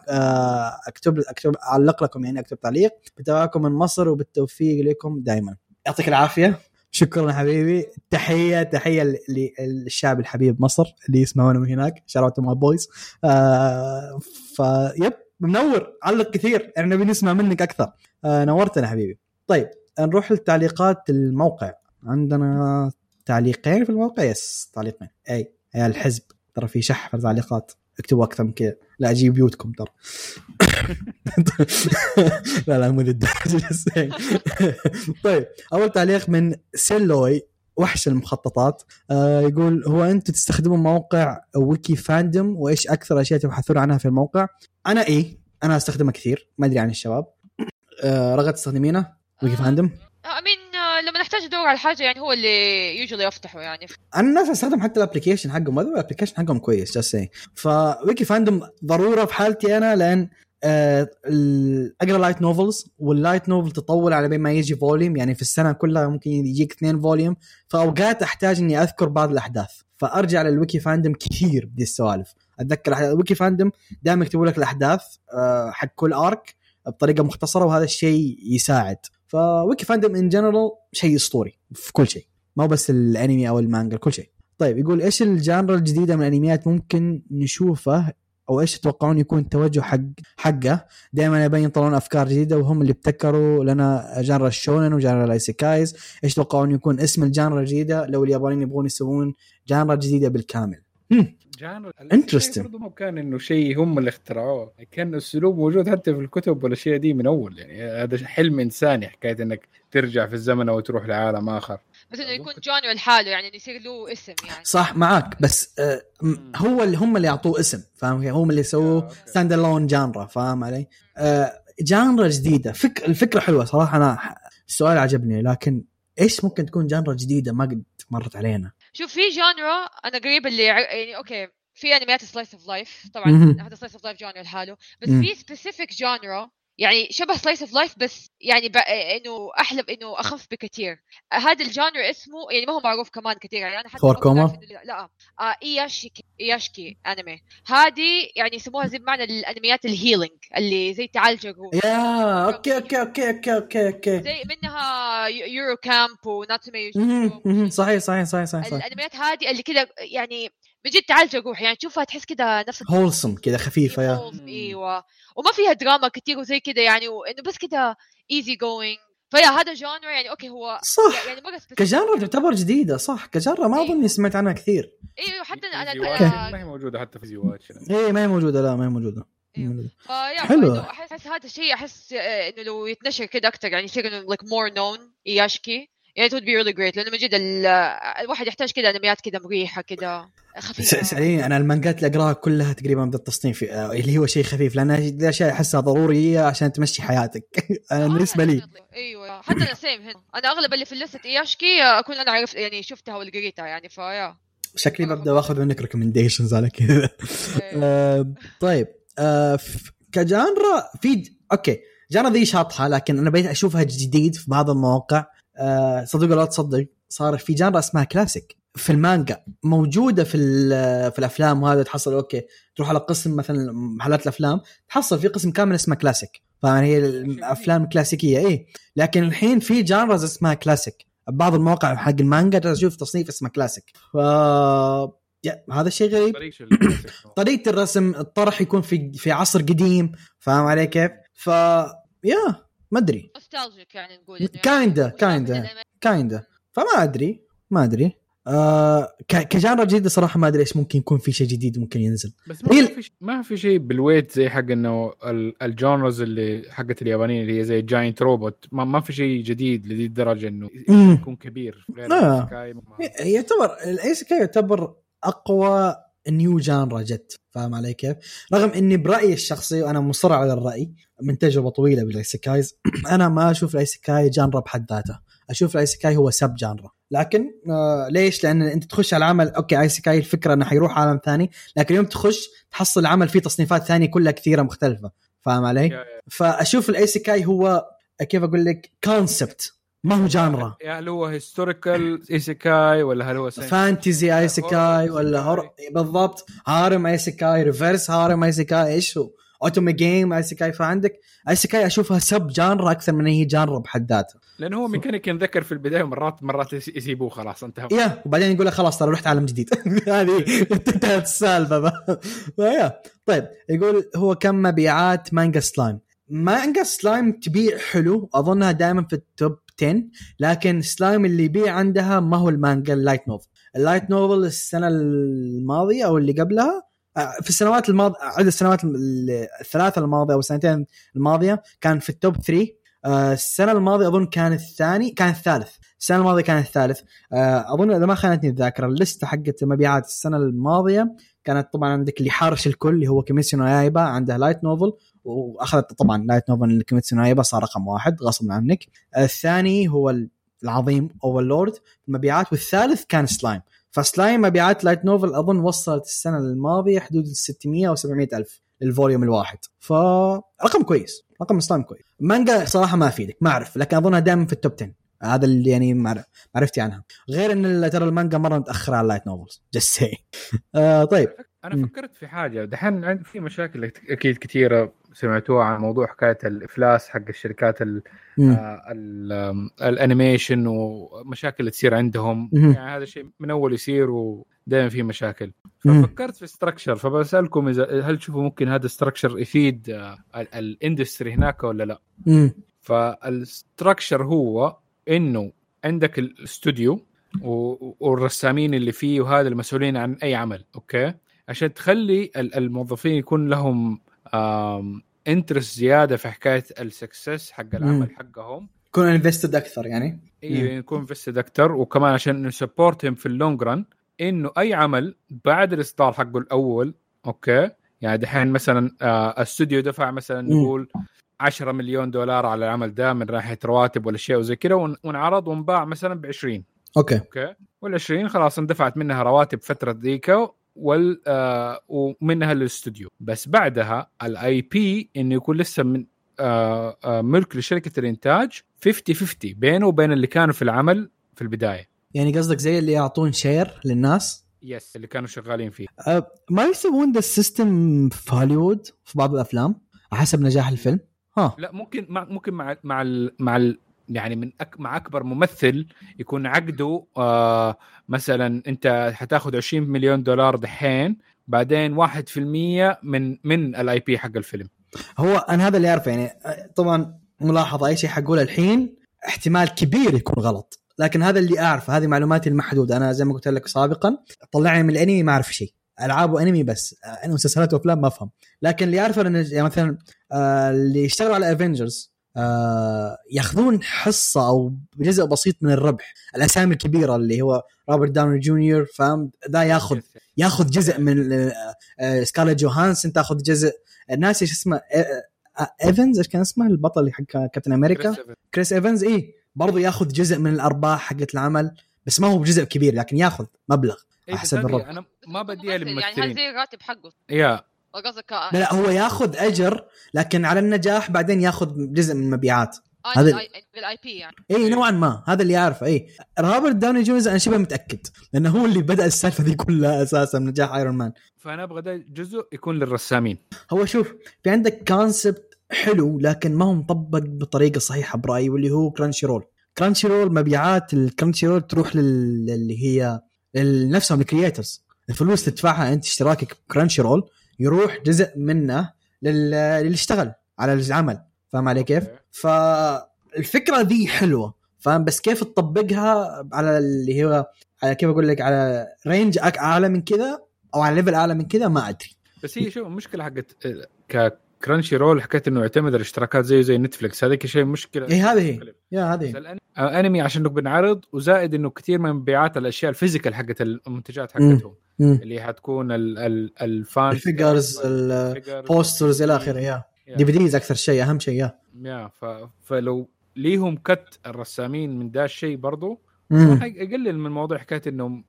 Speaker 1: أكتب أكتب أعلق لكم يعني أكتب تعليق. بتابعكم من مصر وبالتوفيق لكم دائما يعطيك العافية. شكرا حبيبي. تحية تحية للشعب الحبيب مصر اللي يسمعونا من هناك. shout out my boys آه فيب منور. علق كثير. إحنا نبي نسمع منك أكثر. آه نورتنا حبيبي. طيب نروح لتعليقات الموقع. عندنا تعليقين في الموقع؟ yes تعليقين. أي يا الحزب ترى في شح في التعليقات. اكتبوا أكثر من كذا. لا أجيب بيوتكم ترى. لا لا مو طيب أول تعليق من سيلوي وحش المخططات. آه يقول هو أنتم تستخدمون موقع Wiki Fandom وإيش أكثر أشياء تبحثون عنها في الموقع؟ أنا إيه أنا استخدمه كثير ما أدري عن الشباب. آه رغد تستخدمينه؟ Wiki Fandom؟
Speaker 3: I mean لما نحتاج ندور على حاجة يعني هو اللي يوجولي افتحه يعني.
Speaker 1: أنا الناس استخدم حتى ال application حقهم. هذا ال application حقهم كويس جالس ف Wiki Fandom ضرورة في حالتي أنا لأن آه أقرأ light novels وال light novel تطول على بين ما يجي volume يعني في السنة كلها ممكن يجيك اثنين volume فأوقات أحتاج إني أذكر بعض الأحداث. فأرجع لل Wiki Fandom كثير بذي السوالف. أتذكر ال Wiki Fandom دائما يكتبوا لك الأحداث آه حق كل arc بطريقة مختصرة وهذا الشيء يساعد. فويكي فاندم in general شيء أسطوري في كل شيء. ما بس الأنمي أو المانجا كل شيء. طيب يقول إيش ال genre الجديدة من الأنميات ممكن نشوفه أو إيش تتوقعون يكون التوجه حق حقه؟ دائما يبين يطلعون أفكار جديدة وهم اللي ابتكروا لنا genre الشونن و genre ال isekais. إيش تتوقعون يكون اسم ال genre الجديدة؟ لو اليابانيين يبغون يسوون genre جديدة بالكامل. interesting
Speaker 2: برضه مو كان إنه شيء هم اللي اخترعوه كان الاسلوب موجود حتى في الكتب والأشياء دي من أول. يعني هذا حلم إنساني حكاية إنك ترجع في الزمن أو تروح لعالم آخر.
Speaker 3: بس إنه يكون genre لحاله يعني يصير له اسم يعني.
Speaker 1: صح معك بس آه هو اللي هم اللي يعطوه اسم فاهم؟ هم اللي يسووه stand alone genre فاهم علي؟ آه genre جديدة. فك... الفكرة حلوة صراحة. أنا السؤال عجبني لكن إيش ممكن تكون genre جديدة ما قد مرت علينا؟
Speaker 3: شوف في genre أنا قريب اللي يعني okay في انميات slice of life طبعا هذا slice of life genre لحاله بس في specific genre يعني شبه slice of life بس يعني إنه أحلى إنه أخف بكثير هذا ال genre اسمه يعني ما هو معروف كمان كثير يعني أنا
Speaker 1: حتى فور كوما
Speaker 3: لا آه. iyashikei iyashikei انمي هذه يعني يسموها زي بمعنى الأنميات ال healing اللي زي تعالج الروح.
Speaker 1: yeah okay okay okay okay okay okay.
Speaker 3: زي منها Yuru Camp و Natsume
Speaker 1: صحيح صحيح صحيح صحيح, صحيح.
Speaker 3: الأنميات هذه اللي كذا يعني بجد تعالج الروح يعني تشوفها تحس كذا نفس
Speaker 1: wholesome كذا خفيفة yeah.
Speaker 3: إيوه. وما فيها دراما كثير وزي كذا يعني وإنه بس كذا easy going ف yeah هذا genre يعني okay هو
Speaker 1: صح. يعني مرة ك genre تعتبر جديدة صح. ك genre ما أظن أيوه. سمعت عنها كثير.
Speaker 3: إيوه حتى أنا
Speaker 2: ما هي موجودة حتى في زيوات
Speaker 1: اي ما هي موجودة لا ما هي موجودة.
Speaker 3: أيوه. حلو أحس هذا الشيء أحس آه، إنه لو يتنشر كذا أكثر يعني يصير إنه like more known iyashikei. يعني it would be really great لأنه من جد الواحد يحتاج كذا أنميات كذا مريحة كذا خفيفة.
Speaker 1: سأليني أنا المانجات اللي أقراها كلها تقريبا التصنيف آه، اللي هو شيء خفيف لأن الاشياء أحسها ضرورية عشان تمشي حياتك. أنا آه، بالنسبة لي.
Speaker 3: أيوه. حتى أنا same هنا. أنا أغلب اللي في ال list iyashikei أكون أنا عرفت يعني شفتها ولا قريتها يعني ف yeah
Speaker 1: شكلي ببدأ باخذ منك recommendations على كذا. آه طيب. آه ك genre في okay. genre ذي شاطحة لكن أنا بقيت أشوفها جديد في بعض المواقع. آه صدق ولا تصدق صار في genre اسمها كلاسيك في المانجا موجودة في في الأفلام وهذا تحصل okay تروح على قسم مثلا محلات الأفلام تحصل في قسم كامل اسمه كلاسيك فهي الأفلام الكلاسيكية اي لكن الحين في genres اسمها كلاسيك بعض المواقع حق المانجا تشوف تصنيف اسمه كلاسيك ف هذا الشيء غريب. طريقة الرسم الطرح يكون في في عصر قديم فاهم علي كيف؟ ف yeah. ما أدري.
Speaker 3: nostalgic يعني نقول
Speaker 1: kinda kinda kinda. فما أدري ما أدري. آه ك genre جديدة صراحة ما أدري إيش ممكن يكون في شيء جديد ممكن ينزل.
Speaker 2: بس ما, في ما في شيء بال weight زي حق إنه ال genres اللي حقت اليابانيين اللي هي زي giant robot ما, ما في شيء جديد لذي الدرجة انه يكون كبير.
Speaker 1: آه. يعتبر ال isekai يعتبر أقوى new genre جت فاهم علي كيف؟ رغم إني برأيي الشخصي وأنا مصر على الرأي من تجربة طويلة بال isekais أنا ما أشوف ال isekai genre بحد ذاته أشوف ال isekai هو sub genre لكن آه ليش؟ لأن أنت تخش على العمل okay isekai الفكرة إنه حيروح عالم ثاني لكن يوم تخش تحصل العمل فيه تصنيفات ثانية كلها كثيرة مختلفة فاهم علي؟ فأشوف ال isekai هو كيف أقول لك concept ما هو genre؟
Speaker 2: yeah هل هو historical isekai ولا هل هو
Speaker 1: fantasy isekai ولا horror بالضبط. harem isekai reverse harem isekai إيش هو؟ otome game isekai فعندك isekai أشوفها sub genre أكثر من هي genre بحد ذاتها
Speaker 2: لأنه هو ميكانيك ينذكر في البداية مرات مرات يس- يسيبوه خلاص انتهى.
Speaker 1: yeah وبعدين يقول لك خلاص ترى رحت عالم جديد. هذه انتهت السالفة. ف yeah طيب يقول هو كم مبيعات مانجا سلايم؟ مانجا سلايم تبيع حلو. أظنها دائما في ال top 10 لكن سلايم اللي يبيع عندها ما هو المانجا ال light novel ال light novel السنة الماضية أو اللي قبلها آه، في السنوات الماضيه عدد السنوات ال- الثلاثة الماضية أو السنتين الماضية كان في ال top 3 آه، السنة الماضية أظن كان الثاني كان الثالث. السنة الماضية كان الثالث. آه، أظن إذا ما خانتني الذاكرة الليسته حقت مبيعات السنة الماضية كانت طبعا عندك اللي حارش الكل اللي هو كيميتسو نو يايبا عنده light novel وأخذت طبعا light novel كيميتسو نو يايبا صار رقم واحد غصب عنك. آه، الثاني هو العظيم أوفرلورد المبيعات والثالث كان سلايم. فسلايم مبيعات light novel أظن وصلت السنة الماضية حدود ال 600 أو 700 ألف لل volume الواحد. فرقم كويس رقم سلايم كويس. مانجا صراحة ما أفيدك ما أعرف لكن أظنها دائما في ال top 10 هذا اللي يعني معرف- معرفتي عنها. غير إن ترى المانجا مرة متأخرة على ال light novels. just آه طيب. أنا.
Speaker 2: فكرت في حاجة. دحين في مشاكل أكيد كثيرة. سمعتوها عن موضوع حكاية الإفلاس حق الشركات ال
Speaker 1: مم.
Speaker 2: آه، ال- آم، ال animation ومشاكل اللي تصير عندهم
Speaker 1: مهم.
Speaker 2: يعني هذا شيء من أول يصير ودائما في مشاكل
Speaker 1: مم.
Speaker 2: ففكرت في structure فبسألكم اذا هل تشوفوا ممكن هذا ال structure يفيد آه، ال- ال industry هناك ولا لا
Speaker 1: مم.
Speaker 2: فال structure هو إنه عندك الاستوديو والرسامين اللي فيه وهذا المسؤولين عن أي عمل okay عشان تخلي ال- الموظفين يكون لهم interest زيادة في حكاية ال success حق العمل حقهم.
Speaker 1: يكون invested أكثر يعني.
Speaker 2: أيوه يكون invested أكثر. وكمان عشان ن support هم في ال long run إنه أي عمل بعد الإصدار حقه الأول okay؟ يعني دحين مثلا آه الاستوديو دفع مثلا. نقول 10 مليون دولار على العمل ده من ناحيه رواتب والاشياء وزي كذا وانعرض وانباع مثلا ب 20
Speaker 1: okay.
Speaker 2: okay؟ وال 20 خلاص اندفعت منها رواتب فتره ذيك وال آه ومنها للاستوديو بس بعدها ال IP إنه يكون لسه من آه آه ملك لشركة الإنتاج 50 50 بينه وبين اللي كانوا في العمل في البداية.
Speaker 1: يعني قصدك زي اللي يعطون share للناس؟
Speaker 2: yes اللي كانوا شغالين فيه.
Speaker 1: أه ما يسوون ذا ال system في هوليوود في بعض الأفلام حسب نجاح الفيلم. ها.
Speaker 2: لا ممكن مع ممكن مع مع ال مع ال يعني من أك مع أكبر ممثل يكون عقده آه مثلا أنت حتاخذ 20 مليون دولار دحين بعدين 1% من من ال IP حق الفيلم.
Speaker 1: هو أنا هذا اللي أعرفه يعني أه، طبعا ملاحظة أي شيء حقوله الحين احتمال كبير يكون غلط لكن هذا اللي أعرفه هذه معلوماتي المحدودة. أنا زي ما قلت لك سابقا طلعني من الأنمي ما أعرف شيء ألعاب وأنمي بس أه، أنا مسلسلات وأفلام ما أفهم. لكن اللي أعرفه إن يعني مثلا آه، اللي يشتغلوا على افنجرز ياخذون حصة أو جزء بسيط من الربح. الأسامي الكبيرة اللي هو روبرت داوني جونيور فاهم؟ ذا ياخذ ياخذ جزء من آه، آه، سكارلت جوهانسن تاخذ جزء الناس إيش اسمه آه، آه، ايفنز إيش كان اسمه البطل اللي حق كابتن أمريكا كريس ايفنز اي برضو ياخذ جزء من الأرباح حقت العمل بس ما هو بجزء كبير لكن ياخذ مبلغ
Speaker 2: إيه
Speaker 1: بالربح.
Speaker 2: هذه أنا ما بديها
Speaker 3: ممثل، يعني هذا
Speaker 2: للممثلين
Speaker 3: زي الراتب حقه.
Speaker 2: يا.
Speaker 3: قصدك
Speaker 1: لا لا هو ياخذ أجر لكن على النجاح بعدين ياخذ جزء من المبيعات
Speaker 3: هذا
Speaker 1: هذا-
Speaker 3: بال IP يعني.
Speaker 1: اي نوعا ما هذا اللي اعرفه اي روبرت داوني جونيور أنا شبه متأكد لأنه هو اللي بدأ السالفة دي كلها أساسا من نجاح ايرون مان
Speaker 2: فأنا أبغى ده جزء يكون للرسامين.
Speaker 1: هو شوف في عندك concept حلو لكن ما هو مطبق بطريقة صحيحة برأيي واللي هو كرانشي رول كرانشي رول مبيعات الكرانشي رول تروح لل- للي هي نفسهم ال creators الفلوس تدفعها أنت اشتراكك بكرانشي رول يروح جزء منه لل- للي اشتغل على العمل. فاهم علي كيف؟ فالفكرة ذي حلوة. فاهم؟ بس كيف تطبقها على اللي هو على كيف أقول لك على range أعلى من كذا أو على level أعلى من كذا ما أدري.
Speaker 2: بس هي شوف المشكلة حقت ككرانشي رول حكايه إنه يعتمد على الاشتراكات زيه زي نتفلكس هذيك شيء مشكلة.
Speaker 1: اي هذه هي. يا هذه
Speaker 2: الانمي عشان انه بنعرض وزائد إنه كثير من مبيعات الأشياء ال physical حقت المنتجات. حقتهم.
Speaker 1: مم.
Speaker 2: اللي حتكون ال ال ال
Speaker 1: fan ال figures ال posters إلى آخره يا DVDs أكثر شيء أهم شيء يا
Speaker 2: يا. فلو ليهم cut الرسامين من ده الشيء برضو
Speaker 1: مم.
Speaker 2: يقلل من موضوع حكاية إنهم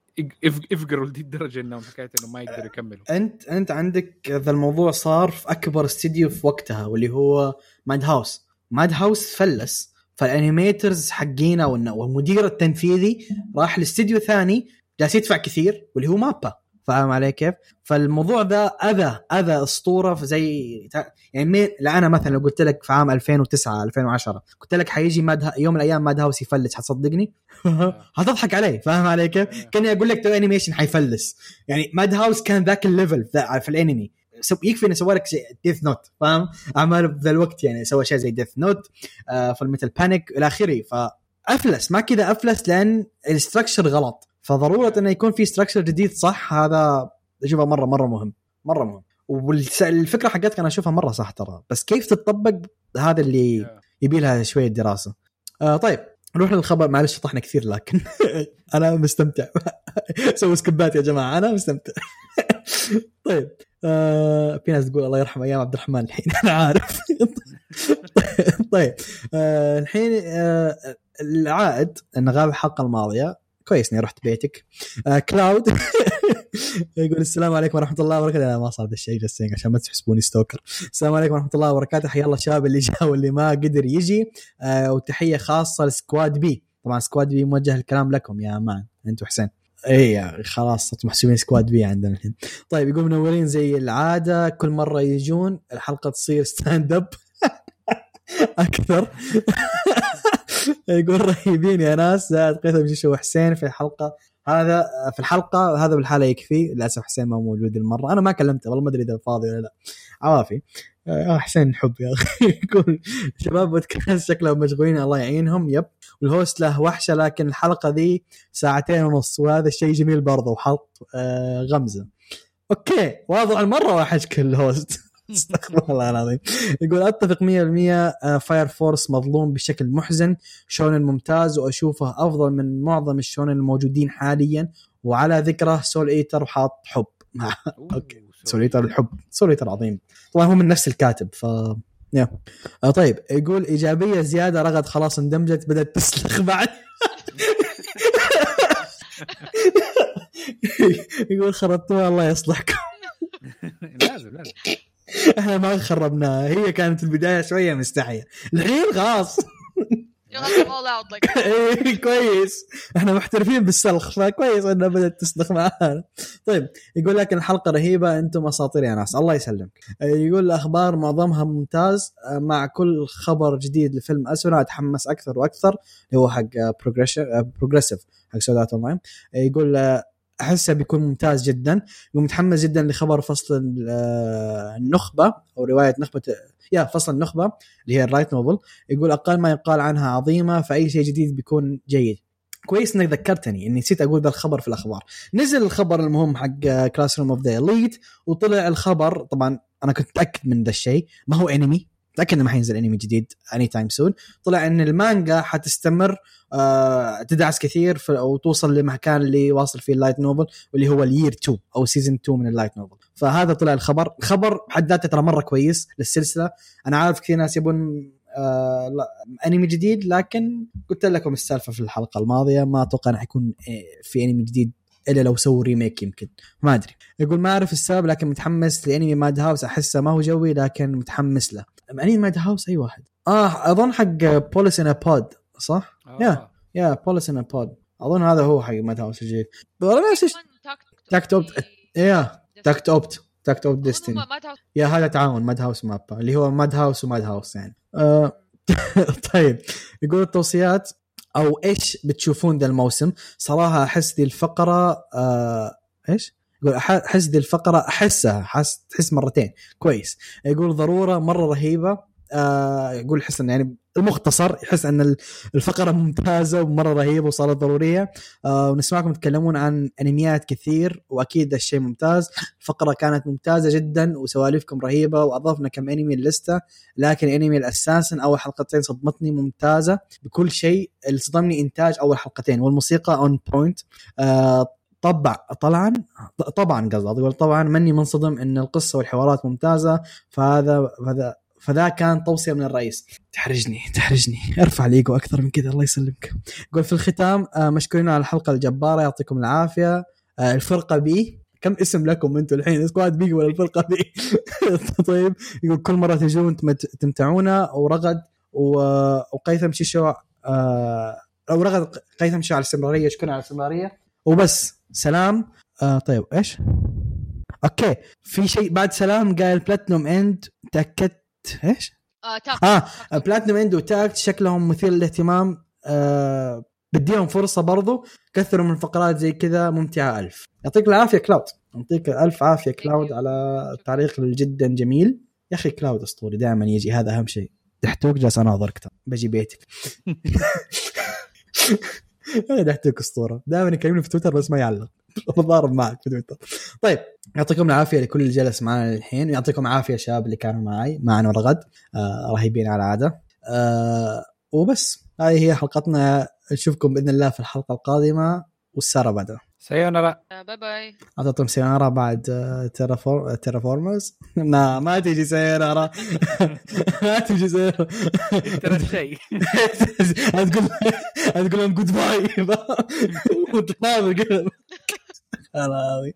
Speaker 2: يفقروا لدي الدرجه إنهم حكاية إنهم ما يقدروا يكملوا
Speaker 1: أنت أنت عندك ذا الموضوع صار في أكبر استديو في وقتها واللي هو ماد هاوس ماد هاوس فلس فال animators حقينا والمدير التنفيذي راح لاستديو ثاني جالس يدفع كثير واللي هو مابا فاهم علي كيف؟ فالموضوع ذا أذى أذى أسطورة في زي يعني مين أنا مثلا لو قلت لك في عام 2009 2010 قلت لك حيجي ماد يوم من الأيام ماد هاوس يفلس حتصدقني؟ هتضحك علي فاهم علي كيف؟ كأني أقول لك Toei Animation حيفلس يعني ماد هاوس كان ذاك ال level في الأنمي يكفي إنه سوى لك ديث نوت فاهم؟ اعمال بذا الوقت يعني سوى شيء زي ديث نوت آه فول ميتال بانيك إلى آخره فأفلس ما كذا أفلس لأن ال structure غلط فضرورة إنه يكون في structure جديد صح؟ هذا أشوفه مرة مرة مهم مرة مهم. والفكرة حقتك أنا أشوفها مرة صح ترى. بس كيف تتطبق هذا اللي يبي لها شوية دراسة؟ آه طيب نروح للخبر. معلش شطحنا كثير لكن أنا مستمتع. سووا سكبات يا جماعة أنا مستمتع. طيب آه في ناس تقول الله يرحم أيام عبد الرحمن الحين أنا عارف. طيب آه الحين آه العائد انه غاب الحلقة الماضية كويس إني رحت بيتك. آه كلاود. يقول السلام عليكم ورحمة الله وبركاته. لا ما صار ذا الشيء عشان ما تحسبوني stalker السلام عليكم ورحمة الله وبركاته. حيا الله الشباب اللي جاء واللي ما قدر يجي. آه وتحية خاصة ل Squad B. طبعا Squad B موجه الكلام لكم يا man. انت وحسين اي خلاص محسوبين Squad B عندنا الحين. طيب يقول منورين زي العادة. كل مرة يجون الحلقة تصير stand up أكثر. يقول رهيبين يا ناس. زائد قيثم جيشو وحسين في الحلقة هذا في الحلقة هذا بالحالة يكفي. للأسف حسين ما موجود المرة. أنا ما كلمته والله ما أدري إذا فاضي ولا لا. عوافي. آه حسين حب يا أخي. يقول شباب بودكاست شكلهم مشغولين الله يعينهم. yep. وال host له وحشة لكن الحلقة ذي ساعتين ونص وهذا الشيء جميل برضه وحط آه غمزة. okay واضح المرة وحشك ال host استغفر الله العظيم. يقول أتفق 100% فاير فورس مظلوم بشكل محزن. shonen ممتاز وأشوفه أفضل من معظم ال shonen الموجودين حاليا. وعلى ذكره سول ايتر وحاط حب. okay. سول ايتر الحب. سول ايتر عظيم. طبعا هو من نفس الكاتب ف yeah آه طيب يقول إيجابية زيادة رغد خلاص اندمجت بدأت تسلخ بعد. يقول خربتوها الله يصلحكم.
Speaker 2: لازم لازم.
Speaker 1: إحنا ما خربناها. هي كانت البداية شوية مستحية. الحين خلاص. إيه، كويس. إحنا محترفين بالسلخ فكويس إنها بدأت تسلخ معانا. طيب يقول لك الحلقة رهيبة أنتم أساطير يا ناس. الله يسلمك. يقول الأخبار معظمها ممتاز مع كل خبر جديد لفيلم أسونا أتحمس أكثر وأكثر اللي هو حق بروجريسيف حق سورد ارت أونلاين. يقول أحسه بيكون ممتاز جدا ومتحمس جدا لخبر فصل آه، النخبة أو رواية نخبة يا فصل النخبة اللي هي ال light novel يقول أقل ما يقال عنها عظيمة فأي شيء جديد بيكون جيد. كويس إنك ذكرتني إني نسيت أقول ذا الخبر في الأخبار. نزل الخبر المهم حق Classroom of the وطلع الخبر طبعا أنا كنت متأكد من ذا الشيء ما هو انمي متاكد انه ما حينزل انمي جديد anytime soon طلع إن المانجا حتستمر آه تدعس كثير وتوصل لمكان اللي واصل فيه ال light novel واللي هو ال year 2 أو season 2 من ال light novel فهذا طلع الخبر. الخبر بحد ذاته ترى مرة كويس للسلسلة. أنا عارف كثير ناس يبون آه انمي جديد لكن قلت لكم السالفة في الحلقة الماضية. ما أتوقع انه حيكون آه، في انمي جديد إلا لو سووا remake يمكن. ما أدري. يقول ما أعرف السبب لكن متحمس لأنمي ماد هاوس أحسه ما هو جوي لكن متحمس له. انمي ماد هاوس أي واحد. آه أظن حق Police in a Pod صح؟ yeah yeah Police in a Pod أظن هذا هو حق Madhouse الجديد والله نفس الشيء Takt Op yeah Takt Op
Speaker 3: Takt Op Destiny
Speaker 1: yeah هذا تعاون Madhouse MAPPA اللي هو Madhouse و Madhouse يعني. آه طيب. يقول التوصيات أو إيش بتشوفون ذا الموسم؟ صراحة أحس ذي الفقرة آه إيش؟ يقول أحس ذي الفقرة أحسها حس تحس مرتين. كويس. يقول ضرورة مرة رهيبة. آه يقول يحس يعني المختصر يحس إن الفقرة ممتازة ومرة رهيبة وصارت ضرورية. آه ونسمعكم تتكلمون عن أنميات كثير وأكيد الشيء ممتاز. الفقرة كانت ممتازة جدا وسواليفكم رهيبة وأضفنا كم أنمي ال list لكن أنمي ال Assassin أول حلقتين صدمتني ممتازة. بكل شيء اللي صدمني إنتاج أول حلقتين والموسيقى on point آه طبعا طبعا طبعا قصدي أقول طبعا ماني منصدم إن القصة والحوارات ممتازة فهذا فهذا فذا كان توصية من الرئيس. تحرجني تحرجني. أرفع الإيجو أكثر من كذا الله يسلمك. يقول في الختام آه، مشكورين على الحلقة الجبارة يعطيكم العافية. آه، الفرقة B كم اسم لكم أنتم الحين؟ Squad B ولا الفرقة B؟ طيب يقول كل مرة تجون تمت- تمتعونا ورغد وقيثم شيشو آه أو رغد قيثم شيشو على الاستمرارية شكرا على الاستمرارية. وبس. سلام. آه طيب إيش؟ okay. في شيء بعد سلام؟ قال Platinum End تأكدت. إيش؟
Speaker 3: آه Takt.
Speaker 1: آه Platinum End و Takt شكلهم مثير للاهتمام. آه بديهم فرصة برضو. كثروا من فقرات زي كذا. ممتعة ألف. يعطيك العافية كلاود. يعطيك ألف عافية كلاود على تعليق جدا جميل. يا أخي كلاود أسطوري. دائما يجي. هذا أهم شيء. دحتوك جالس أناظرك. بجي بيتك. أنا دحتوك اسطوره دائما يكلمني في تويتر بس ما يعلق. بضارب معك في تويتر. طيب يعطيكم العافية لكل اللي جلس معنا الحين ويعطيكم العافية الشباب اللي كانوا معي معنا ورغد آه رهيبين على العادة. آه وبس. هذه هي حلقتنا. نشوفكم بإذن الله في الحلقة القادمة. والسارة بعدها.
Speaker 2: سيونارا.
Speaker 3: باي باي
Speaker 1: اعطيتم سيارة بعد آه، تيرافور تيرافورمرز لا ما تيجي سيارة ما تيجي سيارة
Speaker 2: ترى الشيء
Speaker 1: هتقول هتقول لهم جود باي وتنام كذا هذا